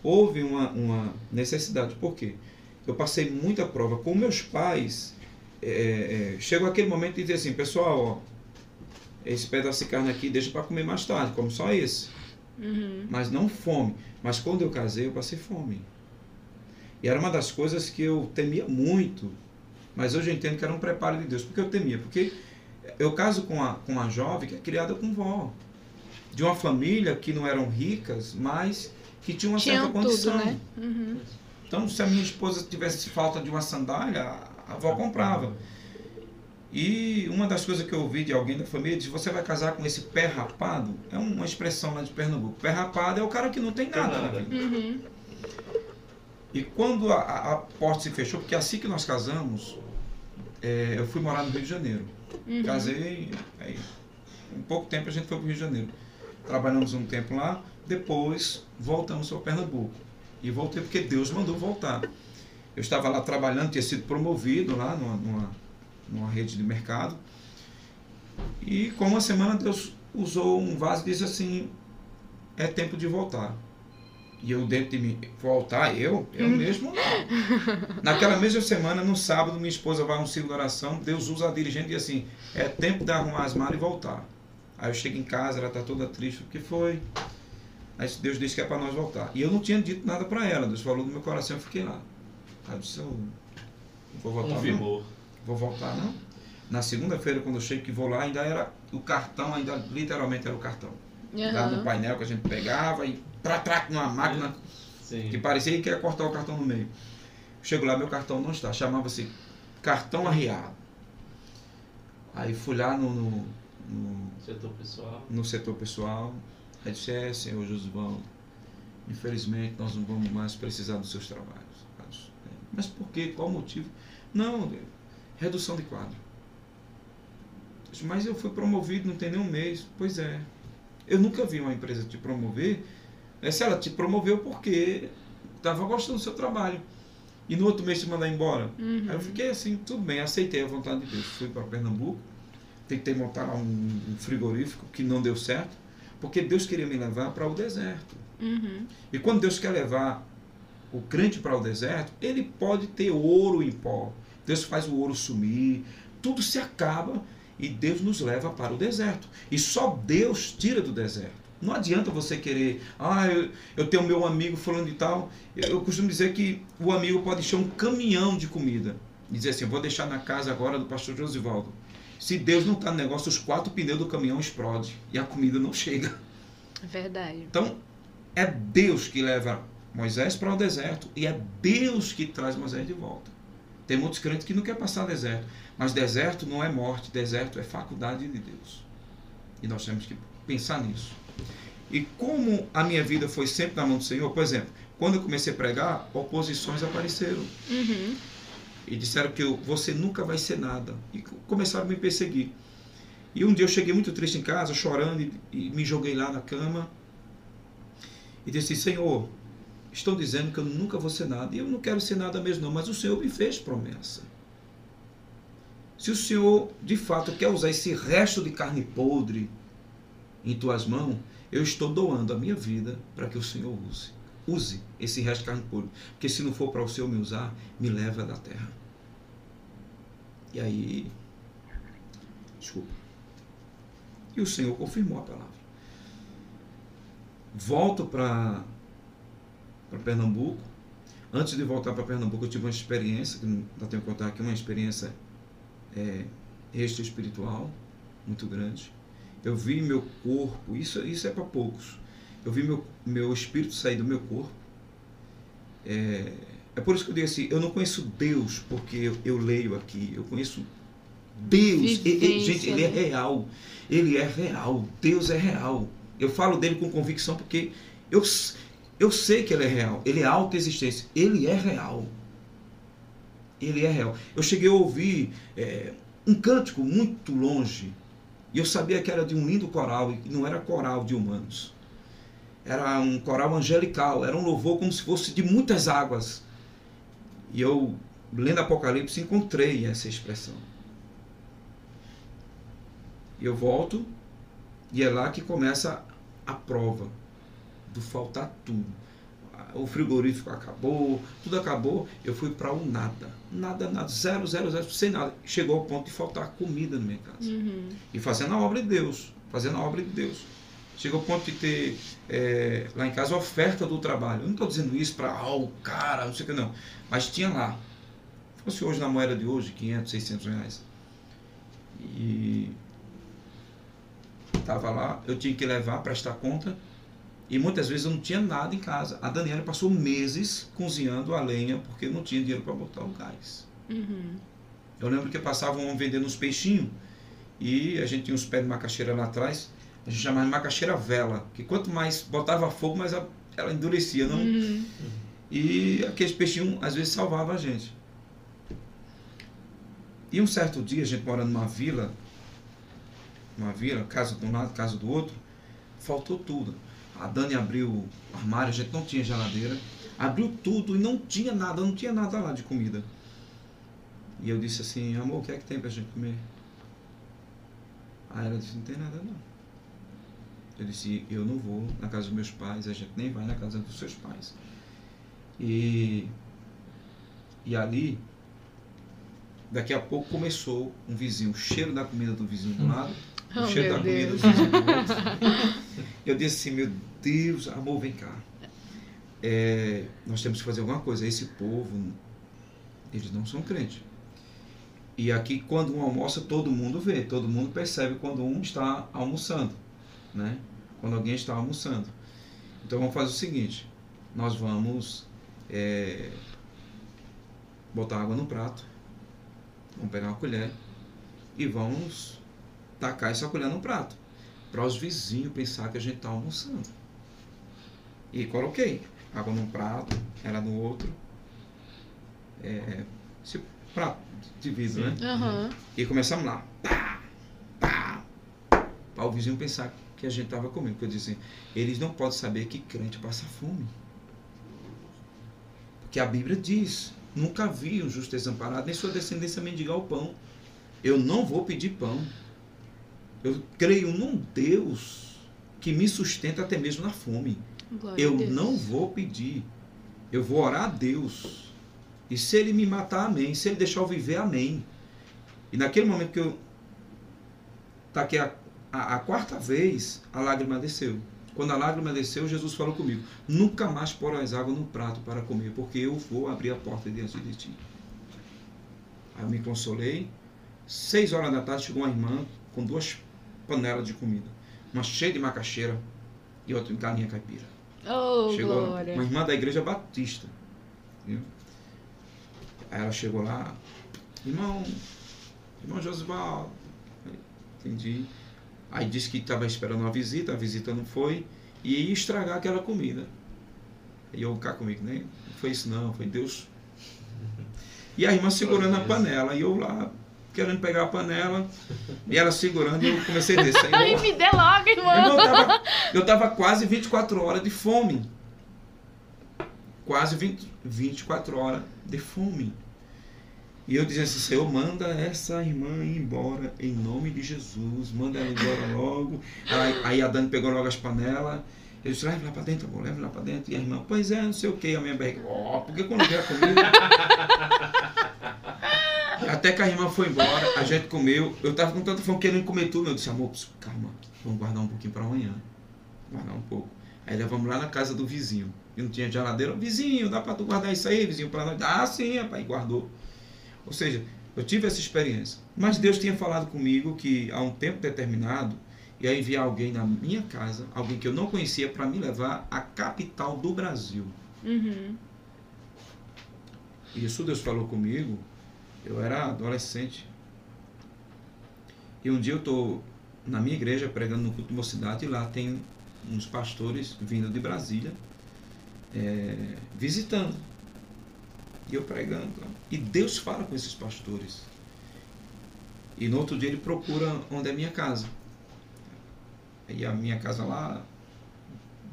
houve uma, uma necessidade. Por quê? Eu passei muita prova com meus pais. É, é, chegou aquele momento de dizer assim, pessoal, ó, esse pedaço de carne aqui deixa para comer mais tarde, come só esse Uhum. mas não fome. Mas quando eu casei, eu passei fome. E era uma das coisas que eu temia muito. Mas hoje eu entendo que era um preparo de Deus. Porque eu temia? Porque eu caso com uma, com uma jovem que é criada com vó. De uma família que não eram ricas, mas que tinha uma Tinham certa condição. tudo, né? Uhum. Então, se a minha esposa tivesse falta de uma sandália, a avó comprava. E uma das coisas que eu ouvi de alguém da família disse: Você vai casar com esse pé rapado? É uma expressão lá de Pernambuco. Pé rapado é o cara que não tem nada, na vida. Uhum. E quando a, a- a porta se fechou, porque assim que nós casamos, é, eu fui morar no Rio de Janeiro. Uhum. Casei, aí, em pouco tempo a gente foi para o Rio de Janeiro. Trabalhamos um tempo lá, depois voltamos para Pernambuco. E voltei porque Deus mandou voltar. Eu estava lá trabalhando, tinha sido promovido lá numa, numa, numa rede de mercado. E com uma semana Deus usou um vaso e disse assim, é tempo de voltar. E eu dentro de mim, voltar eu? Eu mesmo não. Naquela mesma semana, no sábado, minha esposa vai a um ciclo de oração, Deus usa a dirigente e diz assim, é tempo de arrumar as malas e voltar. Aí eu chego em casa, ela está toda triste, o que foi? Aí Deus disse que é para nós voltar. E eu não tinha dito nada para ela, Deus falou no meu coração, eu fiquei lá. Aí eu disse, eu não vou voltar não. Vou voltar não. Na segunda-feira, quando eu chego que vou lá, ainda era o cartão, ainda literalmente era o cartão. Lá no Uhum. painel que a gente pegava e tra tra numa máquina Sim. que parecia que ia cortar o cartão no meio. Chego lá, meu cartão não está. Chamava-se cartão arriado. Aí fui lá no, no, no, Setor pessoal. no setor pessoal. Aí disse, é, senhor Josivaldo, infelizmente nós não vamos mais precisar dos seus trabalhos. "É, Mas por quê? Qual o motivo? Não, redução de quadro. Mas eu fui promovido, não tem nem um mês. Pois é. Eu nunca vi uma empresa te promover. né, Se ela te promoveu porque estava gostando do seu trabalho. E no outro mês te mandar embora. Uhum. Aí eu fiquei assim, tudo bem, aceitei a vontade de Deus. Fui para Pernambuco, tentei montar lá um, um frigorífico que não deu certo, porque Deus queria me levar para o deserto. Uhum. E quando Deus quer levar o crente para o deserto, ele pode ter ouro em pó. Deus faz o ouro sumir, tudo se acaba e Deus nos leva para o deserto. E só Deus tira do deserto. Não adianta você querer, ah, eu, eu tenho meu amigo falando de tal. Eu, eu costumo dizer que o amigo pode encher um caminhão de comida e dizer assim: vou deixar na casa agora do pastor Josivaldo. Se Deus não está no negócio, os quatro pneus do caminhão explodem e a comida não chega. É Verdade. Então, é Deus que leva Moisés para o deserto e é Deus que traz Moisés de volta. Tem muitos crentes que não querem passar deserto, mas deserto não é morte, deserto é faculdade de Deus. E nós temos que pensar nisso. E como a minha vida foi sempre na mão do Senhor, por exemplo, quando eu comecei a pregar, oposições apareceram Uhum. e disseram que eu, você nunca vai ser nada. E co- começaram a me perseguir. E um dia eu cheguei muito triste em casa, chorando, e, e me joguei lá na cama. E disse: Senhor, estão dizendo que eu nunca vou ser nada. E eu não quero ser nada mesmo, não, mas o Senhor me fez promessa. Se o Senhor de fato quer usar esse resto de carne podre em tuas mãos, eu estou doando a minha vida para que o Senhor use. Use esse resto de carne podre. Porque se não for para o Senhor me usar, me leva da terra. E aí. Desculpa. E o Senhor confirmou a palavra. Volto para Pernambuco. Antes de voltar para Pernambuco, eu tive uma experiência, que não tenho que contar aqui, uma experiência é, extra espiritual muito grande. Eu vi meu corpo, isso, isso é para poucos. Eu vi meu, meu espírito sair do meu corpo. É, é por isso que eu digo assim, eu não conheço Deus porque eu, eu leio aqui, eu conheço Deus. E- e- Vivência, gente, ele é né? real. Ele é real. Deus é real. Eu falo dele com convicção porque eu, eu sei que ele é real. Ele é autoexistência. Ele é real. Ele é real. Eu cheguei a ouvir é, um cântico muito longe e eu sabia que era de um lindo coral e não era coral de humanos. Era um coral angelical, era um louvor como se fosse de muitas águas. E eu, lendo Apocalipse, encontrei essa expressão. E eu volto e é lá que começa a prova do faltar tudo. O frigorífico acabou, tudo acabou, eu fui para o nada. Nada, nada, zero, zero, zero, sem nada. Chegou ao ponto de faltar comida na minha casa Uhum. e fazendo a obra de Deus, fazendo a obra de Deus. Chega ao ponto de ter é, lá em casa oferta do trabalho. Eu não estou dizendo isso para, ah, o cara, não sei o que não. Mas tinha lá. Se fosse hoje na moeda de hoje, 500, 600 reais. E estava lá, eu tinha que levar, prestar conta. E muitas vezes eu não tinha nada em casa. A Daniela passou meses cozinhando a lenha porque não tinha dinheiro para botar o gás. Uhum. Eu lembro que passava um homem vendendo uns peixinhos e a gente tinha uns pés de macaxeira lá atrás, a gente chamava de macaxeira vela, que quanto mais botava fogo, mais a- ela endurecia, não? Uhum. E aqueles peixinhos às vezes salvavam a gente. E um certo dia, a gente morando numa vila, numa vila, casa de um lado, casa do outro, faltou tudo. A Dani abriu o armário, a gente não tinha geladeira, abriu tudo e não tinha nada, não tinha nada lá de comida. E eu disse assim, amor, o que é que tem pra gente comer? Aí ela disse, não tem nada não. Eu disse, eu não vou na casa dos meus pais, a gente nem vai na casa dos seus pais. E, e ali, daqui a pouco começou um vizinho, o cheiro da comida do vizinho do lado, o Oh, cheiro da comida outro. Eu disse assim, meu Deus, amor, vem cá. É, nós temos que fazer alguma coisa. Esse povo, eles não são crentes. E aqui, quando um almoça, todo mundo vê, todo mundo percebe quando um está almoçando, né? Quando alguém está almoçando. Então vamos fazer o seguinte: nós vamos é, botar água no prato, vamos pegar uma colher e vamos tacar essa colher no prato. Para os vizinhos pensar que a gente está almoçando. E coloquei água num prato, ela no outro. É, esse prato de vidro, né? Aham. E começamos lá. Pá, pá, para o vizinho pensar que a gente estava comendo. Porque eu disse assim, eles não podem saber que crente passa fome. Porque a Bíblia diz, nunca vi um justo desamparado, nem sua descendência mendigar o pão. Eu não vou pedir pão. Eu creio num Deus que me sustenta até mesmo na fome. Glória Eu não vou pedir. Eu vou orar a Deus. E se ele me matar, amém. Se ele deixar eu viver, amém. E naquele momento que eu taquei a, a, a quarta vez, a lágrima desceu. Quando a lágrima desceu, Jesus falou comigo: Nunca mais porás água no prato para comer, porque eu vou abrir a porta diante de ti. Aí eu me consolei. Seis horas da tarde chegou uma irmã com duas panelas de comida. Uma cheia de macaxeira e outra em galinha caipira. Oh, Chegou glória. uma irmã da igreja batista. Viu? Aí ela chegou lá, irmão, irmão Josival. Aí, Entendi. Aí disse que estava esperando uma visita, a visita não foi, e ia estragar aquela comida. E eu cá comigo, né? Não foi isso não, foi Deus. E a irmã segurando a panela, e eu lá, querendo pegar a panela, e ela segurando, e eu comecei a descer. Ai, me dê logo, irmão. Irmão, eu tava, eu tava quase 24 horas de fome. Quase 20, 24 horas de fome. E eu dizia assim, Senhor, manda essa irmã ir embora em nome de Jesus. Manda ela embora logo. Aí, aí a Dani pegou logo as panelas. Eu disse, leve lá pra dentro, amor, leve lá pra dentro. E a irmã, pois é, não sei o que. A minha barriga, ó, porque quando veio a comida... Até que a irmã foi embora, a gente comeu. Eu tava com tanta fome querendo comer tudo. Eu disse, amor, calma, vamos guardar um pouquinho para amanhã. Guardar um pouco. Aí levamos lá na casa do vizinho. E não tinha geladeira. Vizinho, dá para tu guardar isso aí, vizinho, para nós? Ah, sim, rapaz, e guardou. Ou seja, eu tive essa experiência. Mas Deus tinha falado comigo que há um tempo determinado ia enviar alguém na minha casa, alguém que eu não conhecia, para me levar à capital do Brasil. Uhum. Isso Deus falou comigo, eu era adolescente. E um dia eu estou na minha igreja pregando no culto de mocidade e lá tem uns pastores vindo de Brasília é, visitando. E eu pregando. E Deus fala com esses pastores. E no outro dia ele procura onde é minha casa. E a minha casa lá,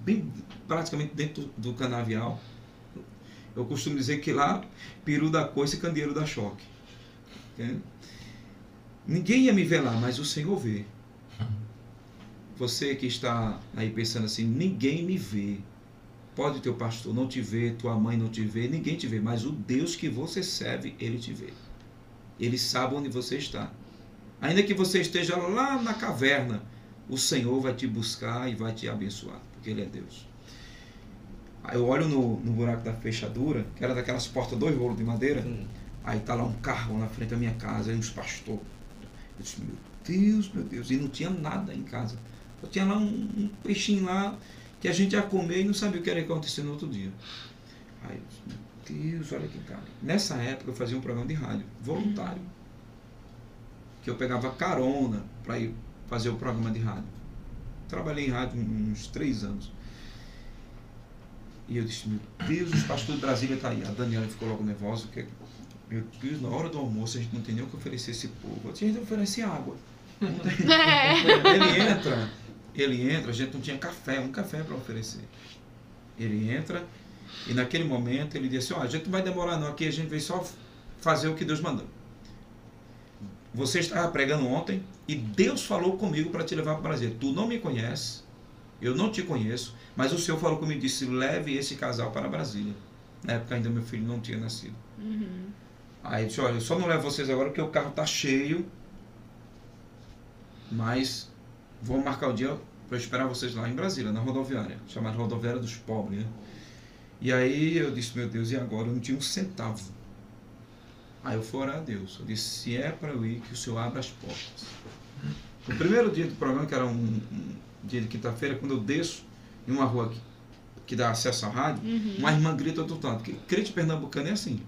bem praticamente dentro do canavial. Eu costumo dizer que lá, peru da coice e candeeiro da choque. Entende? Ninguém ia me ver lá, mas o Senhor vê. Você que está aí pensando assim, ninguém me vê. Pode teu pastor não te ver, tua mãe não te vê, ninguém te vê, mas o Deus que você serve, ele te vê. Ele sabe onde você está. Ainda que você esteja lá na caverna, o Senhor vai te buscar e vai te abençoar, porque Ele é Deus. Eu olho no, no buraco da fechadura, que era daquelas portas, dois rolos de madeira. Aí tá lá um carro na frente da minha casa, aí uns pastores. Eu disse, meu Deus, meu Deus, e não tinha nada em casa. Eu tinha lá um, um peixinho lá que a gente ia comer e não sabia o que ia acontecer no outro dia. Aí eu disse, meu Deus, olha que cara. Nessa época eu fazia um programa de rádio, voluntário. Que eu pegava carona para ir fazer o programa de rádio. Trabalhei em rádio uns três anos. E eu disse, meu Deus, os pastores de Brasília tá aí. A Daniela ficou logo nervosa, porque, meu Deus, na hora do almoço a gente não tem nem o que oferecer esse povo. A gente oferece água. Ele entra, ele entra, a gente não tinha café, um café para oferecer. Ele entra e naquele momento ele disse, ó, a gente não vai demorar não, aqui a gente veio só fazer o que Deus mandou. Você estava pregando ontem e Deus falou comigo para te levar para o Brasil. Tu não me conhece, eu não te conheço, mas o Senhor falou comigo e disse, leve esse casal para Brasília. Na época ainda meu filho não tinha nascido. Uhum. Aí disse, olha, eu só não levo vocês agora porque o carro tá cheio, mas vou marcar o dia para esperar vocês lá em Brasília, na rodoviária, chamada rodoviária dos pobres, né? E aí eu disse, meu Deus, e agora? Eu não tinha um centavo. Aí eu fui orar a Deus. Eu disse, se é para eu ir, que o Senhor abra as portas. No primeiro dia do programa, que era um, um dia de quinta-feira, quando eu desço em uma rua que, que dá acesso à rádio, Uhum. uma irmã grita do outro lado. Porque crente pernambucano é assim.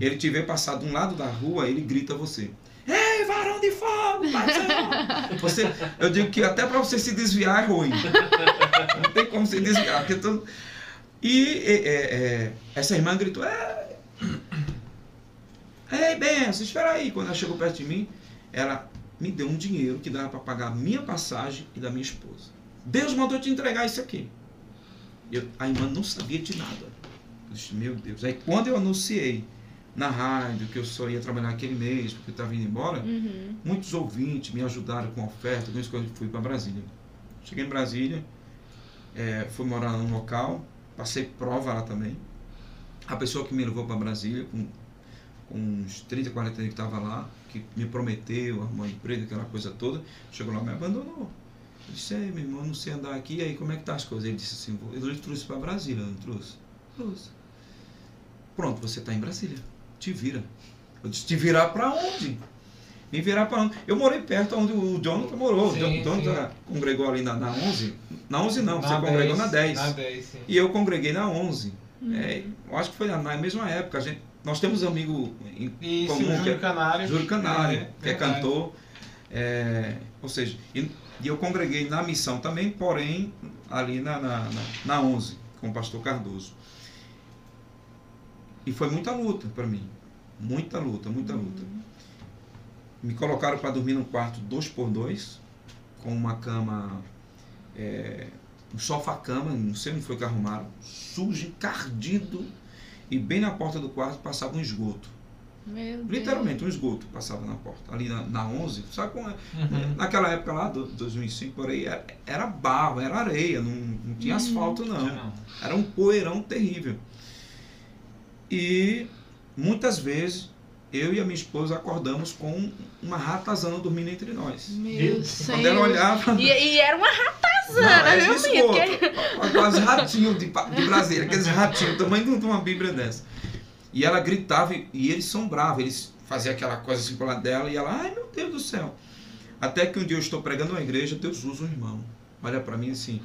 Ele te vê passar de um lado da rua, ele grita a você. Ei, varão de fogo. Você, eu digo que até para você se desviar é ruim. Não tem como se desviar. Porque todo... E é, é, é, essa irmã gritou: é, Ei, benção, espera aí. Quando ela chegou perto de mim, ela me deu um dinheiro que dava para pagar a minha passagem e da minha esposa. Deus mandou te entregar isso aqui. Eu, a irmã não sabia de nada. Eu disse, meu Deus. Aí quando eu anunciei na rádio que eu só ia trabalhar aquele mês, porque eu estava indo embora, Uhum. muitos ouvintes me ajudaram com oferta, com isso que eu fui para Brasília. Cheguei em Brasília, eh, fui morar num local, passei prova lá também. A pessoa que me levou para Brasília, com, com uns 30, 40 anos que estava lá, que me prometeu arrumar um emprego, aquela coisa toda, chegou lá e me abandonou. Eu disse, Ei, meu irmão, não sei andar aqui, aí como é que tá as coisas? Ele disse assim, eu lhe trouxe para Brasília, eu não trouxe? Trouxe. Pronto, você está em Brasília, te vira. Eu disse, te virar para onde? Me virar para onde? Eu morei perto onde o Jonathan morou. Sim, o Jonathan sim. congregou ali na, na 11. Na 11 não, você Na congregou na 10. Na 10, sim. E eu congreguei na 11. É, eu acho que foi na, na mesma época. A gente, nós temos um amigo em Isso, comum, o que Júlio é Canário. Júlio Canário, que é verdade. cantor. É, ou seja, e, e eu congreguei na missão também, porém, ali na, na, na, na 11, com o pastor Cardoso. E foi muita luta para mim. Muita luta, muita luta. Me colocaram para dormir num quarto dois por dois, com uma cama, é, um sofá-cama, não sei onde foi que arrumaram, sujo, encardido, e bem na porta do quarto passava um esgoto. Meu Deus. Literalmente, um esgoto passava na porta. Ali na, na 11, sabe como é? Uhum. Naquela época lá, do, 2005 por aí, era, era barro, era areia, não, não tinha Uhum. asfalto não. Não. Era um poeirão terrível. E muitas vezes eu e a minha esposa acordamos com uma ratazana dormindo entre nós. Meu Quando ela olhava. E, e era uma ratazana, viu. Porque- Aqueles ratinhos de, pa- de Brasília, aqueles ratinhos, o tamanho de uma bíblia dessa. E ela gritava, e, e eles são bravos, eles faziam aquela coisa assim pro lado dela, e ela, ai meu Deus do céu. Até que um dia eu estou pregando uma igreja, Deus usa um irmão. Olha para mim assim,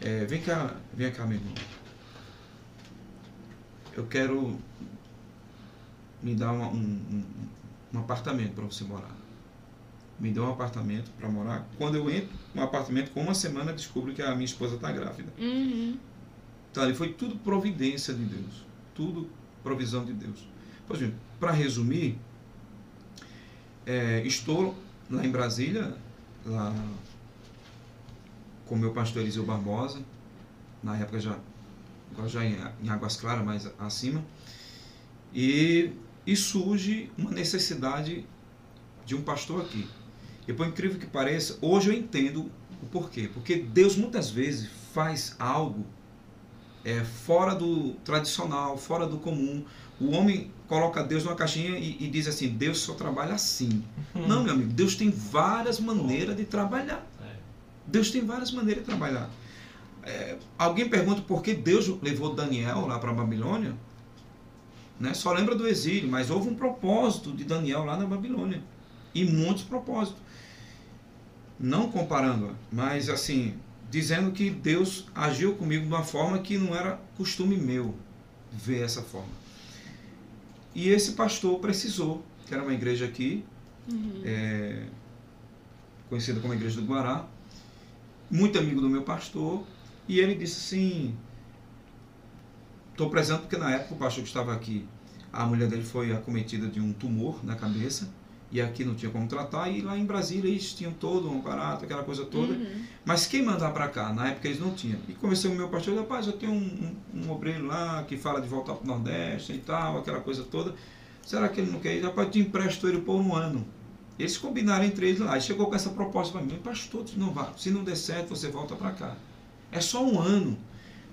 é, vem cá, vem cá, meu irmão. Eu quero me dar uma- um, um, um apartamento para você morar. Me deu um apartamento para morar. Quando eu entro no apartamento, com uma semana, descubro que a minha esposa está grávida. Uhum. Então, ali foi tudo providência de Deus. Tudo provisão de Deus. Pois bem, para resumir, é, estou lá em Brasília, lá com meu pastor Eliseu Barbosa, na época já, já em, em Águas Claras, mais acima, e, e surge uma necessidade de um pastor aqui. E por incrível que pareça, hoje eu entendo o porquê. Porque Deus muitas vezes faz algo é, fora do tradicional, fora do comum. O homem coloca Deus numa caixinha e, e diz assim: Deus só trabalha assim. Não, meu amigo, Deus tem várias maneiras de trabalhar. É. Deus tem várias maneiras de trabalhar. É, alguém pergunta por que Deus levou Daniel lá para a Babilônia? Né? Só lembra do exílio, mas houve um propósito de Daniel lá na Babilônia. E muitos propósitos. Não comparando, mas assim, dizendo que Deus agiu comigo de uma forma que não era costume meu ver essa forma. E esse pastor precisou, que era uma igreja aqui, é, conhecida como Igreja do Guará, muito amigo do meu pastor, e ele disse assim: estou presente porque na época o pastor que estava aqui, a mulher dele foi acometida de um tumor na cabeça, e aqui não tinha como tratar, e lá em Brasília eles tinham todo um aparato, aquela coisa toda. Uhum. Mas quem mandar para cá? Na época eles não tinham. E conversei com o meu pastor, rapaz, eu tenho um, um, um obreiro lá que fala de voltar para o Nordeste e tal, aquela coisa toda. Será que ele não quer ir? Rapaz, te empresto ele por um ano. Eles combinaram entre eles lá. E chegou com essa proposta para mim, pastor, não vá. Se não der certo, você volta para cá. É só um ano.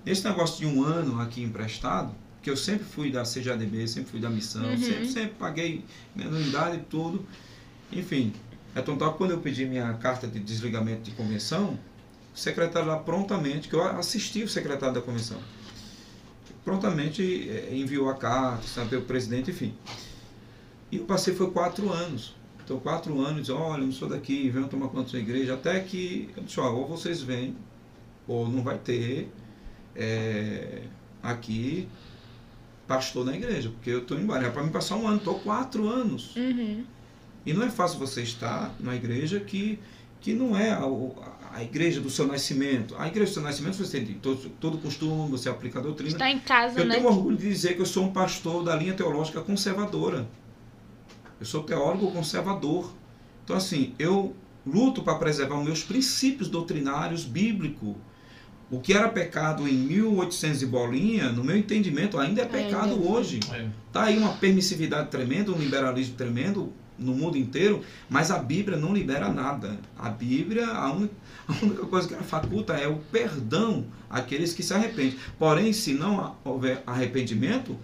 Esse negócio de um ano aqui emprestado, que eu sempre fui da CJDB, sempre fui da missão, Uhum. sempre, sempre paguei minha anuidade e tudo. Enfim, é tão tal que quando eu pedi minha carta de desligamento de convenção, o secretário lá prontamente, que eu assisti o secretário da convenção, prontamente eh, enviou a carta, sabe, o presidente, enfim. E eu passei foi quatro anos. Então, quatro anos, olha, eu não sou daqui, venham tomar conta da sua igreja, até que, eu disse, ó, ou vocês vêm, ou não vai ter eh, aqui pastor na igreja, porque eu estou embora. É para me passar um ano, estou quatro anos. Uhum. E não é fácil você estar numa igreja que, que não é a, a igreja do seu nascimento. A igreja do seu nascimento você tem todo, todo costume, você aplica a doutrina. Está em casa, eu né? tenho orgulho de dizer que eu sou um pastor da linha teológica conservadora. Eu sou teólogo conservador. Então, assim, eu luto para preservar os meus princípios doutrinários bíblicos. O que era pecado em 1800 e bolinha, no meu entendimento, ainda é pecado é. hoje. É. Tá aí uma permissividade tremenda, um liberalismo tremendo no mundo inteiro, mas a Bíblia não libera nada. A Bíblia, a única, a única coisa que ela faculta é o perdão àqueles que se arrependem. Porém, se não houver arrependimento,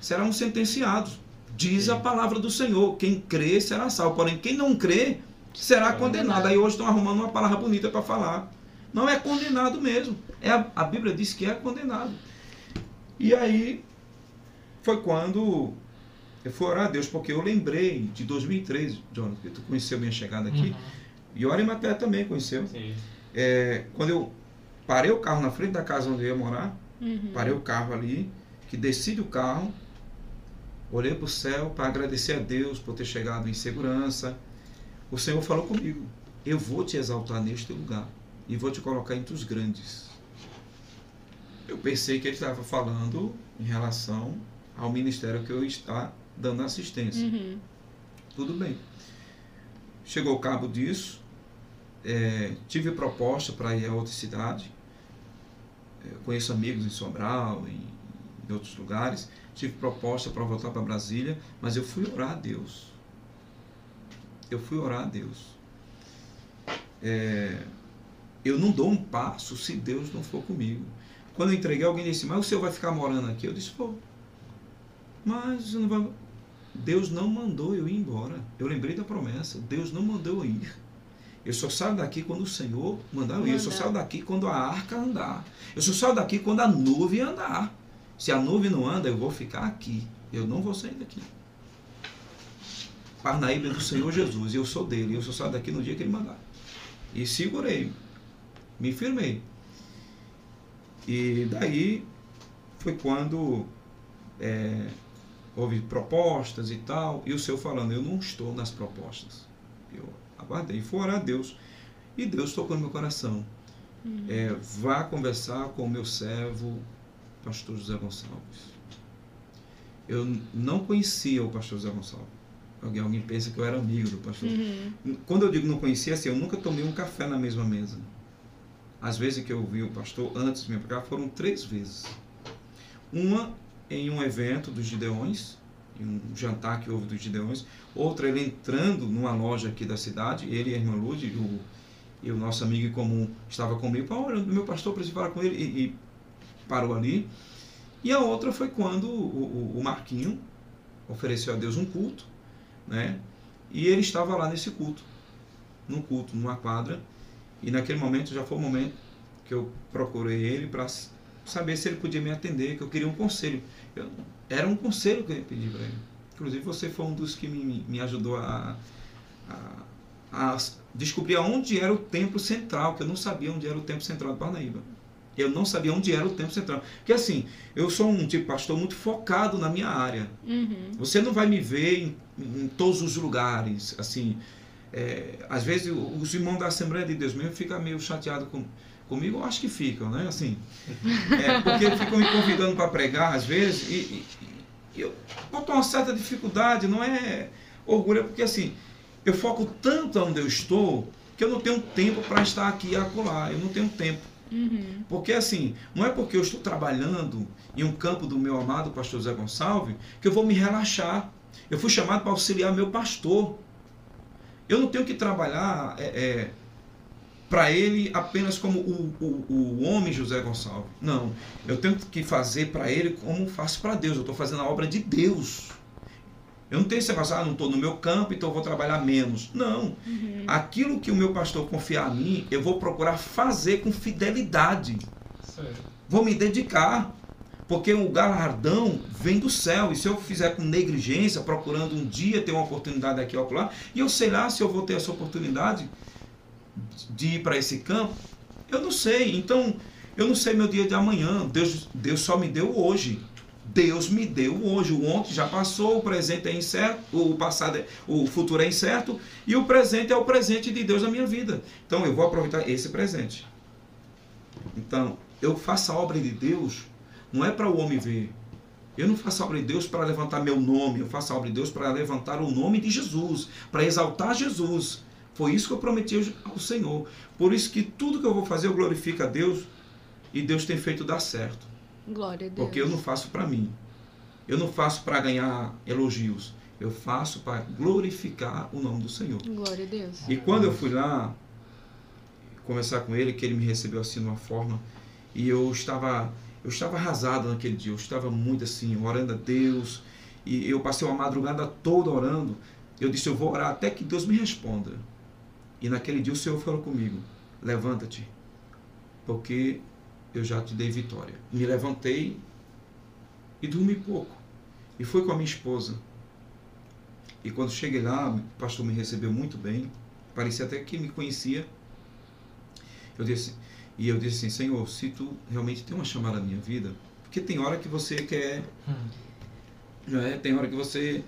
serão sentenciados. Diz a palavra do Senhor: quem crê será salvo. Porém, quem não crê será condenado. Aí hoje estão arrumando uma palavra bonita para falar. Não é condenado mesmo. É a, a Bíblia diz que é condenado. E aí foi quando eu fui orar a Deus, porque eu lembrei de 2013, Jonathan, que tu conheceu minha chegada aqui. Uhum. E o Arimaté também conheceu. Sim. É, quando eu parei o carro na frente da casa onde eu ia morar, Uhum. parei o carro ali, que desci do carro, olhei para o céu para agradecer a Deus por ter chegado em segurança. O Senhor falou comigo: Eu vou te exaltar neste lugar e vou te colocar entre os grandes. Eu pensei que ele estava falando em relação ao ministério que eu está dando assistência. Uhum. Tudo bem. Chegou o cabo disso, é, tive proposta para ir a outra cidade. É, conheço amigos em Sobral, em, em outros lugares. Tive proposta para voltar para Brasília, mas eu fui orar a Deus. Eu fui orar a Deus. É, eu não dou um passo se Deus não for comigo. Quando eu entreguei, alguém disse: Mas o senhor vai ficar morando aqui? Eu disse: Vou. Mas não vai. Deus não mandou eu ir embora. Eu lembrei da promessa. Deus não mandou eu ir. Eu só saio daqui quando o Senhor mandar eu ir. Eu só saio daqui quando a arca andar. Eu só saio daqui quando a nuvem andar. Se a nuvem não anda, eu vou ficar aqui. Eu não vou sair daqui. Parnaíba é do Senhor Jesus. E eu sou dele. Eu só saio daqui no dia que ele mandar. E segurei. Me firmei. E daí foi quando é, houve propostas e tal, e o Senhor falando, eu não estou nas propostas. Eu aguardei, fui orar a Deus. E Deus tocou no meu coração. É, vá conversar com o meu servo, pastor José Gonçalves. Eu não conhecia o pastor José Gonçalves. Alguém, alguém pensa que eu era amigo do pastor. Uhum. Quando eu digo não conhecia, assim, eu nunca tomei um café na mesma mesa. As vezes que eu vi o pastor antes de para cá foram três vezes. Uma em um evento dos Gideões, em um jantar que houve dos Gideões. Outra ele entrando numa loja aqui da cidade, ele e a irmã Lud, e o, e o nosso amigo em comum estava comigo. Falou, olha, meu pastor, preciso falar com ele. E, e parou ali. E a outra foi quando o, o, o Marquinho ofereceu a Deus um culto, né? E ele estava lá nesse culto, num culto, numa quadra. E naquele momento já foi o momento que eu procurei ele para saber se ele podia me atender, que eu queria um conselho. Eu- era um conselho que eu ia pedir para ele. Inclusive você foi um dos que me, me ajudou a, a, a descobrir aonde era o templo central, que eu não sabia onde era o templo central de Parnaíba. Eu não sabia onde era o templo central. Porque assim, eu sou um tipo de pastor muito focado na minha área. Uhum. Você não vai me ver em, em todos os lugares, assim. É, às vezes os irmãos da Assembleia de Deus mesmo ficam meio chateados com, comigo, eu acho que ficam, né? Assim, é, porque ficam me convidando para pregar às vezes e, e- e eu boto uma certa dificuldade, não é orgulho, é porque assim, eu foco tanto onde eu estou que eu não tenho tempo para estar aqui e acolá, eu não tenho tempo. Uhum. Porque assim, não é porque eu estou trabalhando em um campo do meu amado pastor Zé Gonçalves que eu vou me relaxar. Eu fui chamado para auxiliar meu pastor. Eu não tenho que trabalhar é, para ele apenas como o, o, o homem José Gonçalves. Não. Eu tenho que fazer para ele como faço para Deus. Eu estou fazendo a obra de Deus. Eu não tenho esse negócio, ah, não estou no meu campo, então eu vou trabalhar menos. Não. Uhum. Aquilo que o meu pastor confiar a mim, eu vou procurar fazer com fidelidade. Certo. Vou me dedicar. Porque o galardão vem do céu. E se eu fizer com negligência, procurando um dia ter uma oportunidade aqui ou lá, e eu sei lá se eu vou ter essa oportunidade de ir para esse campo, eu não sei. Então, eu não sei meu dia de amanhã. Deus, Deus só me deu hoje. Deus me deu hoje. O ontem já passou, o presente é incerto, o passado, é, o futuro é incerto e o presente é o presente de Deus na minha vida. Então eu vou aproveitar esse presente. Então, eu faço a obra de Deus não é para o homem ver. Eu não faço a obra de Deus para levantar meu nome, eu faço a obra de Deus para levantar o nome de Jesus, para exaltar Jesus. Foi isso que eu prometi ao Senhor. Por isso que tudo que eu vou fazer eu glorifico a Deus e Deus tem feito dar certo. Glória a Deus. Porque eu não faço para mim. Eu não faço para ganhar elogios. Eu faço para glorificar o nome do Senhor. Glória a Deus. E quando eu fui lá conversar com ele, que ele me recebeu assim de uma forma, e eu estava eu estava arrasado naquele dia, eu estava muito assim, orando a Deus, e eu passei uma madrugada toda orando. Eu disse, eu vou orar até que Deus me responda. E naquele dia o Senhor falou comigo: levanta-te, porque eu já te dei vitória. Me levantei e dormi pouco. E fui com a minha esposa. E quando cheguei lá, o pastor me recebeu muito bem. Parecia até que me conhecia. Eu disse, e eu disse assim, Senhor, se tu realmente tem uma chamada na minha vida, porque tem hora que você quer, não é? Tem hora que você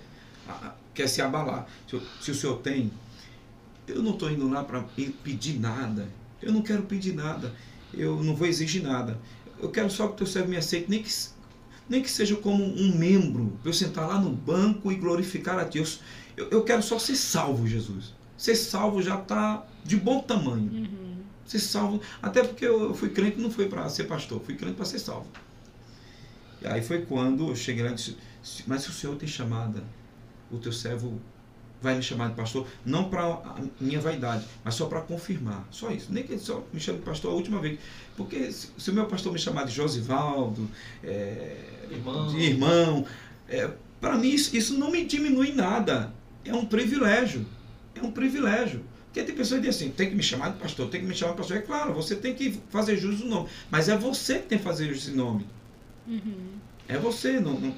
quer se abalar. Se, se o Senhor tem, eu não estou indo lá para pedir nada. Eu não quero pedir nada. Eu não vou exigir nada. Eu quero só que o teu servo me aceite, nem que, nem que seja como um membro, para eu sentar lá no banco e glorificar a Deus. Eu, eu quero só ser salvo, Jesus. Ser salvo já está de bom tamanho. Uhum. Ser salvo. Até porque eu fui crente, não foi para ser pastor, fui crente para ser salvo. E aí foi quando eu cheguei lá e disse: Mas se o Senhor tem chamada, o teu servo vai me chamar de pastor, não para minha vaidade, mas só para confirmar. Só isso. Nem que ele só me chame de pastor a última vez. Porque se, o meu pastor me chamar de Josivaldo, é, Irmão. de irmão, é, para mim isso, isso não me diminui nada. É um privilégio. É um privilégio. Porque tem pessoas que dizem assim, tem que me chamar de pastor, tem que me chamar de pastor. É claro, você tem que fazer jus do nome. Mas é você que tem que fazer jus do nome. Uhum. É você, não, não,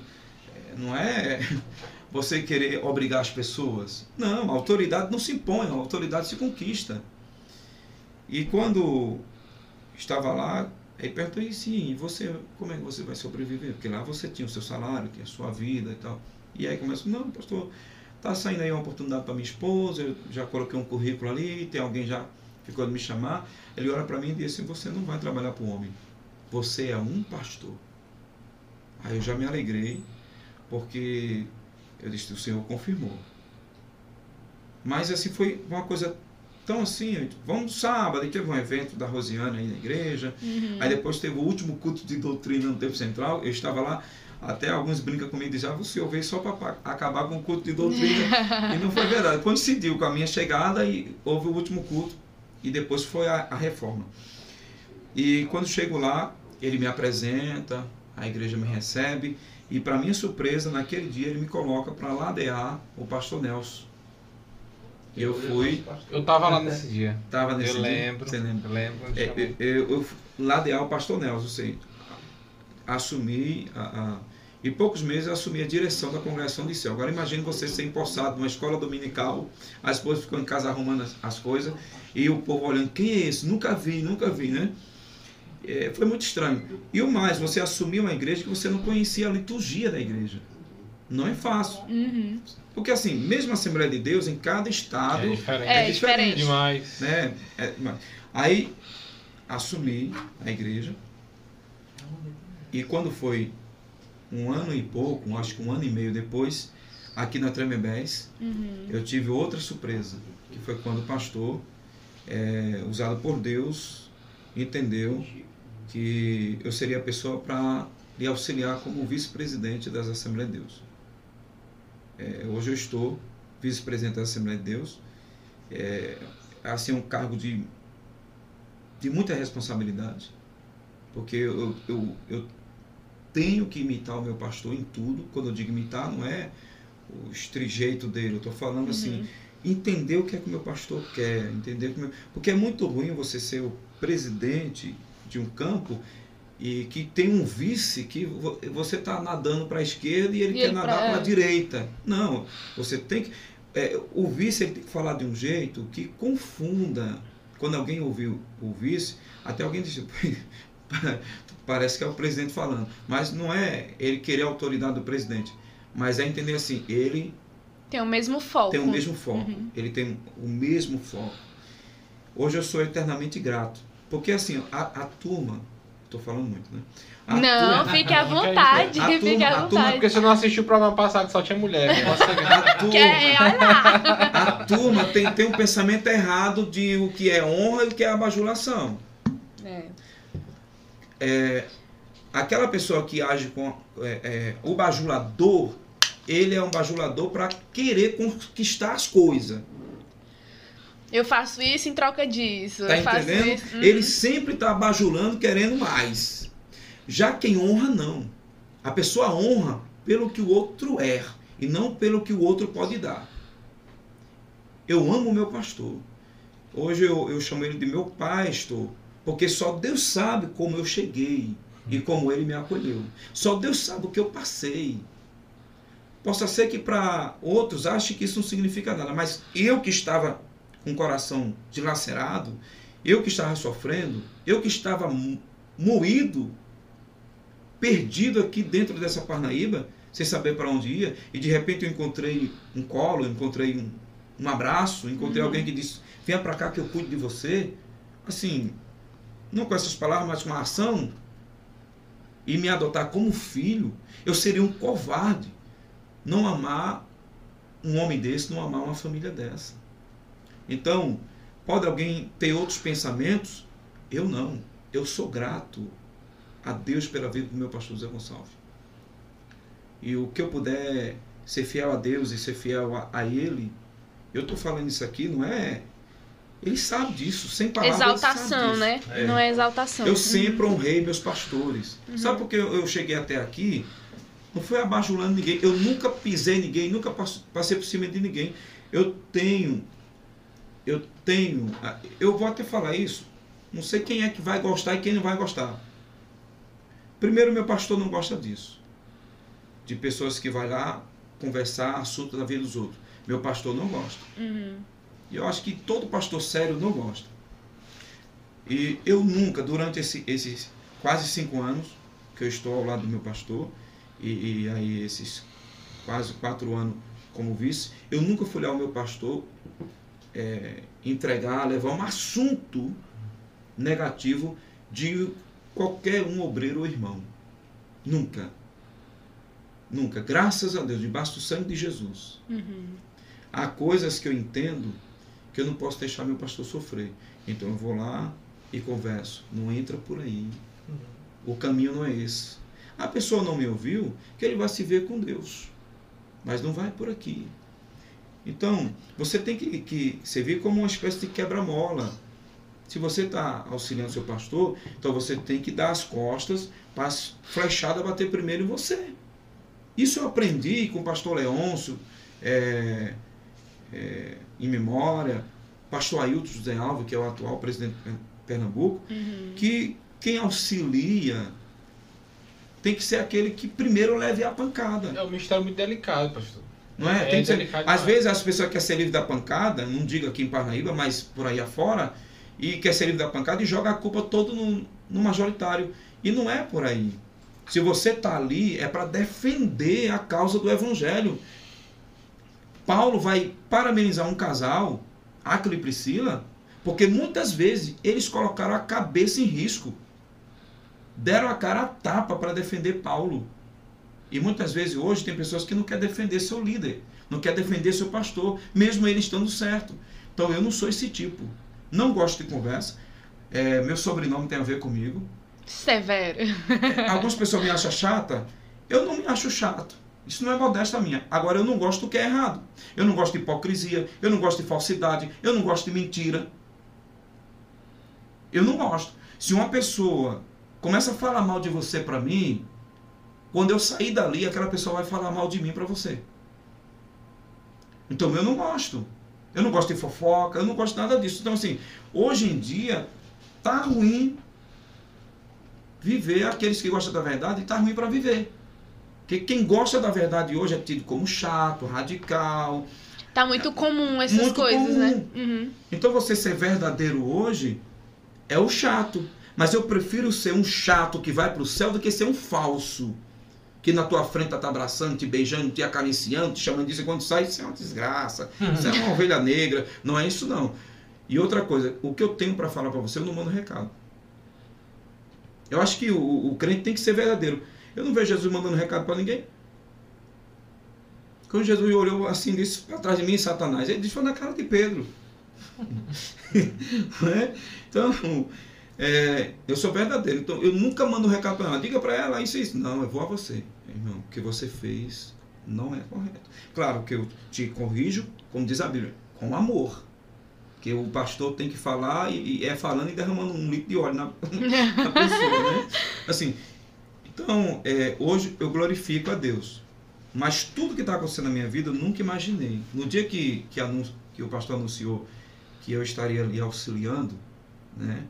é- não é você querer obrigar as pessoas. Não, a autoridade não se impõe, a autoridade se conquista. E quando estava lá, ele perguntou, e sim, você, como é que você vai sobreviver? Porque lá você tinha o seu salário, tinha a sua vida e tal. E aí começou, não, pastor, tá saindo aí uma oportunidade para minha esposa, eu já coloquei um currículo ali, tem alguém já ficou de me chamar. Ele olha para mim e diz assim, você não vai trabalhar para o homem, você é um pastor. Aí eu já me alegrei, porque eu disse, o Senhor confirmou. Mas assim, foi uma coisa tão assim, vamos sábado, aí teve um evento da Rosiana aí na igreja, Uhum. aí depois teve o último culto de doutrina no tempo central, eu estava lá, até alguns brincam comigo e dizem, ah, o senhor veio só para acabar com o culto de doutrina. e não foi verdade. Coincidiu com a minha chegada e houve o último culto, e depois foi a, a reforma. E quando chego lá, ele me apresenta, a igreja me recebe, e para minha surpresa, naquele dia ele me coloca para ladear o pastor Nelson. Eu fui, Eu tava lá nesse dia. estava nesse eu dia, lembro. você lembra? Eu lembro. É, chamou. eu, eu, eu ladear o pastor Nelson, sei, assumi a, a- em poucos meses eu assumi a direção da congregação de céu. Agora imagine você ser empossado numa escola dominical, a esposa ficou em casa arrumando as, as coisas e o povo olhando, quem é esse? Nunca vi, nunca vi, né? É, foi muito estranho. E o mais, você assumir uma igreja que você não conhecia a liturgia da igreja. Não é fácil. Uhum. Porque assim, mesmo a Assembleia de Deus, em cada estado, É diferente. É, é diferente. demais. né? É, aí assumi a igreja e quando foi um ano e pouco, acho que um ano e meio depois, aqui na Tremembés, Uhum. eu tive outra surpresa, que foi quando o pastor, é, usado por Deus, entendeu que eu seria a pessoa para lhe auxiliar como vice-presidente das Assembleias de Deus. É, hoje eu estou vice-presidente da Assembleia de Deus, é, assim, um cargo de, de muita responsabilidade, porque eu, eu, eu tenho que imitar o meu pastor em tudo, quando eu digo imitar, não é o estrejeito dele, eu estou falando assim, Uhum. entender o que é que o meu pastor quer, entender que meu... porque é muito ruim você ser o presidente de um campo e que tem um vice que vo- você está nadando para a esquerda e ele E quer ele nadar para a direita. Não, você tem que é, o vice ele tem que falar de um jeito que confunda. Quando alguém ouviu o vice, até alguém disse, parece que é o presidente falando. Mas não é ele querer a autoridade do presidente. Mas é entender assim, ele Tem o mesmo foco. tem o mesmo foco. Uhum. Ele tem o mesmo foco. Hoje eu sou eternamente grato. Porque assim, a, a turma. Estou falando muito, né? A Não, turma- fique à vontade. A fique turma- à a turma, vontade. Porque você não assistiu o programa passado só tinha mulher. né? A turma, é, a turma tem, tem um pensamento errado de o que é honra e o que é abajulação. É. Aquela pessoa que age com é, é, o bajulador, ele é um bajulador para querer conquistar as coisas. Eu faço isso em troca disso. Tá entendendo? Uhum. Ele sempre está bajulando, querendo mais. Já quem honra, não. A pessoa honra pelo que o outro é e não pelo que o outro pode dar. Eu amo o meu pastor. Hoje eu, eu chamo ele de meu pastor, porque só Deus sabe como eu cheguei e como ele me acolheu. Só Deus sabe o que eu passei. Possa ser que para outros achem que isso não significa nada, mas eu que estava com o coração dilacerado, eu que estava sofrendo, eu que estava mo- moído, perdido aqui dentro dessa Parnaíba, sem saber para onde ia, e de repente eu encontrei um colo, eu encontrei um, um abraço, encontrei Uhum. alguém que disse: Venha para cá que eu cuido de você. Assim, não com essas palavras, mas com a ação, e me adotar como filho, eu seria um covarde não amar um homem desse, não amar uma família dessa. Então, pode alguém ter outros pensamentos? Eu não. Eu sou grato a Deus pela vida do meu pastor Zé Gonçalves. E o que eu puder ser fiel a Deus e ser fiel a, a Ele, eu estou falando isso aqui, não é. Ele sabe disso, sem palavras. Exaltação, né? É. Não é exaltação. Eu sempre honrei meus pastores. Uhum. Sabe por que eu cheguei até aqui? Não foi abajulando ninguém. Eu nunca pisei ninguém, nunca pass- passei por cima de ninguém. Eu tenho, eu tenho, eu vou até falar isso. Não sei quem é que vai gostar e quem não vai gostar. Primeiro, meu pastor não gosta disso. De pessoas que vai lá conversar assunto da vida dos outros. Meu pastor não gosta. Uhum. E eu acho que todo pastor sério não gosta. E eu nunca, durante esse- esses quase cinco anos que eu estou ao lado do meu pastor, e, e aí esses quase quatro anos como vice, eu nunca fui lá ao meu pastor é, entregar, levar um assunto negativo de qualquer um obreiro ou irmão. Nunca. Nunca. Graças a Deus, debaixo do sangue de Jesus. Uhum. Há coisas que eu entendo que eu não posso deixar meu pastor sofrer. Então eu vou lá e converso. Não entra por aí. O caminho não é esse. A pessoa não me ouviu, que ele vai se ver com Deus. Mas não vai por aqui. Então, você tem que, que servir como uma espécie de quebra-mola. Se você está auxiliando seu pastor, então você tem que dar as costas para as flechadas bater primeiro em você. Isso eu aprendi com o pastor Leôncio, é, é, em memória, pastor Ailton José Alves, que é o atual presidente de Pernambuco, Uhum. que quem auxilia tem que ser aquele que primeiro leve a pancada. É um mistério muito delicado, pastor. Não é? É Tem que ser- delicado às vezes as pessoas querem ser livre da pancada, não digo aqui em Parnaíba, mas por aí afora, e quer ser livre da pancada e joga a culpa todo no, no majoritário. E não é por aí. Se você está ali, é para defender a causa do evangelho. Paulo vai parabenizar um casal, Áquila e Priscila, porque muitas vezes eles colocaram a cabeça em risco. Deram a cara a tapa para defender Paulo. E muitas vezes hoje tem pessoas que não querem defender seu líder, não quer defender seu pastor, mesmo ele estando certo. Então eu não sou esse tipo. Não gosto de conversa. É, meu sobrenome tem a ver comigo. Severo. Algumas pessoas me acham chata. Eu não me acho chato. Isso não é modéstia minha. Agora eu não gosto do que é errado. Eu não gosto de hipocrisia, eu não gosto de falsidade, eu não gosto de mentira. Eu não gosto. Se uma pessoa começa a falar mal de você para mim, quando eu sair dali, aquela pessoa vai falar mal de mim para você. Então eu não gosto. Eu não gosto de fofoca, eu não gosto nada disso. Então assim, hoje em dia tá ruim viver aqueles que gostam da verdade tá ruim para viver. Porque quem gosta da verdade hoje é tido como chato, radical. Tá muito comum essas Muito coisas, comum. né? Uhum. Então você ser verdadeiro hoje é o chato. Mas eu prefiro ser um chato que vai para o céu do que ser um falso. Que na tua frente tá te abraçando, te beijando, te acariciando, te chamando disso. E quando sai, isso é uma desgraça. Isso é uma ovelha negra. Não é isso, não. E outra coisa, o que eu tenho para falar para você, eu não mando recado. Eu acho que o, o crente tem que ser verdadeiro. Eu não vejo Jesus mandando recado para ninguém. Quando Jesus olhou assim, disse para trás de mim, Satanás, ele disse foi na cara de Pedro. É? Então, é, eu sou verdadeiro. Então, eu nunca mando recado para ela. Diga para ela isso isso. Não, eu vou a você. Irmão, o que você fez não é correto. Claro que eu te corrijo, como diz a Bíblia, com amor. Que o pastor tem que falar e, e é falando e derramando um litro de óleo na, na pessoa, né? Assim, então, é, hoje eu glorifico a Deus. Mas tudo que está acontecendo na minha vida eu nunca imaginei. No dia que, que, anuncio, que o pastor anunciou que eu estaria ali auxiliando, né,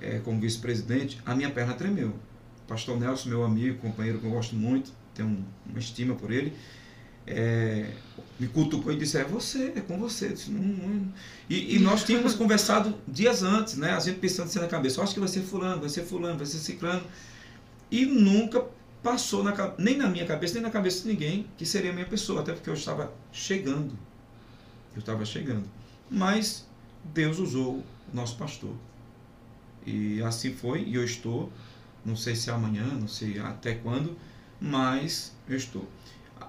é, como vice-presidente, a minha perna tremeu. O pastor Nelson, meu amigo, companheiro que eu gosto muito, tenho um, uma estima por ele, é, me cutucou e disse, é você, é com você. Disse, não, não. E, e, nós tínhamos conversado dias antes, né? A gente pensando assim na cabeça, acho que vai ser fulano, vai ser fulano, vai ser ciclano. E nunca passou na, nem na minha cabeça, nem na cabeça de ninguém que seria a minha pessoa, até porque eu estava chegando. Eu estava chegando. Mas Deus usou o nosso pastor. E assim foi, e eu estou, não sei se é amanhã, não sei até quando, mas eu estou.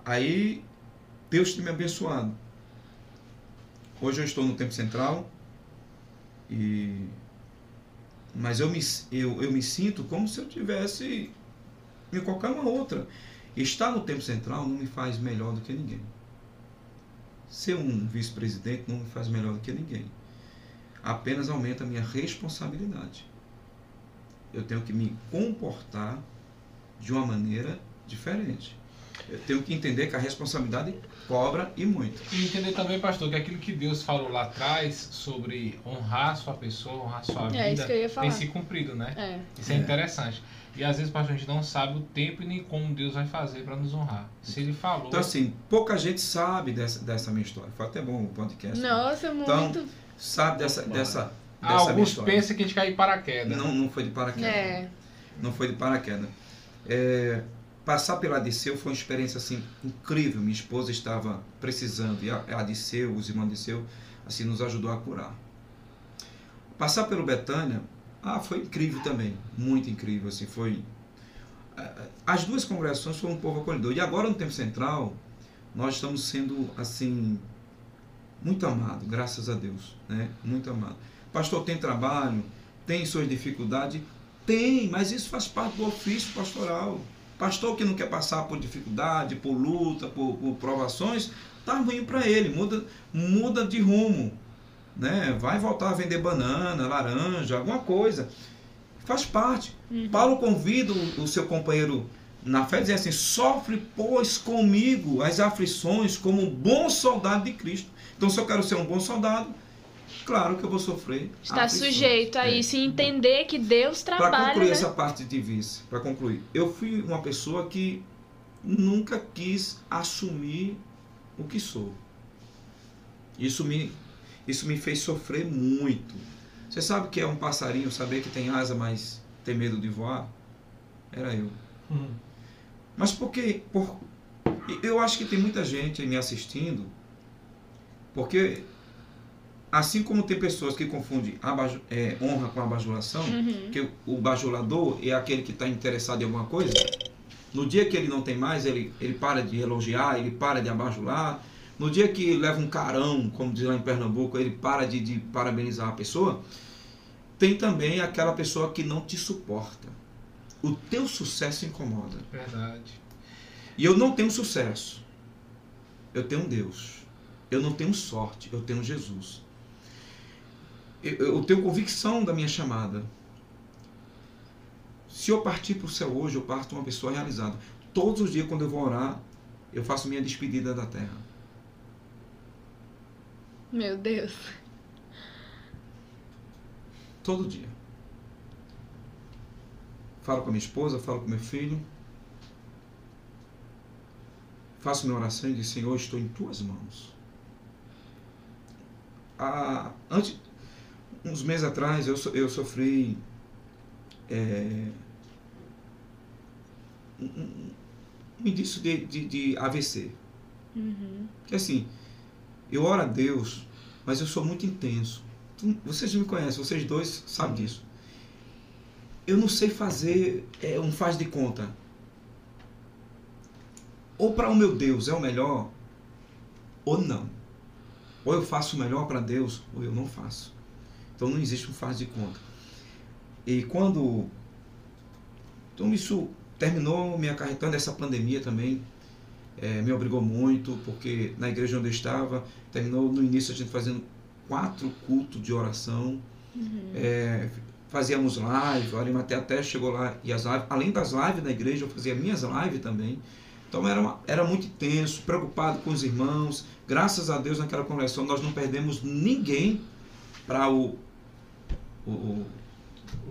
Aí Deus tem me abençoado. Hoje eu estou no Tempo Central, e mas eu me, eu, eu me sinto como se eu tivesse em qualquer uma outra. Estar no tempo central não me faz melhor do que ninguém. Ser um vice-presidente não me faz melhor do que ninguém. Apenas aumenta a minha responsabilidade. Eu tenho que me comportar de uma maneira diferente. Eu tenho que entender que a responsabilidade cobra e muito. E entender também, pastor, que aquilo que Deus falou lá atrás sobre honrar sua pessoa, honrar sua É, isso vida, que eu ia falar. tem se cumprido, né? É. Isso é, É. interessante. E às vezes, pastor, a gente não sabe o tempo e nem como Deus vai fazer para nos honrar. Se Ele falou. Então, assim, pouca gente sabe dessa, dessa minha história. Foi até bom o podcast. né? Nossa, Então, muito. Sabe dessa, dessa, Ah, dessa alguns história. pensam que a gente cai em paraquedas. Não, não foi de paraquedas. É. Não foi de paraquedas. É, passar pela Adiceu foi uma experiência assim incrível. Minha esposa estava precisando e a Adiceu, os irmãos Adiceu, assim nos ajudou a curar. Passar pelo Betânia, ah, foi incrível também, muito incrível assim, foi ah, as duas congregações foram um povo acolhedor. E agora no tempo central, nós estamos sendo assim muito amado, graças a Deus, né? Muito amado. Pastor tem trabalho, tem suas dificuldades, tem, mas isso faz parte do ofício pastoral. Pastor que não quer passar por dificuldade, por luta, por, por provações, tá ruim para ele, muda, muda de rumo, né? Vai voltar a vender banana, laranja, alguma coisa. Faz parte. Paulo convida o, o seu companheiro na fé, dizendo assim: sofre, pois, comigo as aflições como um bom soldado de Cristo. Então, se eu quero ser um bom soldado, claro que eu vou sofrer. Está aflições. sujeito a É. isso e entender que Deus Para trabalha. concluir né? essa parte de vice, para concluir, eu fui uma pessoa que nunca quis assumir o que sou. Isso me, isso me fez sofrer muito. Você sabe que é um passarinho saber que tem asa, mas tem medo de voar? Era eu. Hum. Mas por quê? Por, eu acho que tem muita gente me assistindo, porque assim como tem pessoas que confundem abaju- é, honra com abajulação, Uhum. que o bajulador é aquele que está interessado em alguma coisa. No dia que ele não tem mais, ele, ele para de elogiar, ele para de abajular. No dia que leva um carão, como diz lá em Pernambuco, ele para de, de parabenizar a pessoa. Tem também aquela pessoa que não te suporta. O teu sucesso incomoda. Verdade. E eu não tenho sucesso. Eu tenho um Deus. Eu não tenho sorte. Eu tenho Jesus. Eu, eu tenho convicção da minha chamada. Se eu partir para o céu hoje, eu parto uma pessoa realizada. Todos os dias, quando eu vou orar, eu faço minha despedida da terra. Meu Deus. Todo dia. Falo com a minha esposa, falo com meu filho. Faço minha oração e digo, Senhor, estou em tuas mãos. Ah, antes, uns meses atrás, eu, so- eu sofri é, um, um- indício de, de, de AVC. Uhum. Que assim, eu oro a Deus, mas eu sou muito intenso. Vocês me conhecem, vocês dois sabem disso. Eu não sei fazer é, um faz de conta. Ou para o meu Deus é o melhor, ou não. Ou eu faço o melhor para Deus, ou eu não faço. Então não existe um faz de conta. E quando. Então isso terminou me acarretando essa pandemia também. é, me obrigou muito, porque na igreja onde eu estava, terminou no início a gente fazendo quatro cultos de oração. É, fazíamos live, a até até chegou lá e as lives, além das lives na igreja, eu fazia minhas lives também. Então era, uma- era muito tenso, preocupado com os irmãos. Graças a Deus naquela congregação nós não perdemos ninguém para o, o, o,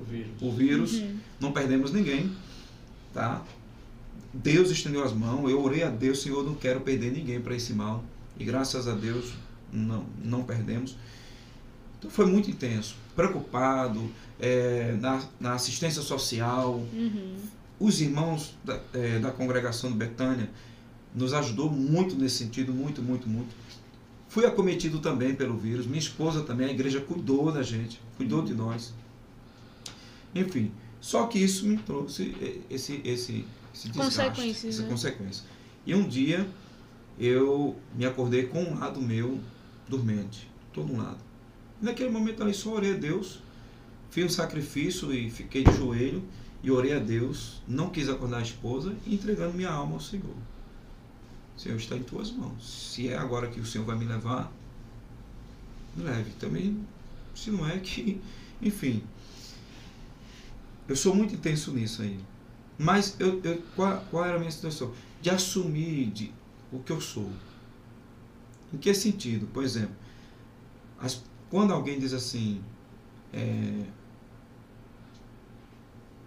O vírus. o vírus, Uhum. não perdemos ninguém, tá? Deus estendeu as mãos, eu orei a Deus, Senhor, não quero perder ninguém para esse mal. E graças a Deus não, não perdemos. Então foi muito intenso, preocupado, é, na, na assistência social, Uhum. os irmãos da, eh, da congregação do Betânia nos ajudou muito nesse sentido, muito, muito, muito. Fui acometido também pelo vírus, minha esposa também, a igreja cuidou da gente, cuidou de nós. Enfim, só que isso me trouxe esse, esse, esse desgaste, Consequências, essa né? consequência. E um dia eu me acordei com um lado meu dormente, todo um lado. Naquele momento ali só orei a Deus, fiz um sacrifício e fiquei de joelho e orei a Deus, não quis acordar a esposa e entregando minha alma ao Senhor. Senhor, está em tuas mãos. Se é agora que o Senhor vai me levar, me leve. Também, se não é que, enfim. Eu sou muito intenso nisso aí. Mas eu, eu- qual, qual era a minha situação? De assumir de, o que eu sou. Em que sentido? Por exemplo, as- quando alguém diz assim, é,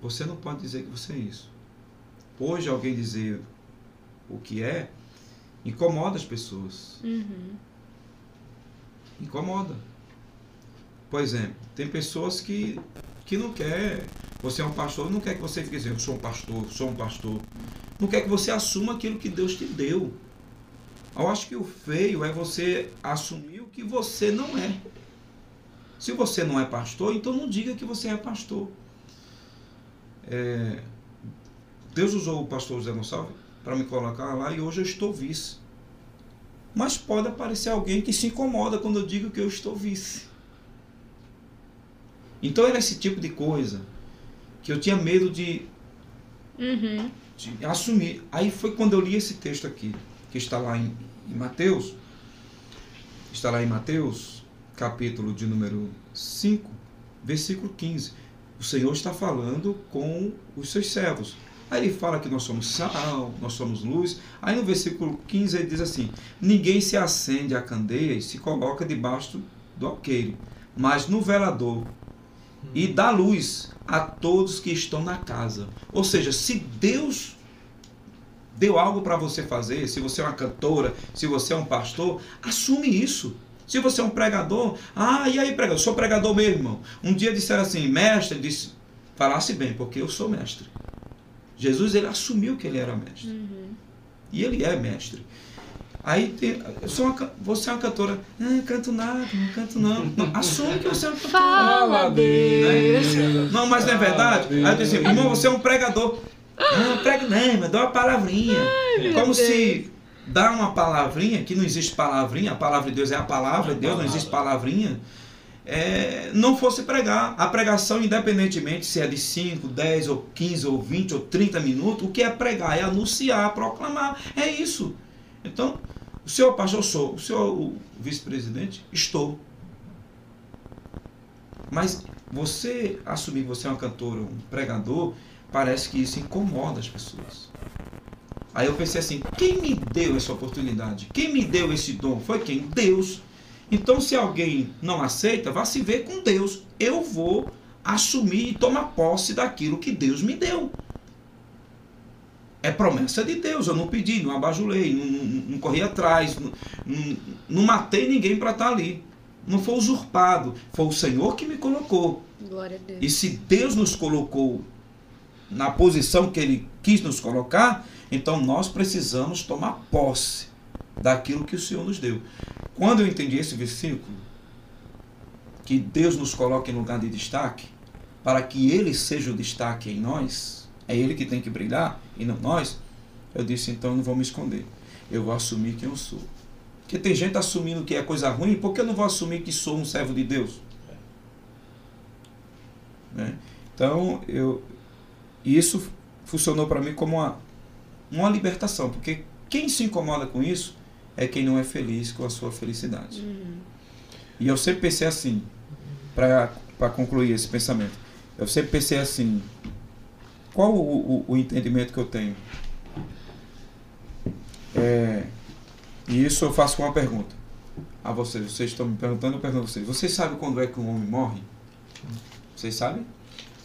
você não pode dizer que você é isso. Hoje alguém dizer o que é incomoda as pessoas. Uhum. Incomoda. Por exemplo, tem pessoas que, que não quer. Você é um pastor, não quer que você fique dizendo, sou um pastor, sou um pastor. Não quer que você assuma aquilo que Deus te deu. Eu acho que o feio é você assumir o que você não é. Se você não é pastor, então não diga que você é pastor. É, Deus usou o pastor José Gonçalves para me colocar lá e hoje eu estou vice. Mas pode aparecer alguém que se incomoda quando eu digo que eu estou vice. Então era esse tipo de coisa que eu tinha medo de, Uhum. de assumir. Aí foi quando eu li esse texto aqui, que está lá em, em Mateus, está lá em Mateus, capítulo de número 5, versículo 15. O Senhor está falando com os seus servos. Aí ele fala que nós somos sal, nós somos luz. Aí no versículo 15 ele diz assim: Ninguém se acende a candeia e se coloca debaixo do alqueire, mas no velador e dá luz a todos que estão na casa. Ou seja, se Deus deu algo para você fazer, se você é uma cantora, se você é um pastor, assume isso. Se você é um pregador, ah, e aí pregador? Sou pregador mesmo, irmão. Um dia disseram assim, mestre, disse, falasse bem, porque eu sou mestre. Jesus, ele assumiu que ele era mestre. Uhum. E ele é mestre. Aí tem, eu sou uma, você é uma cantora, ah, canto nada, não canto não. não. Assume que você é uma cantora. Fala, Deus. Não, mas não é verdade? Aí eu disse, irmão, você é um pregador. Não, prega não, mas dá uma palavrinha. Como se dar uma palavrinha, que não existe palavrinha, a palavra de Deus é a palavra de Deus, não existe palavrinha, é, não fosse pregar. A pregação, independentemente se é de 5, 10, ou 15, ou 20, ou 30 minutos, o que é pregar? É anunciar, proclamar. É isso. Então, o senhor pastor, eu sou. O senhor vice-presidente, estou. Mas você assumir você é uma cantora, um pregador, parece que isso incomoda as pessoas. Aí eu pensei assim: quem me deu essa oportunidade? Quem me deu esse dom? Foi quem? Deus. Então, se alguém não aceita, vá se ver com Deus. Eu vou assumir e tomar posse daquilo que Deus me deu. É promessa de Deus. Eu não pedi, não abajulei, não, não, não corri atrás, não, não, matei ninguém para estar ali. não foi usurpado, foi o Senhor que me colocou. Glória a Deus. E se Deus nos colocou na posição que Ele quis nos colocar, então nós precisamos tomar posse daquilo que o Senhor nos deu. Quando eu entendi esse versículo, que Deus nos coloca em lugar de destaque, para que Ele seja o destaque em nós, é Ele que tem que brilhar e não nós, eu disse, então eu não vou me esconder. Eu vou assumir quem eu sou. Porque tem gente assumindo que é coisa ruim, por que eu não vou assumir que sou um servo de Deus? Né? Então, eu, isso funcionou para mim como uma, uma libertação, porque quem se incomoda com isso é quem não é feliz com a sua felicidade. E eu sempre pensei assim, para concluir esse pensamento, eu sempre pensei assim, qual o, o, o entendimento que eu tenho? É, e isso eu faço com uma pergunta a vocês. Vocês estão me perguntando, eu pergunto a vocês. Vocês sabem quando é que um homem morre? Vocês sabem?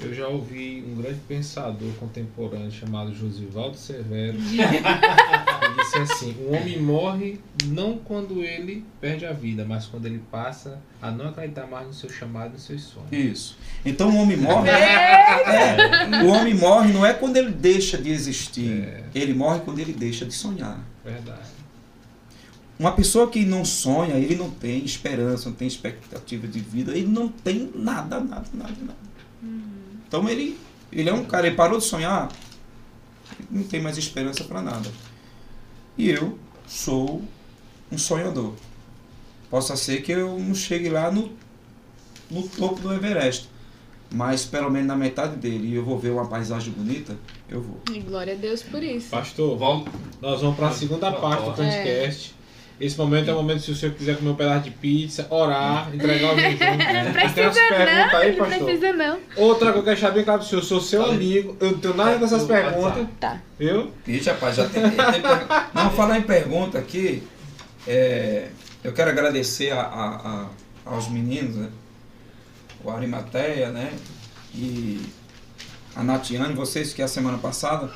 Eu já ouvi um grande pensador contemporâneo chamado Josivaldo Severo que disse assim: o homem morre não quando ele perde a vida, mas quando ele passa a não acreditar mais no seu chamado e nos seus sonhos. Isso. Então o homem morre. É, o homem morre não é quando ele deixa de existir. É. Ele morre quando ele deixa de sonhar. Verdade. Uma pessoa que não sonha, ele não tem esperança, não tem expectativa de vida, ele não tem nada, nada, nada, nada. Então ele, ele é um cara, ele parou de sonhar, não tem mais esperança para nada. E eu sou um sonhador. Possa ser que eu não chegue lá no, no topo do Everest, mas pelo menos na metade dele, e eu vou ver uma paisagem bonita, eu vou. E glória a Deus por isso. Pastor, Vamos. nós vamos para a segunda parte do podcast. Esse momento é o momento se o senhor quiser comer um pedaço de pizza, orar, entregar o jejum. Não Tem precisa não, aí, não pastor? precisa não. Outra que eu quero deixar bem claro pro senhor, sou seu amigo, eu não tenho nada com essas No perguntas. Tá. viu? Ixi, rapaz, já tem. Não, falar em pergunta aqui, é, eu quero agradecer a, a- a- aos meninos, né? o Arimateia, né? E a Natiane, vocês que a semana passada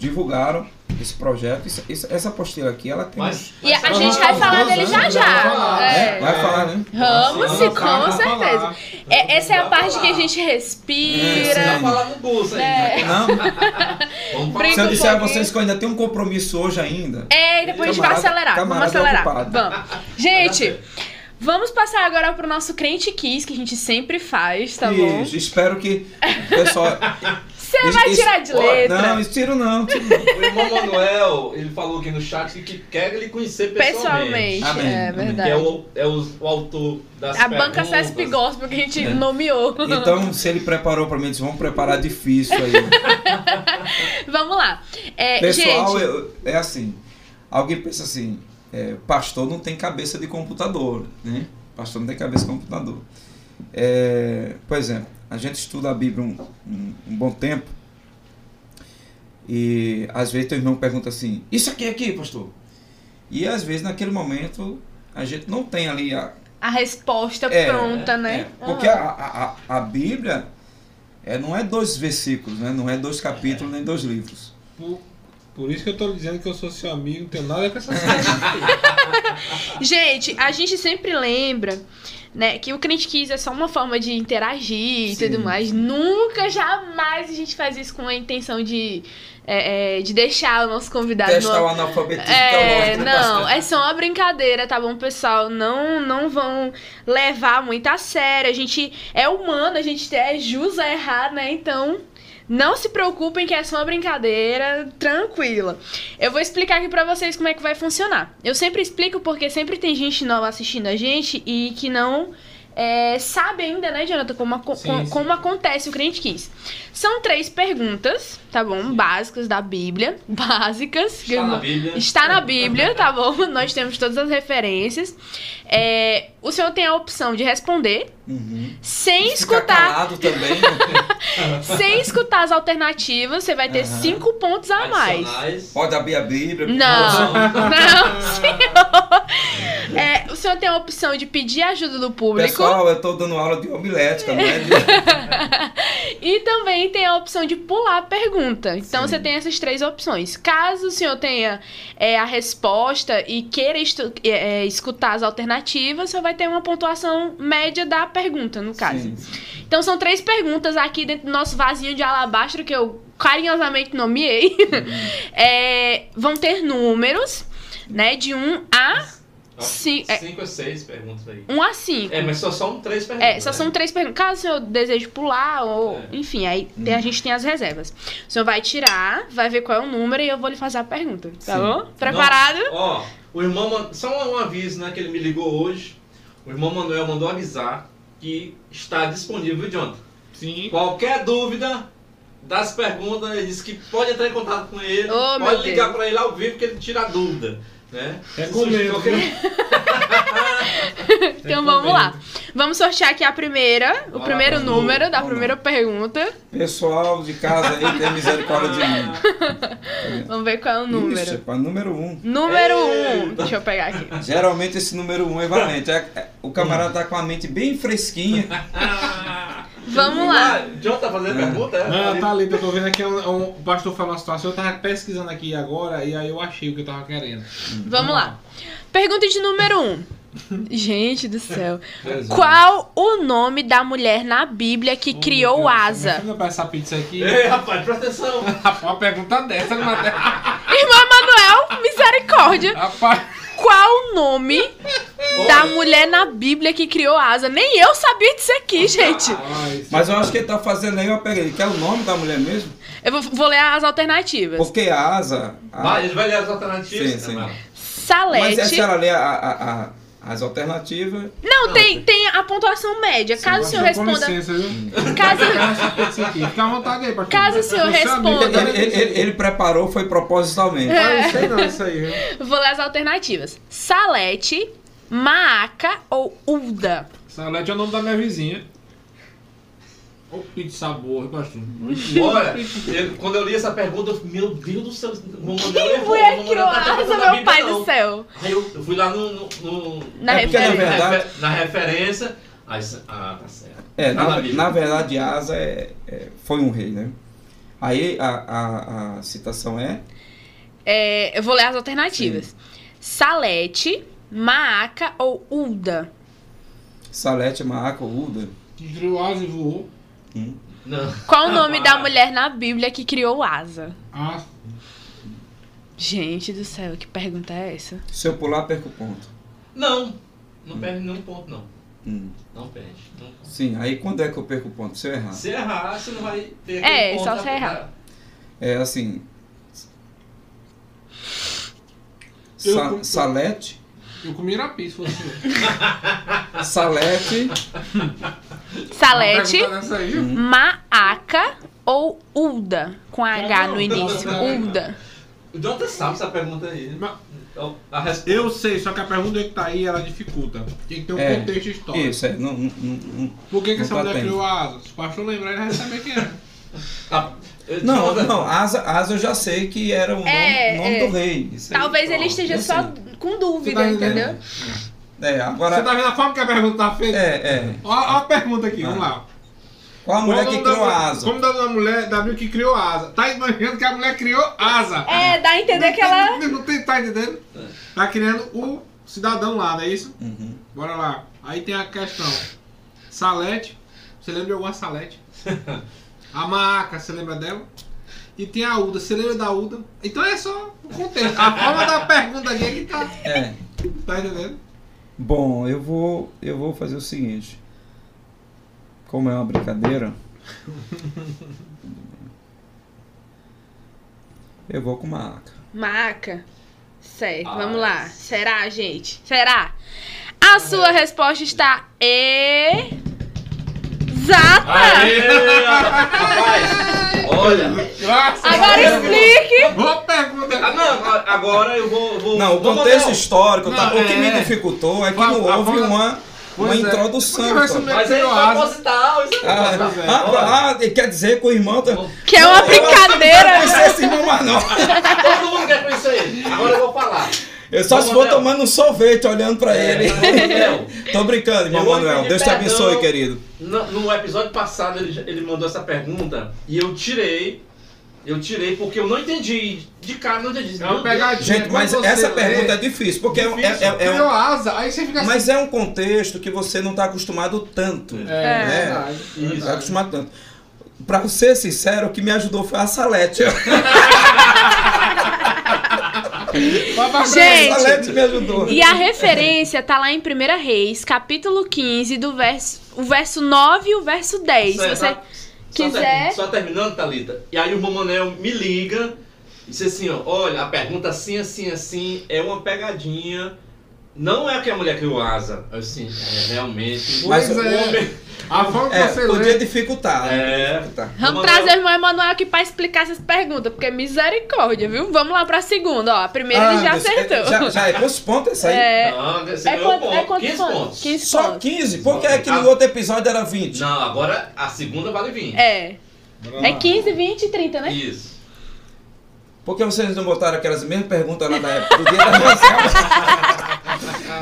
divulgaram esse projeto. Isso- essa apostila aqui, ela tem. Mas, E a mas- gente vai falar dele já já. É. Vai falar, né? Vamos, Sim, com certeza. É, essa é a parte falar. que a gente É, respira. Vai falar no bolso aí. É. Não, se eu um disser a vocês que eu ainda tenho um compromisso hoje ainda. É, e depois a gente vai Camarada- acelerar. Vamos acelerar. ocupado. Vamos. Gente, vamos passar agora pro nosso crente quiz, que a gente sempre faz, tá bom? Isso, espero que o pessoal. Você vai tirar de letra. Não, isso tiro não. tiro não. O irmão Manuel, ele falou aqui no chat que quer ele conhecer pessoalmente. Pessoalmente, Amém, é verdade. Que é o, é o, o autor das A banca. CESP Gospel que a gente É. nomeou. Então, se ele preparou pra mim, disse, vamos preparar difícil aí. Vamos lá. É, Pessoal, gente, eu- é assim. Alguém pensa assim, é, pastor não tem cabeça de computador, né? Pastor não tem cabeça de computador. É, por exemplo, a gente estuda a Bíblia um, um- um bom tempo e às vezes teu irmão pergunta assim, isso aqui é aqui, pastor? E às vezes naquele momento a gente não tem ali a, a resposta É, pronta, né? É, porque a, a, a- a Bíblia é, não é dois versículos, né? não é dois capítulos nem dois livros. Por, por isso que eu tô dizendo que eu sou seu amigo, não tenho nada com coisas. Gente, a gente sempre lembra, né, que o Crente Kiss é só uma forma de interagir e tudo mais. Nunca, jamais a gente faz isso com a intenção de, é, é, de deixar o nosso convidado Testar no- o analfabetismo É, né, não, é só uma brincadeira, tá bom, pessoal? Não, não vão levar muito a sério. A gente é humano, a gente é jus a errar, né? Então, não se preocupem que é só uma brincadeira, tranquila. Eu vou explicar aqui pra vocês como é que vai funcionar. Eu sempre explico porque sempre tem gente nova assistindo a gente e que não é, sabe ainda, né, Jonathan, como, aco- Sim, com- sim. como acontece o Crente Kiss. São três perguntas, tá bom? Básicas da Bíblia. Básicas. Está na Bíblia. Está na Bíblia, tá bom? Nós temos todas as referências. É, o senhor tem a opção de responder Uhum. sem Ficar escutar, também. né? sem escutar as alternativas. Você vai ter Aham. cinco pontos a mais. Adicionais. Pode abrir a Bíblia. Não, não, senhor. É, o senhor tem a opção de pedir ajuda do público. Pessoal, eu tô dando aula de homilética, não é de... E também tem a opção de pular a pergunta. Então Sim. você tem essas três opções. Caso o senhor tenha é, a resposta e queira é, é, escutar as alternativas, você vai ter uma pontuação média da pergunta, no caso. Sim, sim. Então são três perguntas aqui dentro do nosso vasinho de alabastro que eu carinhosamente nomeei. É, vão ter números, né? De 1 a, Ó, Sim, é- Cinco ou seis perguntas aí. 1 a 5. É, mas só são três perguntas. É, só né? são três perguntas. Caso o senhor deseje pular, ou. É. Enfim, aí tem- a gente tem as reservas. O senhor vai tirar, vai ver qual é o número e eu vou lhe fazer a pergunta. Tá Sim. bom? Preparado? Ó, o irmão. Só um aviso, né? Que ele me ligou hoje. O irmão Manuel mandou avisar que está disponível, viu, Jonathan? Sim. Qualquer dúvida das perguntas, ele disse que pode entrar em contato com ele. Oh, pode ligar para ele ao vivo que ele tira a dúvida. Né? É medo, qualquer- Então vamos lá. Vamos sortear aqui a primeira, o primeiro vamos. número da primeira pergunta. Pessoal de casa aí, tem misericórdia de mim. Vamos ver qual é o número. Ixi, pá, número um. Número 1. Um. Deixa eu pegar aqui. Geralmente esse número um é valente. É- é- o camarada tá com a mente bem fresquinha. Vamos lá. Jonathan tá fazendo É. pergunta? É? Não, tá ali, eu tô vendo aqui, um, um, o pastor falou uma situação, eu tava pesquisando aqui agora e aí eu achei o que eu tava querendo. Vamos lá. Pergunta de número 1. Um. Gente do céu. Jesus. Qual o nome da mulher na Bíblia que criou asa? Não essa pizza aqui. Ei, rapaz, presta atenção. Uma pergunta dessa, né? Irmã Manuel, misericórdia. Rapaz, Qual o nome da mulher na Bíblia que criou asa? Nem eu sabia disso aqui, gente. Mas eu acho que ele tá fazendo aí uma pega. Ele quer o nome da mulher mesmo? Eu vou, vou ler as alternativas. Porque a asa. a- Vai, ele vai ler as alternativas. Sim, sim. mano? Mas é se Salete. ela ler a- a- a- as alternativas. Não, Não, tem, tem a pontuação média. Caso o senhor responda. licença, viu? Caso. Fica à vontade aí. Caso o senhor responda. Ele, ele- ele preparou, foi propositalmente. É. Ah, não sei não isso aí, viu? vou ler as alternativas: Salete, Maaca ou Ulda? Salete é o nome da minha vizinha. Ô, pizza boa, pastor. Olha, ele- quando eu li essa pergunta, eu falei, meu Deus do céu, não tá asa, perguntando a meu Bíblia, pai não. do céu. Aí eu, eu fui lá no, no- no- Na É porque, na referência. verdade- na referência. Aí, ah, tá certo. É, Tá na, na verdade, Asa é, é- foi um rei, né? Aí a, a, a citação é. É, eu vou ler as alternativas: Salete, Maaca ou Ulda? Salete, Maaca, Uda. Que criou asa e voou. Hum. Não. Qual o nome da mulher na Bíblia que criou asa? Ah, Gente do céu, que pergunta é essa? Se eu pular, perco o ponto. Não, não perde nenhum ponto, não. Hum. Não perde. Não. Sim, aí quando é que eu perco o ponto? Se eu errar. Se errar, você não vai ter É, ponto só se errar. É assim. Eu Sa- salete, eu comi rapi, se fosse eu. salete, Salete? Maaca ou Ulda? Com H Não, no início. não, não. Ulda. O Jonathan sabe essa pergunta aí. Mas- Então. Eu sei, só que a pergunta que tá aí, ela dificulta. Tem que ter um É, contexto histórico. isso, é. Não, não, não, Por que, que Não essa tá mulher tendo. criou a asa? Se o pastor lembrar, ele vai saber quem é. Ah, não, não, asa, asa eu já sei que era o nome, É, nome é. do rei. Isso aí, Talvez ele pronto, esteja só sei. Com dúvida, Você tá entendeu? É, Você agora. tá vendo a forma que a pergunta tá feita? É, é. Ó, ó a pergunta aqui, vamos Ah. lá. Qual a mulher Qual o que criou da- asa? Como da mulher da que criou asa? Tá imaginando que a mulher criou asa. É, dá a entender que ela. Não, não tem, tá entendendo? Tá criando o cidadão lá, não é isso? Uhum. Bora lá. Aí tem a questão. Salete. Você lembra de alguma salete? A Maaca, você lembra dela? E tem a Uda. Você lembra da Uda? Então é só o contexto. A forma da pergunta aqui é que tá. É. Tá entendendo? Bom, eu vou, eu vou fazer o seguinte. Como é uma brincadeira, eu vou com uma aca. Maca. Certo, Ah, vamos lá. Será, gente? Será? A sua resposta está exata! Aê, rapaz! Olha! Nossa, Agora explique! Boa pergunta. Ah, não, agora eu vou. vou Não, o vou contexto mandar- histórico, tá? Não, o que me é. dificultou é que não a houve uma, uma é. introdução. Ser meio- Mas é proposital, isso é Ah, é. ah, Olha, ah, quer dizer que o irmão tá. Que é uma que eu brincadeira! não conhecia esse irmão mais não. Todo mundo quer conhecer ele. Agora eu vou falar. Eu só Irmão se for Manuel. tomando um sorvete olhando pra É, ele. Manuel, Tô brincando, irmão Eu Manuel. Deus te perdão. abençoe, querido. No, no episódio passado ele, ele mandou essa pergunta e eu tirei. Eu tirei porque eu não entendi. De cara não entendi. É uma Meu pegadinha. Gente, mas essa lê, pergunta é difícil, porque é, um- é- difícil, é- é um- criou asa, aí você fica Mas é um contexto que você não está acostumado tanto. assim. né? É, verdade. Não verdade. está acostumado tanto. Pra ser sincero, o que me ajudou foi a Salete. Gente, me ajudou. E a referência tá lá em 1 Reis, capítulo 15, do verso, o verso 9 e o verso 10. Se você? Só quiser- ter- Só, terminando, Thalita. E aí o irmão Manel me liga e disse assim, ó, olha, a pergunta assim, assim, assim, é uma pegadinha. Não é que a mulher criou asa. Assim, é realmente. Mas Pois o é. homem- A forma que É, você podia lê. dificultar. né? É. Dificultar. Vamos Manuel- trazer o irmão Emanuel aqui pra explicar essas perguntas, porque misericórdia, viu? Vamos lá pra segunda, ó. A primeira ele já Deus, é- acertou. Já, já é quantos pontos essa aí? É, Não, é, ganhou quanto, é ponto, quantos 15 pontos? pontos. 15 Só pontos. 15? Por que é que no Ah. outro episódio era 20? Não, agora a segunda vale 20. É. É lá. 15, 20 e 30, né? Isso. Por que vocês não botaram aquelas mesmas perguntas lá da época do dia da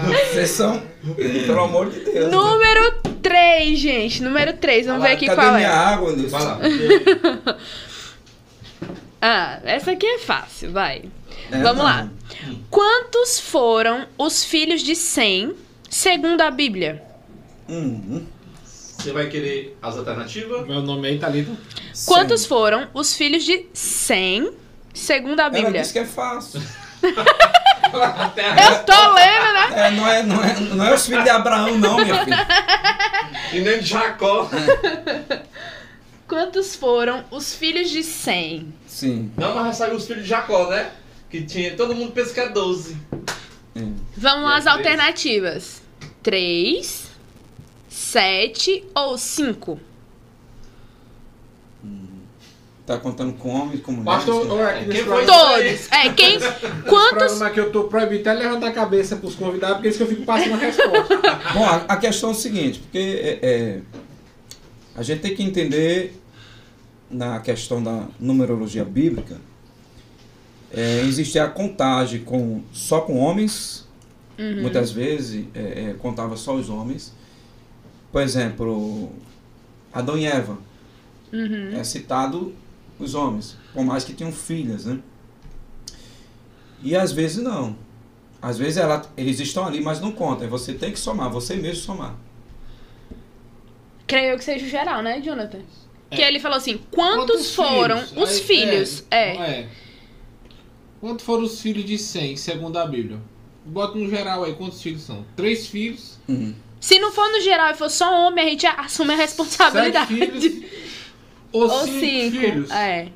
Vocês são, pelo amor de Deus. né? Número 3, gente. Número 3. Vamos ver aqui Cadê qual minha é. água, Deus? Vai lá. Ah, essa aqui é fácil, vai. É, Vamos não. lá. Quantos foram os filhos de Sem, segundo a Bíblia? Hum, Você vai querer as alternativas? Meu nome aí tá ali. Quantos foram os filhos de Sem, segundo a Ela Bíblia? disse que é fácil. Eu tô lendo, né? É, não, é, não, é, não é os filhos de Abraão, não, minha filha. E nem de Jacó. Quantos foram os filhos de Sem? Sim. Não, mas já saiu os filhos de Jacó, né? Que tinha. Todo mundo pensa que é 12. é. Vamos E às três? alternativas. 3, 7 ou 5? Tá contando com homem e com mulher. Pastor, sim. olha aqui Quem foi? Todos. É, quem. Quantos. programa que eu tô proibido até levantar a cabeça pros convidados, porque é isso que eu fico passando a resposta. Bom, a, a questão é o seguinte, porque é, é, a gente tem que entender na questão da numerologia bíblica, é, existe a contagem com, só com homens, muitas vezes é, é, contava só os homens. Por exemplo, Adão e Eva, Uhum. é citado os homens, por mais que tenham filhas, né? E às vezes não. Às vezes ela, eles estão ali, mas não contam. Você tem que somar, você mesmo somar. Creio eu que seja o geral, né, Jonathan? É. Que ele falou assim: quantos, foram filhos? os Aí, filhos? É. não é. Quantos foram os filhos de 100, segundo a Bíblia? Bota no geral aí, quantos filhos são? Três filhos, Uhum. Se não for no geral e for só homem, a gente assume a sete responsabilidade. filhos ou, Ou cinco, cinco. filhos? É.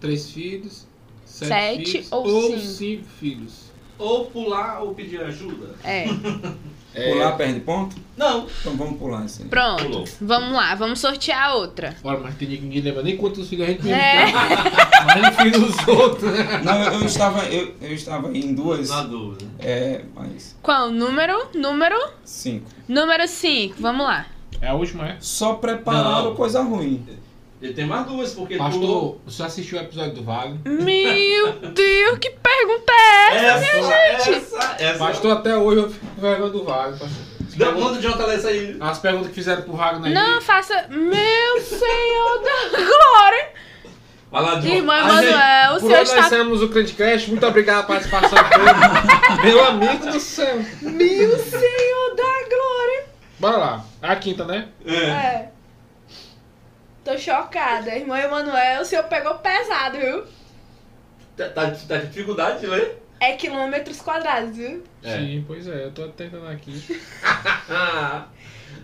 Três filhos, sete, Sete filhos ou cinco. cinco filhos. Ou pular ou pedir ajuda. É. Pular perde ponto? Não. Então vamos pular aí. Pronto. Pulou. Vamos lá, vamos sortear a outra. Olha, mas tem ninguém lembra nem quantos filhos a gente É. tem. Mas filho dos outros, né? Não, eu, eu estava, eu, eu estava em duas. Na dúvida. É, mas Qual? Número? Número? cinco. Número 5. Vamos lá. É a última, é? Só prepararam Não. coisa ruim. Ele tem mais duas, porque. Pastor, você assistiu o episódio do Vale? Meu Deus, que pergunta é essa? Essa, essa, essa. Pastor, até hoje eu fico com vergonha do Vale. pastor. Dá- perguntas- Manda o Jonathan ler isso aí. As perguntas que fizeram pro Wagner Não, faça. Meu Senhor da glória! Vai lá, Jonathan. Irmã Emanuel, o Por senhor hoje nós está. temos o Crentcast. Muito obrigado pela participação de. Meu amigo do céu. Meu Senhor da glória! Bora lá. É a quinta, né? É. É. Tô chocada. Irmã Emanuel, o senhor pegou pesado, viu? Tá, tá, tá de dificuldade de ler? É quilômetros quadrados, viu? É. Sim, pois é. Eu tô tentando aqui.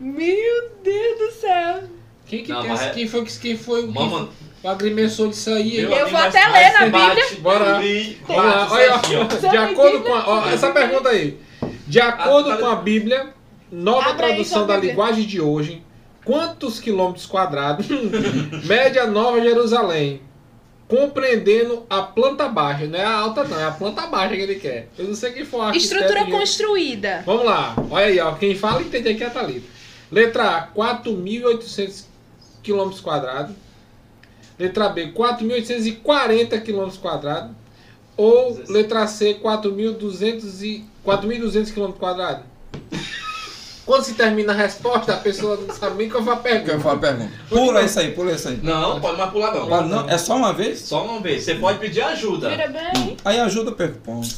Meu Deus do céu. Quem, que Não, tem mas é- quem foi, que- quem foi o Mama- que o agrimensor disso aí? hein? Eu vou até ler na Bíblia. Bora. Vamos lá, olha, ó. de acordo com a, ó, essa pergunta aí. De acordo Ah, com a Bíblia, nova Abre aí tradução da linguagem de hoje, quantos quilômetros quadrados mede a Nova Jerusalém? Compreendendo a planta baixa, não é a alta não, é a planta baixa que ele quer. Eu não sei quem for o arquiteto Estrutura construída. Vamos lá, olha aí, ó. Quem fala entende aqui é a Thalita. Letra A, 4.800 km quadrados. Letra B, 4.840 km quadrados. Ou 16. letra C, 4.200 e 4.200 km quadrados? Quando se termina a resposta, a pessoa não sabe nem qual foi a Que eu pergunta. falo a pergunta. Pula isso aí, pula isso aí. Não, pode mais pular não. Pode não? É só uma vez? Só uma vez. Você pode pedir ajuda. Vira bem. Aí ajuda, eu perco ponto.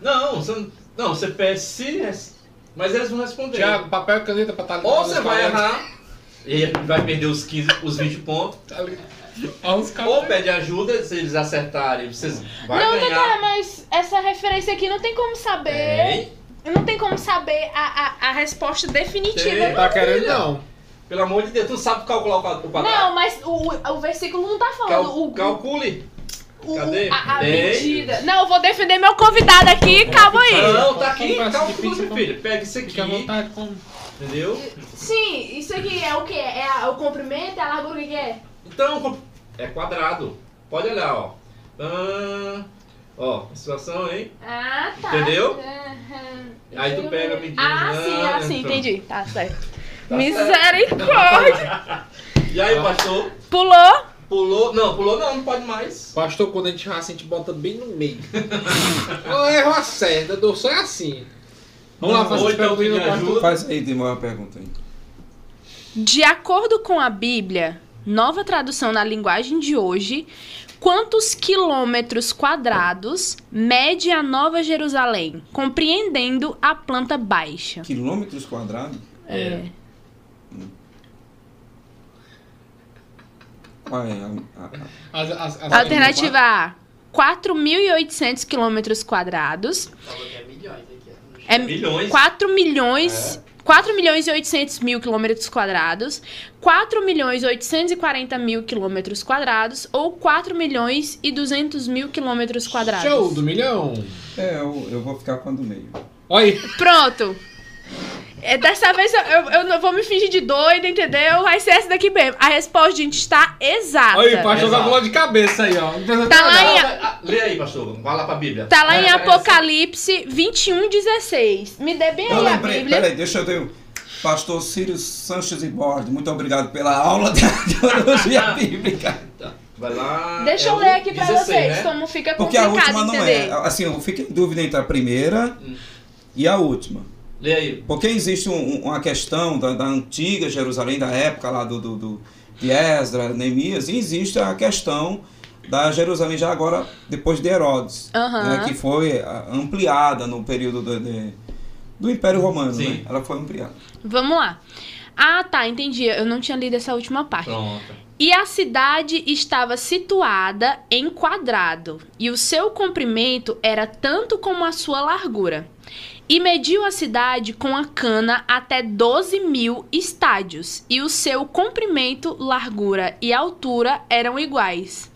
Não, você não, não, você pede se mas eles vão responder. Tiago, papel e caneta pra estar Ou você vai errar e vai perder os 15, os 20 pontos. Caras. Ou pede ajuda, se eles acertarem, vocês vão não, ganhar. Tata, mas essa referência aqui não tem como saber. Tem. Não tem como saber a, a, a resposta definitiva. Não. Tá querendo não. Pelo amor de Deus, tu não sabe calcular o quadrado? Não, mas o, o versículo não tá falando Cal- o, calcule. o- cadê? a, a medida. Não, eu vou defender meu convidado aqui, calma aí. Não, tá aqui, calcule, filho. Pega isso aqui, Fica à vontade como. entendeu? Sim, isso aqui é o quê? É a- o comprimento, é a largura, o que que é? Então, com- é quadrado. Pode olhar, ó. Ah, ó, a situação, hein? Ah, tá. Entendeu? Aham. Aí tu pega a medida. Ah, sim, ah, sim, então. entendi. Tá certo. Tá Misericórdia. E aí, pastor? Pulou? Pulou? Não, pulou não, não pode mais. Pastor, quando a gente raça, a gente bota bem no meio. Eu erro a certa, eu dou só é assim. Vamos lá, fazer então ajuda. Faz aí, tem uma pergunta aí. De acordo com a Bíblia, nova tradução na linguagem de hoje, quantos quilômetros quadrados mede a Nova Jerusalém, compreendendo a planta baixa? Quilômetros quadrados? É. Qual é a, a- a- As, as, Alternativa A, 4.800 quilômetros quadrados. É Milhões. 4 milhões... 4 milhões e 800 mil quilômetros quadrados, 4 milhões e 840 mil quilômetros quadrados ou 4 milhões e 200 mil quilômetros quadrados. Show do milhão. É, eu, eu vou ficar com a do meio. Olha aí. Pronto. É, dessa vez eu, eu, eu não vou me fingir de doida, entendeu? Vai ser essa daqui mesmo. A resposta, gente, está exata. Olha aí, pastor Exato. calculou de cabeça aí, ó. Não Tá lá em- ah, Lê aí, pastor. Vai lá pra Bíblia. Tá lá em É, é, Apocalipse 21, 16. Me dê bem Eu aí a lembrei, Bíblia. peraí, deixa eu ter. Pastor Círio Sanches e Borges, muito obrigado pela aula de teologia bíblica. Tá. Vai lá. Deixa é eu ler aqui pra 16, vocês, né? como fica Porque a complicado última não entender. é. Assim, eu fico em dúvida entre a primeira Hum. e a última. Lê aí. Porque existe um- um- uma questão da, da antiga Jerusalém, da época lá do, do, do- de Esdras, Neemias, e existe a questão da Jerusalém já agora, depois de Herodes, né, que foi ah, ampliada no período do, de- do Império Romano. Sim. Né? Ela foi ampliada. Vamos lá. Ah, tá, entendi. Eu não tinha lido essa última parte. Pronto. E a cidade estava situada em quadrado, e o seu comprimento era tanto como a sua largura. E mediu a cidade com a cana até 12 mil estádios, e o seu comprimento, largura e altura eram iguais.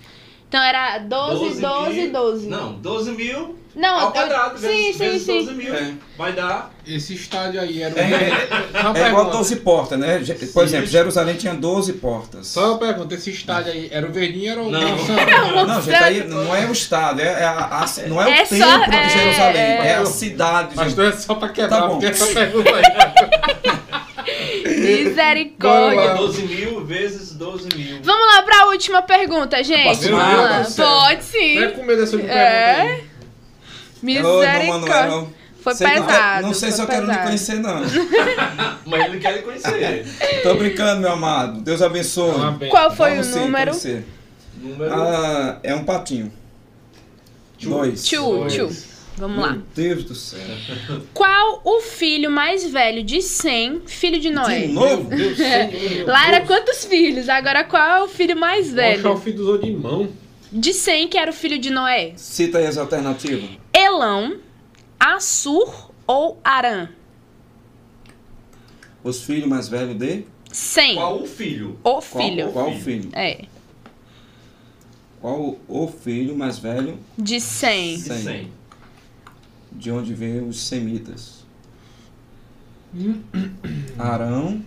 Então era 12, 12, mil- 12. Não, 12 mil Não, ao eu- quadrado. sim, vezes, sim, vezes sim. 12 mil. É. Vai dar. Esse estádio aí era o. É, é, Só É igual pergunta. 12 portas, né? Por exemplo, Jerusalém tinha 12 portas. Só uma pergunta, esse estádio aí era o verdinho ou era o Não. Não. Não, gente, aí não é o estado, é, é a, a- não é o É só- templo é- de Jerusalém, é, é. a cidade. de Mas não é só pra quebrar, Tá bom. porque essa pergunta aí. Misericórdia. Boa. 12 mil vezes 12 mil. Vamos lá pra última pergunta, gente. Vamos lá. Pode Não sim. é com medo dessa última É. pergunta aí. Misericórdia. Manuel, Foi sei pesado. não sei se eu quero lhe pesado. conhecer, não. Mas ele quer conhecer. Tô brincando, meu amado. Deus abençoe. Amém. Qual foi Vamos o número? Número. Ah, é um patinho. Dois. Tchu, Dois. tchu. Vamos lá. Meu Deus do céu. Qual o filho mais velho de Sem, filho de Noé? De novo? Meu Deus, Senhor. Lá era quantos filhos? Agora qual é o filho mais Vou achar o velho? filho do de mão. De Sem, que era o filho de Noé. Cita aí as alternativas. Elão, Assur ou Arã? Os filhos mais velhos de? Sem. Qual o filho? O Qual, filho. qual o filho? É. Qual o, filho mais velho De Sem. De. 100. de onde veio os semitas? Arão.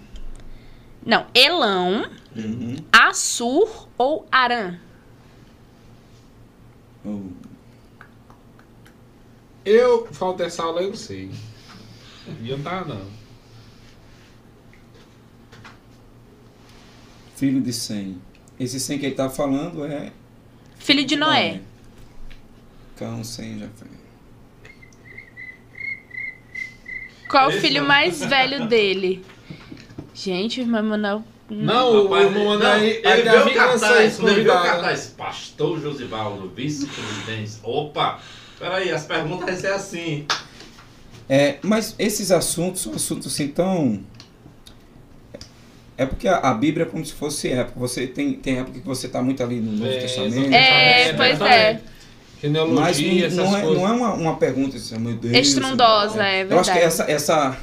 Não, Elão, Uhum. Assur ou Arã? O Eu, falta essa aula, eu sei. Adiantar não. filho de Sem. Esse Sem que ele tá falando é Filho de Noé. Cão sem já foi. Qual o filho não. mais velho dele? Gente, o irmão Manuel. Não, o Rapaz, irmão não, aí, ele viu o cartaz, quando ele viu o convidado. cartaz, Pastor Josivaldo, vice-presidente. Opa, peraí, as perguntas ser assim. É, mas esses assuntos são assuntos assim tão. É porque a, a Bíblia é como se fosse época. Você tem, tem época que você está muito ali no Novo É, Testamento. É, pois é. Genealogia, Mas não, essas não é, coisas. não é uma, uma pergunta assim, meu Deus. Estrondosa, é Eu acho que verdade. essa, essa,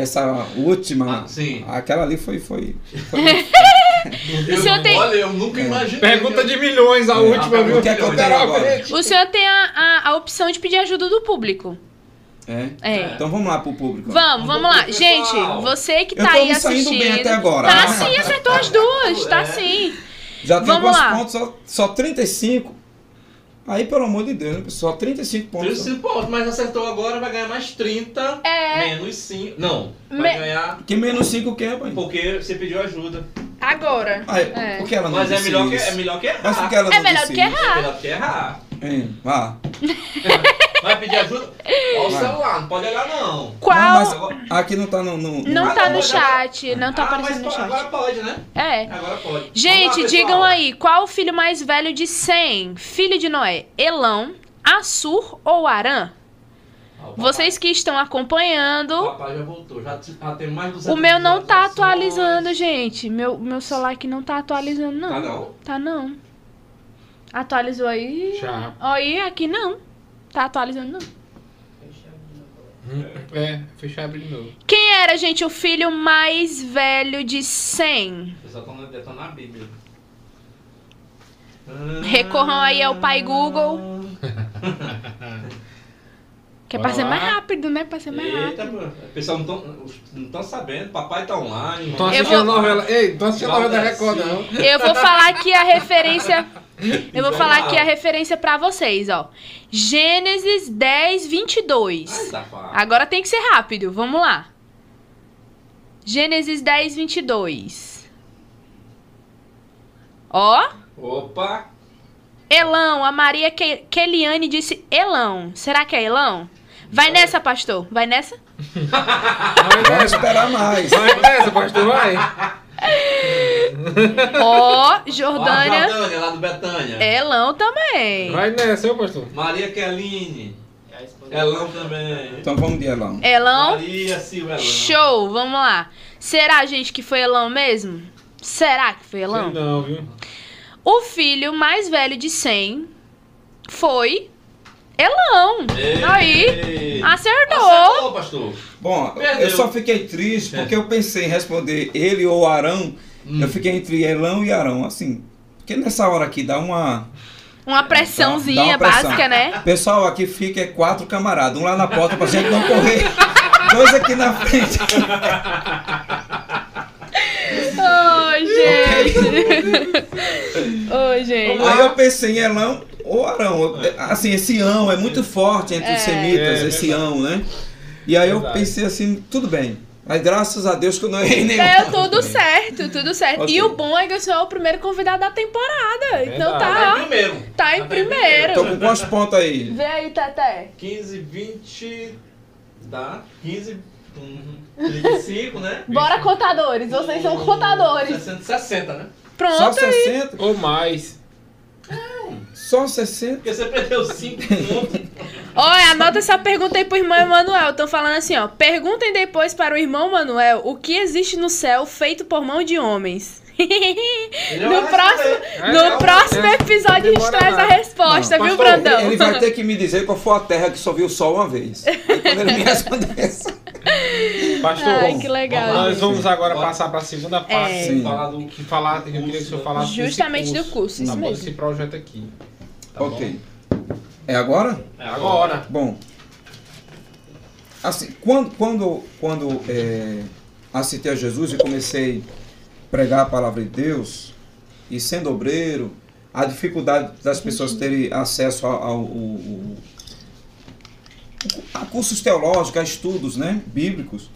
essa última, Ah, sim. aquela ali foi. foi, foi Eu, senhor tem- Olha, eu nunca É. imaginei. Pergunta de milhões, a É. última, viu? o que é que eu tenho agora? O senhor tem a, a, a opção de pedir ajuda do público. é? É. Então vamos lá pro público. Vamos, vamos lá. Pessoal. Gente, você que tá aí saindo assistindo. bem até agora. Tá sim, acertou as duas. Tá É. sim. Já tem Vamos quantos lá. pontos? Só, só 35. Aí, pelo amor de Deus, né, pessoal? 35 pontos. 35 pontos, mas acertou agora, vai ganhar mais 30. É. Menos 5. Não, vai Me- ganhar Que menos 5 o quê, pai? porque você pediu ajuda. Agora. Ah, é, É. Por que ela não Mas é melhor, que, é melhor que errar. Mas por que ela É não melhor disse do que isso? errar. É melhor que errar. É, vá. Vai pedir ajuda? Olha o Vai. celular, não pode olhar não. Qual? Não, mas Agora- aqui não tá no... no- no- Não tá no mas chat. Não tá ah, aparecendo no mas chat. agora pode, né? É. Agora pode. Gente, Vamos lá, digam pessoal. aí, qual o filho mais velho de Sem? Filho de Noé, Elão, Assur ou Arã? Ah, o papai- Vocês que estão O acompanhando, papai já voltou, já, já tem mais de 200 o meu não tá atualizando, gente. Meu, meu celular aqui não tá atualizando, não. Tá não? Tá não. Atualizou aí? Já. Aí, aqui não. Tá atualizando, não. É, fechar e abrir de novo. Quem era, gente, o filho mais velho de Sem? Eu só tô na, eu tô na Bíblia. Recorram aí ao pai Google. Que é pra Bora ser lá. mais rápido, né? Pra ser mais Eita, rápido. pô, o pessoal não estão sabendo, papai tá online. Eu assistindo vou- a novela. Ei, estão assistindo a novela da Record, não. Eu vou falar aqui a referência. Eu vou Vamos falar lá. aqui a referência pra vocês, ó. Gênesis 10, 22. Ai, safado. Agora tem que ser rápido, vamos lá. Gênesis 10, 22. Ó, Opa! Elão, a Maria Ke Keliane disse Elão. Será que é Elão? Vai nessa, pastor. Vai nessa? Vamos esperar mais. Vai nessa, pastor, vai. Ó, Ó, a Jordânia. Jordânia, lá do Betânia. Elão também. Vai nessa, eu, pastor. Maria Keline. Elão também. Então vamos de Elão. Elão. Maria Silva Elão. Show, vamos lá. Será, gente, que foi Elão mesmo? Será que foi Elão? Sei não, viu? O filho mais velho de 100 foi Elão. Ei. Aí, acertou. Acertou, pastor. Bom, Perdeu. eu só fiquei triste porque eu pensei em responder ele ou Arão. Hum. Eu fiquei entre Elão e Arão, assim. Porque nessa hora aqui dá uma. Uma Dá pressãozinha uma pressão. básica, né? Pessoal, aqui fica é quatro camaradas. Um lá na porta pra gente não correr. Dois aqui na frente. Oi, gente. Oi, gente. Aí eu pensei em Elão ou Arão. Assim, esse ão é muito forte entre os É. semitas, É, esse ão, né? E aí eu pensei assim, tudo bem. Mas graças a Deus que eu não errei nenhum. Deu tudo certo, tudo certo. Ok. E o bom é que eu sou o primeiro convidado da temporada. Então Verdade. Tá em tá, primeiro. tá em primeiro. Tô com quantos pontos aí? Vê aí, Teté. 15, 20. Dá. 15. Uhum. 35, né? Bora, contadores. Vocês são contadores. 60, 60, né? Só Pronto. 60? Ou mais. Só 60? Porque você perdeu 5 pontos. Olha, anota essa pergunta aí pro irmão Emanuel. Estão falando assim, ó. Perguntem depois para o irmão Manuel o que existe no céu feito por mão de homens. No próximo. É, no não, próximo é. episódio a gente traz a nada. resposta, Não, viu, pastor, Brandão? Ele vai ter que me dizer qual foi a terra que só viu o sol uma vez. Aí quando ele me responder. Pastor, Ai, que legal. nós gente. vamos agora Bora. passar para a segunda parte. É. Falar do que falar, eu queria que o senhor falasse Justamente do curso, isso tá bom, mesmo. Desse projeto aqui. Tá ok. É agora? É Agora. Bom. Assim, quando, quando, quando é, aceitei a Jesus e comecei a pregar a palavra de Deus, e sendo obreiro, a dificuldade das pessoas terem acesso ao, ao- ao- a cursos teológicos, a estudos né, bíblicos,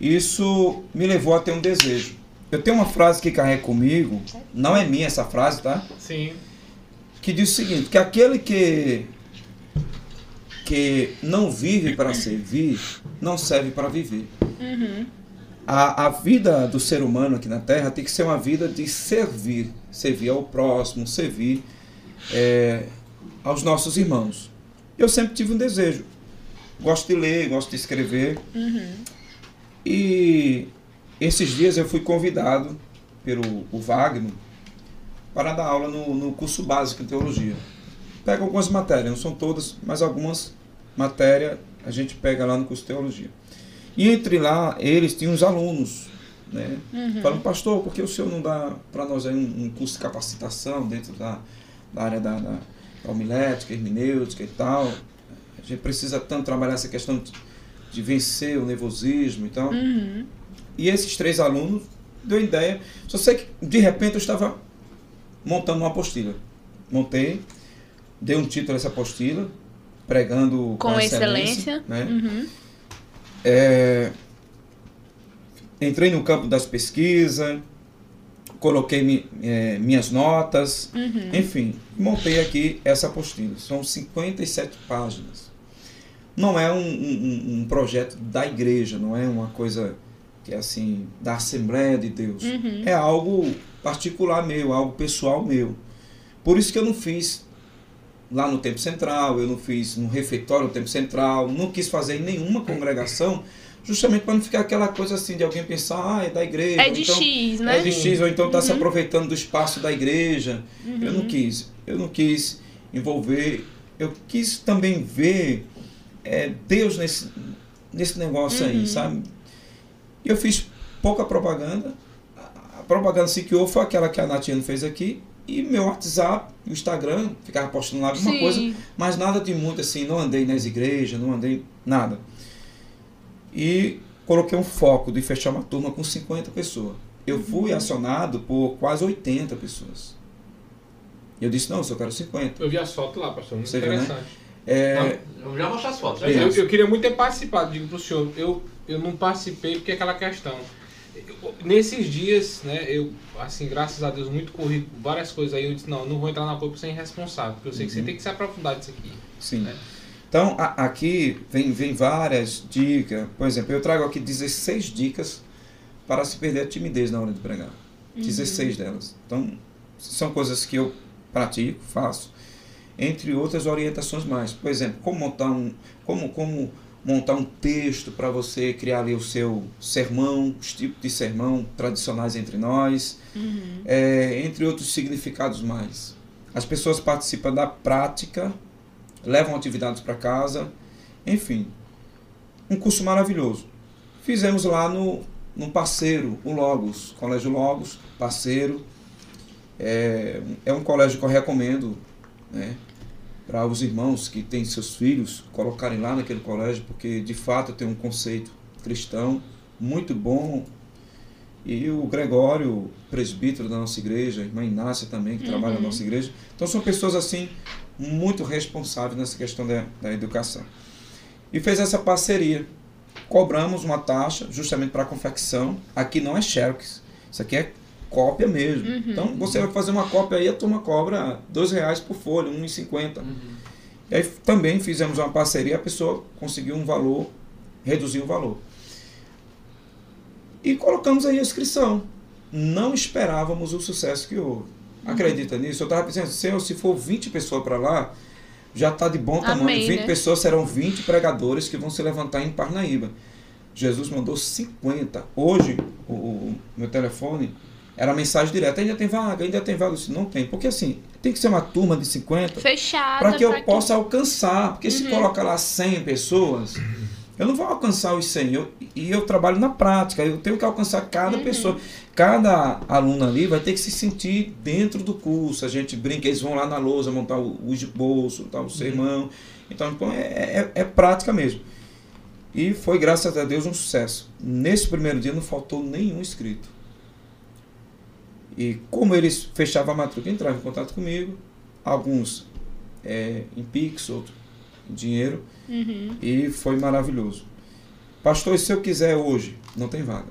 isso me levou a ter um desejo. Eu tenho uma frase que carrega comigo, não é minha essa frase, tá? Sim. Que diz o seguinte, que aquele que que não vive para servir, não serve para viver. Uhum. A, a vida do ser humano aqui na Terra tem que ser uma vida de servir, servir ao próximo, servir é, aos nossos irmãos. Eu sempre tive um desejo. Gosto de ler, gosto de escrever. Uhum. E esses dias eu fui convidado pelo o Wagner para dar aula no, no curso básico de teologia. Pego algumas matérias, não são todas, mas algumas matérias a gente pega lá no curso de teologia. E entre lá, eles tinham os alunos, né? Uhum. Falando, pastor, por que o senhor não dá para nós aí um, um curso de capacitação dentro da, da área da, da, da homilética, hermenêutica e tal? A gente precisa tanto trabalhar essa questão de, de vencer o nervosismo e tal. Uhum. E esses três alunos deu ideia. Só sei que de repente eu estava montando uma apostila. Montei, dei um título a essa apostila, pregando Com com, excelência. né? Uhum. É, entrei no campo das pesquisas, coloquei mi- é, minhas notas, Uhum. enfim, montei aqui essa apostila. São 57 páginas. Não é um, um- um projeto da igreja, não é uma coisa que é assim, da Assembleia de Deus. Uhum. É algo particular meu, algo pessoal meu. Por isso que eu não fiz lá no Tempo Central, eu não fiz no refeitório do Tempo Central, não quis fazer em nenhuma congregação, justamente para não ficar aquela coisa assim de alguém pensar, ah, é da igreja. É de então, X, né? é de X, ou então está se Uhum. aproveitando do espaço da igreja. Eu não Uhum. quis. Eu não quis envolver. Eu quis também ver é, Deus nesse, nesse negócio Uhum. aí, sabe? Eu fiz pouca propaganda. Propaganda assim, que houve foi aquela que a Natiana fez aqui. E meu WhatsApp, o Instagram, ficava postando lá alguma Sim. coisa. Mas nada de muito assim, não andei nas igrejas, não andei nada. E coloquei um foco de fechar uma turma com 50 pessoas. Eu fui acionado por quase 80 pessoas. Eu disse, não, eu só quero 50. Eu vi as fotos lá, pastor. Muito Você viu, né? interessante. É, Não, eu já mostro as fotos. Eu, eu queria muito ter participado, digo pro senhor. Eu, eu não participei porque é aquela questão. Nesses dias, né, eu, assim, graças a Deus, muito corrido, várias coisas aí, eu disse, não, eu não vou entrar na copa sem irresponsável, porque eu sei que você Uhum. tem que se aprofundar disso aqui. sim. É. Então, a- aqui vem, vem várias dicas. Por exemplo, eu trago aqui 16 dicas para se perder a timidez na hora de pregar. 16 delas. Então, são coisas que eu pratico, faço, entre outras orientações mais. Por exemplo, como montar um, como, como montar um texto para você criar ali o seu sermão, os tipos de sermão tradicionais entre nós, Uhum. é, entre outros significados mais. As pessoas participam da prática, levam atividades para casa, enfim, um curso maravilhoso. Fizemos lá no, no parceiro, o Logos, Colégio Logos, parceiro. É, é um colégio que eu recomendo né, para os irmãos que têm seus filhos colocarem lá naquele colégio, porque de fato tem um conceito cristão muito bom. E o Gregório, presbítero da nossa igreja, a irmã Inácia também, que trabalha na nossa igreja. Então são pessoas assim muito responsáveis nessa questão da, da educação. E fez essa parceria. Cobramos uma taxa justamente para a confecção. Aqui não é xerox, isso aqui é cópia mesmo. Uhum. Então você vai fazer uma cópia aí, a turma cobra dois reais por folha, R$ 1,50. Uhum. E aí também fizemos uma parceria, a pessoa conseguiu um valor, reduziu o valor. E colocamos aí a inscrição. Não esperávamos o sucesso que houve. Acredita nisso? Eu estava pensando, Senhor, se for 20 pessoas para lá, já está de bom tamanho. Amém, 20 né? pessoas serão 20 pregadores que vão se levantar em Parnaíba. Jesus mandou 50. Hoje, o, o meu telefone era mensagem direta. Ainda tem vaga, ainda tem vaga. Eu disse, não tem. Porque assim, tem que ser uma turma de 50 Fechada. para que eu possa alcançar. Porque se Uhum. colocar lá 100 pessoas, eu não vou alcançar os 100. Eu, e eu trabalho na prática, eu tenho que alcançar cada Uhum. pessoa. Cada aluno ali vai ter que se sentir dentro do curso. A gente brinca, eles vão lá na lousa montar o, o esboço, montar o sermão. Então, então é, é, é prática mesmo. E foi, graças a Deus, um sucesso. Nesse primeiro dia não faltou nenhum inscrito. E como eles fechavam a matrícula, entravam em contato comigo, alguns é, em Pix, outros em dinheiro, Uhum. e foi maravilhoso. Pastor, e se eu quiser hoje, não tem vaga.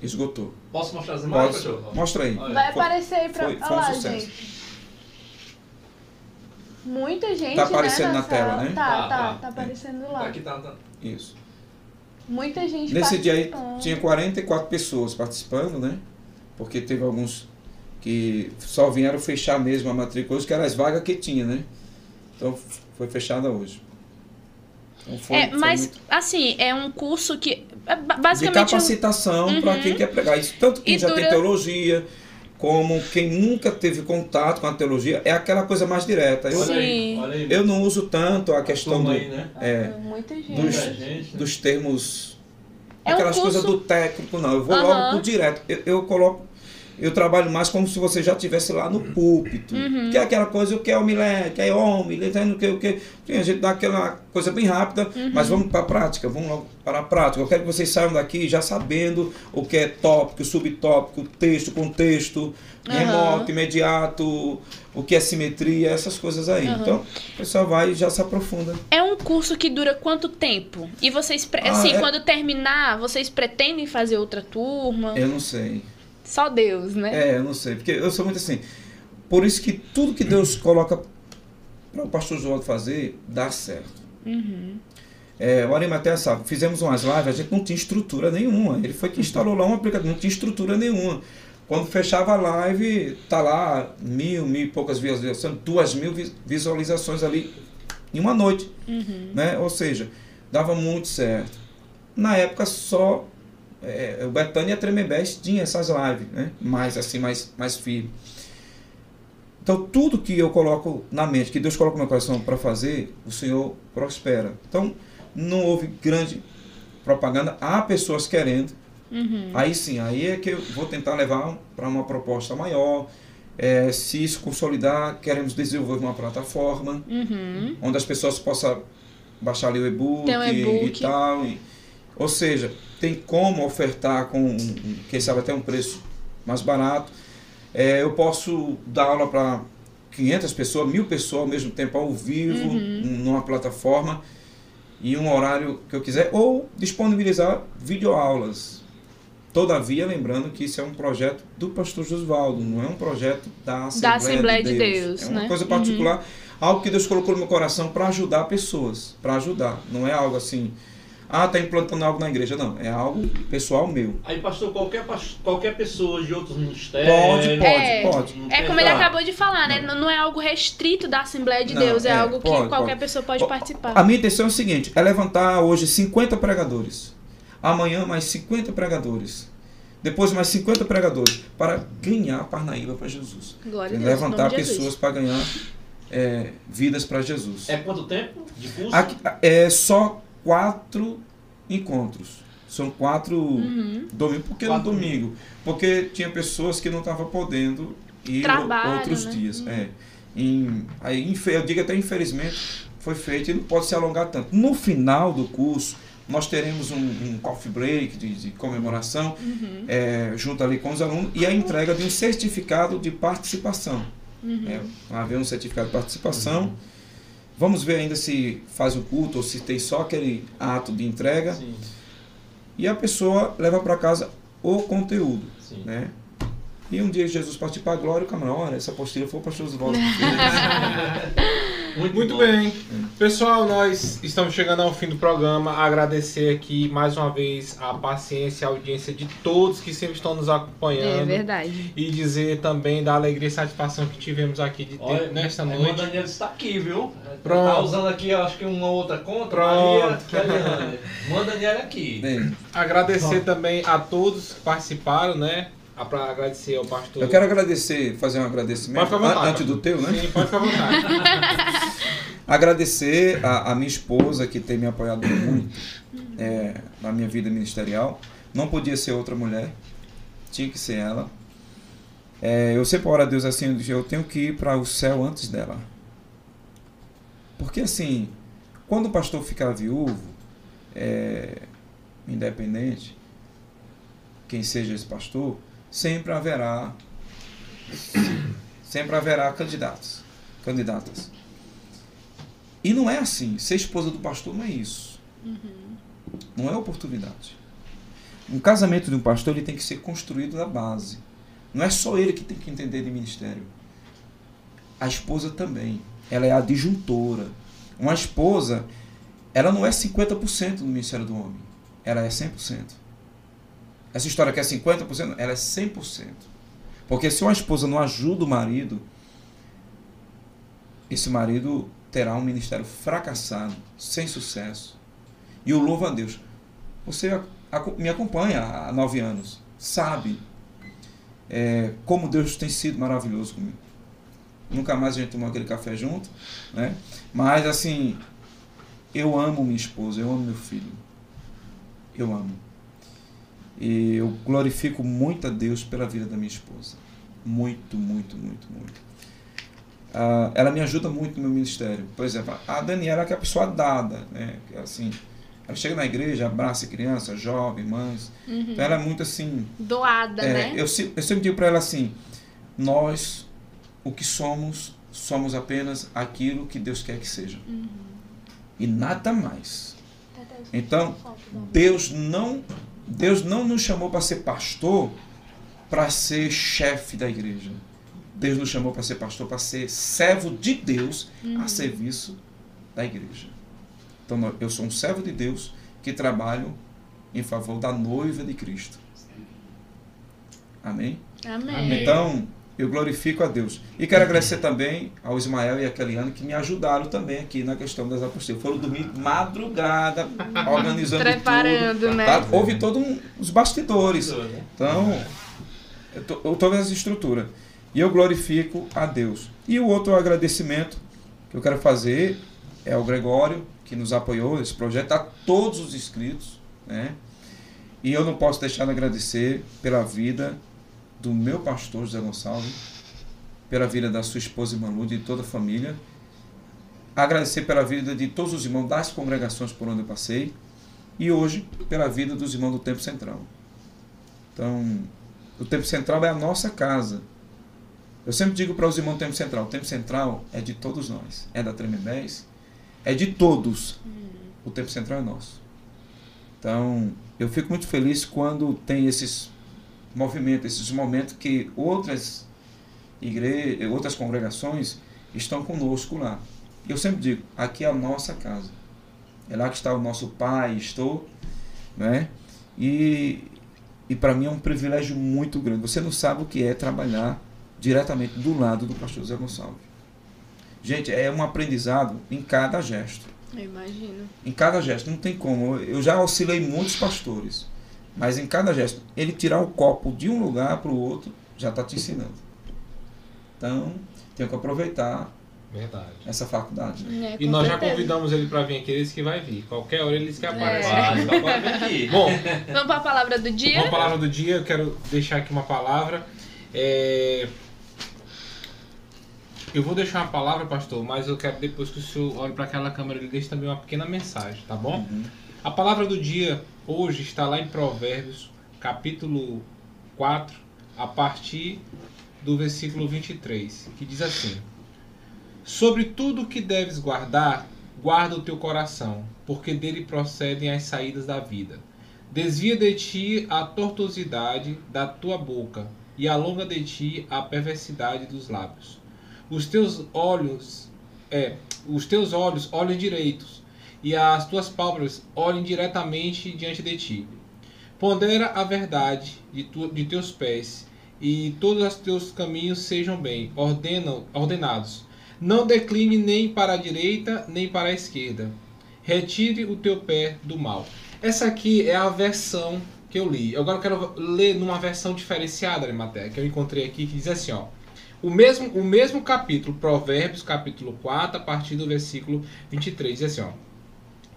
Esgotou. Posso mostrar as imagens, pastor? mostra aí. Vai Foi- aparecer aí pra foi- foi um lá, sucesso. gente. Muita gente, Tá aparecendo né, na tela, né? Tá, Tá, tá, tá. tá, aparecendo lá. Aqui tá, tá. Isso. Muita gente Nesse dia aí tinha 44 pessoas participando, né? Porque teve alguns que só vieram fechar mesmo a matrícula hoje, que eram as vagas que tinha, né? Então foi fechada hoje. Então, foi- É, foi mas, muito- assim, é um curso que. é ba- de Basicamente. um- capacitação para quem quer pregar. Isso tanto quem E já dura- tem teologia, como quem nunca teve contato com a teologia, é aquela coisa mais direta. Eu, Sim. Eu não uso tanto a questão do, aí, né? é, Muita gente. dos, Muita gente, né? dos termos, É um aquelas curso- coisas do técnico, não. Eu vou Aham. logo pro direto. Eu, eu coloco, eu trabalho mais como se você já estivesse lá no púlpito. Uhum. Que é aquela coisa, o que é homem, que é homem, o que, o que. A gente dá aquela coisa bem rápida, Uhum. mas vamos para a prática, vamos logo para a prática. Eu quero que vocês saiam daqui já sabendo o que é tópico, subtópico, texto, contexto, Aham. remoto, imediato, o que é simetria, essas coisas aí. Aham. Então, o pessoal vai e já se aprofunda. É um curso que dura quanto tempo? E vocês, pre- Ah, assim, é- quando terminar, vocês pretendem fazer outra turma? Eu não sei. Só Deus, né? É, eu não sei, porque eu sou muito assim. Por isso que tudo que Deus coloca para o pastor João fazer, dá certo. Uhum. É, o Arimatea sabe, fizemos umas lives, a gente não tinha estrutura nenhuma. Ele foi que instalou lá um aplicativo, não tinha estrutura nenhuma. Quando fechava a live, tá lá mil, mil e poucas visualizações, duas mil vi- visualizações ali em uma noite. Uhum. Né? Ou seja, dava muito certo. Na época só é, o Betânia e a Tremembés tinha essas lives, né? mais assim, mais, mais firme. Então tudo que eu coloco na mente, que Deus coloca no meu coração para fazer, o Senhor prospera. Então não houve grande propaganda, há pessoas querendo, Uhum. Aí sim, aí é que eu vou tentar levar para uma proposta maior. É, se isso consolidar, queremos desenvolver uma plataforma Uhum. onde as pessoas possam baixar ali o e-book, um e-book. e tal. e- ou seja, tem como ofertar com, quem sabe, até um preço mais barato. É, eu posso dar aula para 500 pessoas, mil pessoas ao mesmo tempo, ao vivo, Uhum. num- numa plataforma, e um horário que eu quiser, ou disponibilizar videoaulas. Todavia, lembrando que isso é um projeto do pastor Josvaldo, não é um projeto da Assembleia, Assembleia de Deus, É uma né? coisa Uhum. particular, algo que Deus colocou no meu coração para ajudar pessoas, para ajudar. Não é algo assim, ah, tá implantando algo na igreja, não. É algo pessoal meu. Aí, pastor, qualquer, qualquer pessoa de outros ministérios. Pode, pode, É. pode. É como ele acabou de falar, né? Não, não é algo restrito da Assembleia de Não, Deus, é, é, algo que pode, qualquer pode. pessoa pode participar. A minha intenção é o seguinte: é levantar hoje 50 pregadores. Amanhã mais 50 pregadores. Depois mais 50 pregadores. Para ganhar Parnaíba para Jesus. Glória a Deus. levantar em nome de Jesus. pessoas para ganhar é, vidas para Jesus. É quanto tempo de curso? Aqui, é só quatro encontros. São quatro Uhum. domingos. Por que Quatro no domingo? Porque tinha pessoas que não estavam podendo ir Trabalho, outros né? dias. É. Em- aí, eu digo até infelizmente, foi feito e não pode se alongar tanto. No final do curso, nós teremos um, um coffee break de, de comemoração Uhum. é, junto ali com os alunos e a entrega de um certificado de participação. Uhum. É, vai haver um certificado de participação. Vamos ver ainda se faz o culto ou se tem só aquele ato de entrega. Sim, E a pessoa leva para casa o conteúdo. sim. Né? E um dia Jesus partir para a glória, o camarada, olha, essa apostila foi o pastor Oswaldo. Muito, Muito bem. Pessoal, nós estamos chegando ao fim do programa. Agradecer aqui mais uma vez a paciência e a audiência de todos que sempre estão nos É acompanhando. verdade. e dizer também da alegria e satisfação que tivemos aqui de ter Olha, nesta noite. Daniela está aqui, viu? Pronto. Tá usando aqui, eu acho que uma outra conta. Pronto. Maria Eliane. Irmã Daniela aqui. Bem, Agradecer também a todos que participaram, né? Ah, Pra agradecer ao pastor. eu quero agradecer, fazer um agradecimento vontade, antes do teu, né? Sim, pode ficar à vontade. Agradecer a, a minha esposa que tem me apoiado muito é, na minha vida ministerial. Não podia ser outra mulher, tinha que ser ela. É, eu sempre oro a Deus assim, eu tenho que ir para o céu antes dela. Porque assim, quando o pastor ficar viúvo, é, independente, quem seja esse pastor, sempre haverá sempre haverá candidatos, candidatas. E não é assim. Ser esposa do pastor não é isso. Não é oportunidade. Um casamento de um pastor ele tem que ser construído da base. Não é só ele que tem que entender de ministério. a esposa também. Ela é a disjuntora. Uma esposa, ela não é 50% do ministério do homem. Ela é 100%. Essa história que é 50%, ela é 100%. Porque se uma esposa não ajuda o marido, esse marido terá um ministério fracassado, sem sucesso. E o louvo a Deus. Você me acompanha há nove anos, sabe é, como Deus tem sido maravilhoso comigo. Nunca mais a gente tomou aquele café junto, né? Mas assim, eu amo minha esposa, eu amo meu filho. Eu amo. E eu glorifico muito a Deus pela vida da minha esposa. Muito, muito, muito, muito. Uh, ela me ajuda muito no meu ministério. Por exemplo, a Daniela é a pessoa dada, né? Assim, ela chega na igreja, abraça crianças, jovens, mães. Uhum. Então ela é muito assim. Doada, é, né? Eu, eu sempre digo para ela assim: nós, o que somos, somos apenas aquilo que Deus quer que seja. Uhum. E nada mais. Então, Deus não, Deus não nos chamou para ser pastor para ser chefe da igreja. Deus nos chamou para ser pastor, para ser servo de Deus uhum. a serviço da igreja. Então, eu sou um servo de Deus que trabalho em favor da noiva de Cristo. Amém? Amém. Então, eu glorifico a Deus. E quero agradecer também ao Ismael e a Keliane que me ajudaram também aqui na questão das apostilas. Foram dormir madrugada, organizando Preparando, tudo. né? Tá? Houve todos um, os bastidores. Então, toda essa estrutura. E eu glorifico a Deus. E o outro agradecimento que eu quero fazer é ao Gregório, que nos apoiou nesse projeto, a todos os inscritos. Né? E eu não posso deixar de agradecer pela vida do meu pastor José Gonçalves, pela vida da sua esposa Manude e de toda a família. Agradecer pela vida de todos os irmãos das congregações por onde eu passei. E hoje, pela vida dos irmãos do Tempo Central. Então, o Tempo Central é a nossa casa. Eu sempre digo para os irmãos do Tempo Central: o Tempo Central é de todos nós. É da Tremembés, é de todos. O Tempo Central é nosso. Então, eu fico muito feliz quando tem esses movimentos, esses momentos que outras igrejas, outras congregações estão conosco lá. Eu sempre digo: aqui é a nossa casa. É lá que está o nosso pai, estou, né? E, e para mim é um privilégio muito grande. Você não sabe o que é trabalhar diretamente do lado do pastor Zé Gonçalves. Gente, é um aprendizado em cada gesto. Eu imagino. Em cada gesto, não tem como. Eu já auxilei muitos pastores, mas em cada gesto, ele tirar o copo de um lugar para o outro, já está te ensinando. Então, tenho que aproveitar Verdade. essa faculdade. É, e nós certeza. já convidamos ele para vir aqui, ele disse que vai vir. Qualquer hora ele disse que É. aparece. Vai, só pode vir aqui. Bom, Vamos para a palavra do dia? uma palavra do dia, eu quero deixar aqui uma palavra. É, Eu vou deixar uma palavra, pastor, mas eu quero depois que o senhor olhe para aquela câmera e deixe também uma pequena mensagem, tá bom? A palavra do dia hoje está lá em Provérbios, capítulo 4, a partir do versículo 23, que diz assim: Sobre tudo que deves guardar, guarda o teu coração, porque dele procedem as saídas da vida. Desvia de ti a tortuosidade da tua boca, e alonga de ti a perversidade dos lábios. Os teus olhos, é, os teus olhos olhem direitos, e as tuas pálpebras olhem diretamente diante de ti. Pondera a verdade de, tu, de teus pés, e todos os teus caminhos sejam bem ordena, ordenados. Não decline nem para a direita, nem para a esquerda. Retire o teu pé do mal. Essa aqui é a versão que eu li. Agora eu quero ler numa versão diferenciada da matéria, que eu encontrei aqui, que diz assim, ó. O mesmo, o mesmo capítulo, Provérbios, capítulo 4, a partir do versículo 23, diz assim, ó.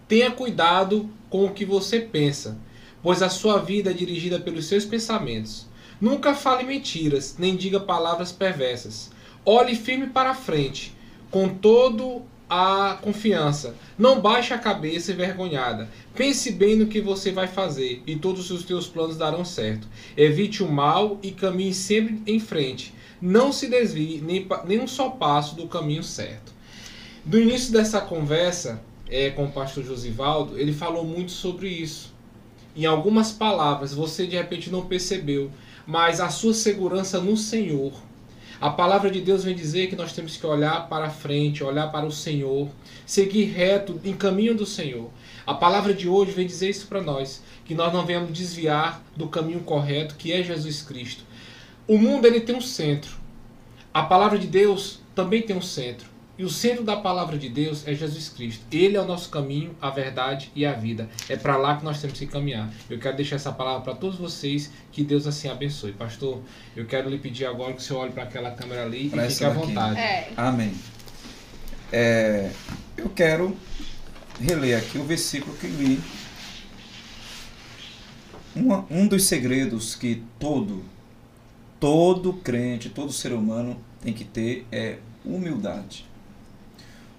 Tenha cuidado com o que você pensa, pois a sua vida é dirigida pelos seus pensamentos. Nunca fale mentiras, nem diga palavras perversas. Olhe firme para a frente, com todo a confiança. Não baixe a cabeça envergonhada. Pense bem no que você vai fazer, e todos os teus planos darão certo. Evite o mal e caminhe sempre em frente. Não se desvie nem, nem um só passo do caminho certo. Do início dessa conversa é, com o pastor Josivaldo, ele falou muito sobre isso. Em algumas palavras, você de repente não percebeu, mas a sua segurança no Senhor, A palavra de Deus vem dizer que nós temos que olhar para frente, olhar para o Senhor, seguir reto em caminho do Senhor. A palavra de hoje vem dizer isso para nós, que nós não venhamos desviar do caminho correto, que é Jesus Cristo. O mundo ele tem um centro. A palavra de Deus também tem um centro. E o centro da palavra de Deus é Jesus Cristo. Ele é o nosso caminho, a verdade e a vida. É para lá que nós temos que caminhar. Eu quero deixar essa palavra para todos vocês. Que Deus assim abençoe. Pastor, eu quero lhe pedir agora que o senhor olhe para aquela câmera ali Pra e fique à vontade. É. Amém. É, eu quero reler aqui o versículo que li. Uma- um dos segredos que todo, todo crente, todo ser humano tem que ter é humildade.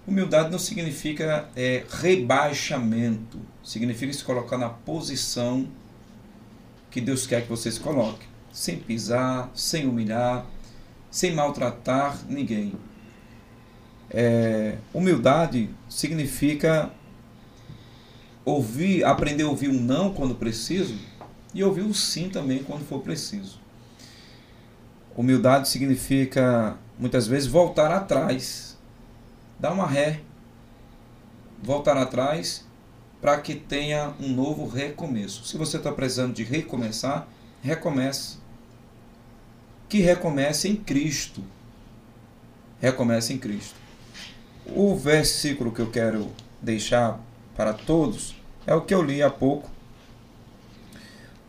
Humildade não significa é, rebaixamento, significa se colocar na posição que Deus quer que você se coloque, sem pisar, sem humilhar, sem maltratar ninguém. É, humildade significa ouvir, aprender a ouvir um não quando preciso e ouvir um sim também quando for preciso. Humildade significa muitas vezes voltar atrás, dar uma ré, voltar atrás para que tenha um novo recomeço. Se você está precisando de recomeçar, recomece. Que recomece em Cristo. Recomece em Cristo. O versículo que eu quero deixar para todos é o que eu li há pouco,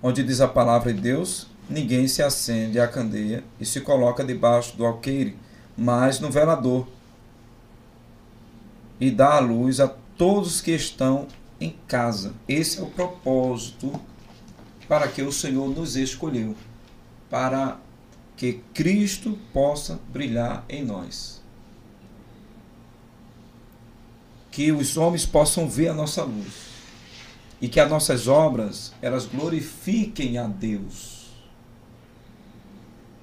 onde diz a palavra de Deus: Ninguém se acende a candeia e se coloca debaixo do alqueire, mas no velador, e dá a luz a todos que estão em casa. Esse é o propósito para que o Senhor nos escolheu, para que Cristo possa brilhar em nós. Que os homens possam ver a nossa luz e que as nossas obras elas glorifiquem a Deus.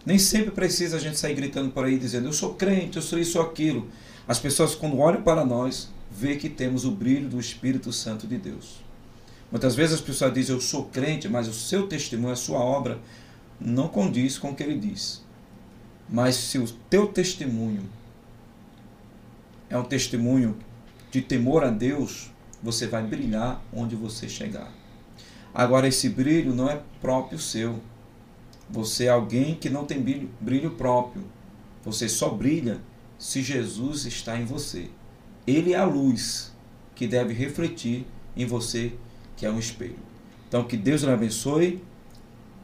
Nem sempre precisa a gente sair gritando por aí dizendo eu sou crente, eu sou isso ou aquilo. As pessoas quando olham para nós, vê que temos o brilho do Espírito Santo de Deus. Muitas vezes as pessoas dizem eu sou crente, mas o seu testemunho, a sua obra não condiz com o que ele diz. Mas se o teu testemunho é um testemunho de temor a Deus, você vai brilhar onde você chegar. Agora, esse brilho não é próprio seu. Você é alguém que não tem brilho, brilho próprio. Você só brilha se Jesus está em você. Ele é a luz que deve refletir em você, que é um espelho. Então, que Deus lhe abençoe.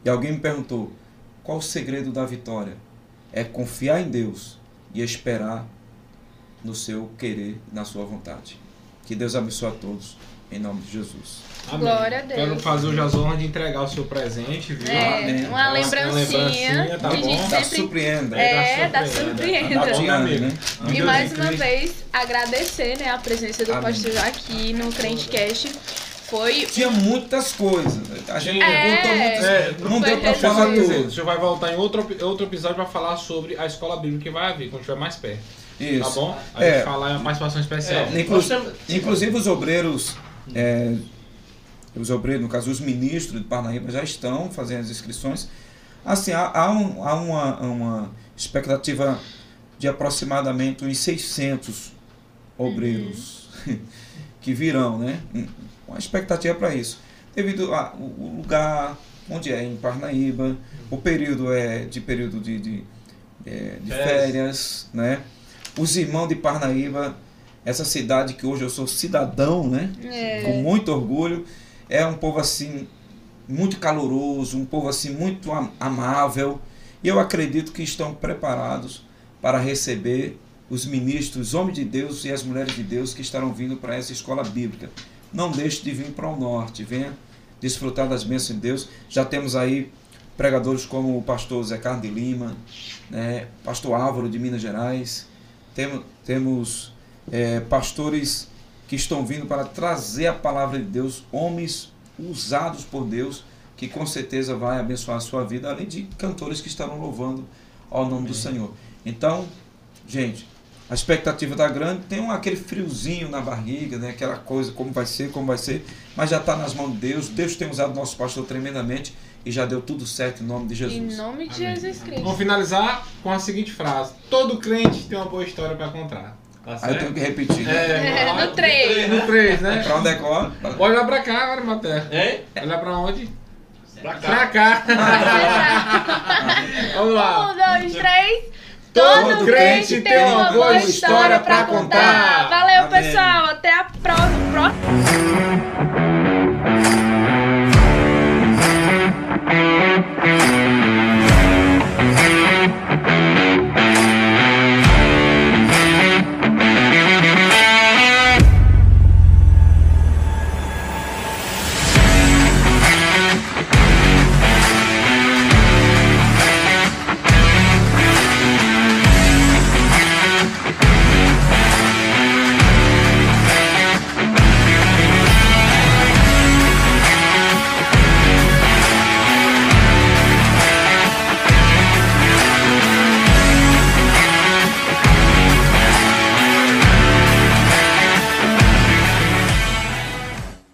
E alguém me perguntou: qual o segredo da vitória? É confiar em Deus e esperar no seu querer, na sua vontade. Que Deus abençoe a todos, em nome de Jesus. Amém. Glória a Deus. Quero fazer hoje as honras de entregar o seu presente, viu? É, Amém. uma Uma lembrancinha. lembrancinha, tá que a bom. gente Da sempre surpreenda. É, da da surpreenda. surpreenda. Tá né? E mais Deus em uma vez, agradecer né, a presença do Amém. pastor aqui no Crentecast. Foi. Tinha muitas coisas. A gente É. perguntou muitas É, Não deu para resumido. falar tudo. o senhor vai voltar em outro, outro episódio para falar sobre a escola bíblica que vai haver, quando estiver mais perto. Isso. Tá bom? A É. gente falar em uma participação especial. É. Inclu- Nós temos- Inclusive os obreiros, é, os obreiros, no caso os ministros de Parnaíba já estão fazendo as inscrições. Assim, há, há um- há uma, uma expectativa de aproximadamente uns 600 obreiros que virão, né? Uma expectativa para isso. Devido ao lugar onde é, em Parnaíba, o período é de período de, de, é, de Férias. férias, né? Os irmãos de Parnaíba, essa cidade que hoje eu sou cidadão, né? É. Com muito orgulho, é um povo assim muito caloroso, um povo assim muito am- amável, e eu acredito que estão preparados para receber os ministros, os homens de Deus e as mulheres de Deus que estarão vindo para essa escola bíblica. Não deixe de vir para o norte, venha desfrutar das bênçãos de Deus. Já temos aí pregadores como o pastor Zé Carlos de Lima, né, pastor Álvaro de Minas Gerais, temos, temos eh, pastores que estão vindo para trazer a palavra de Deus, homens usados por Deus, que com certeza vai abençoar a sua vida, além de cantores que estarão louvando ao nome do Senhor. Então, gente, a expectativa está grande, tem um, aquele friozinho na barriga, né? aquela coisa, como vai ser, como vai ser, mas já está nas mãos de Deus. Deus tem usado nosso pastor tremendamente e já deu tudo certo em nome de Em Jesus. nome de Amém. Jesus Cristo. Vamos finalizar com a seguinte frase: Todo crente tem uma boa história pra contar. Tá Aí eu tenho que repetir. Né? É, é no 3. No 3, né? Pra onde é que olha? Olha pra cá agora, Matheus. Hein? Olha pra onde? Pra cá. Pra cá. Vamos lá. Um, dois, três. Todo, Todo crente tem uma boa história pra contar. Valeu, Amém. pessoal. Até a próxima. próxima.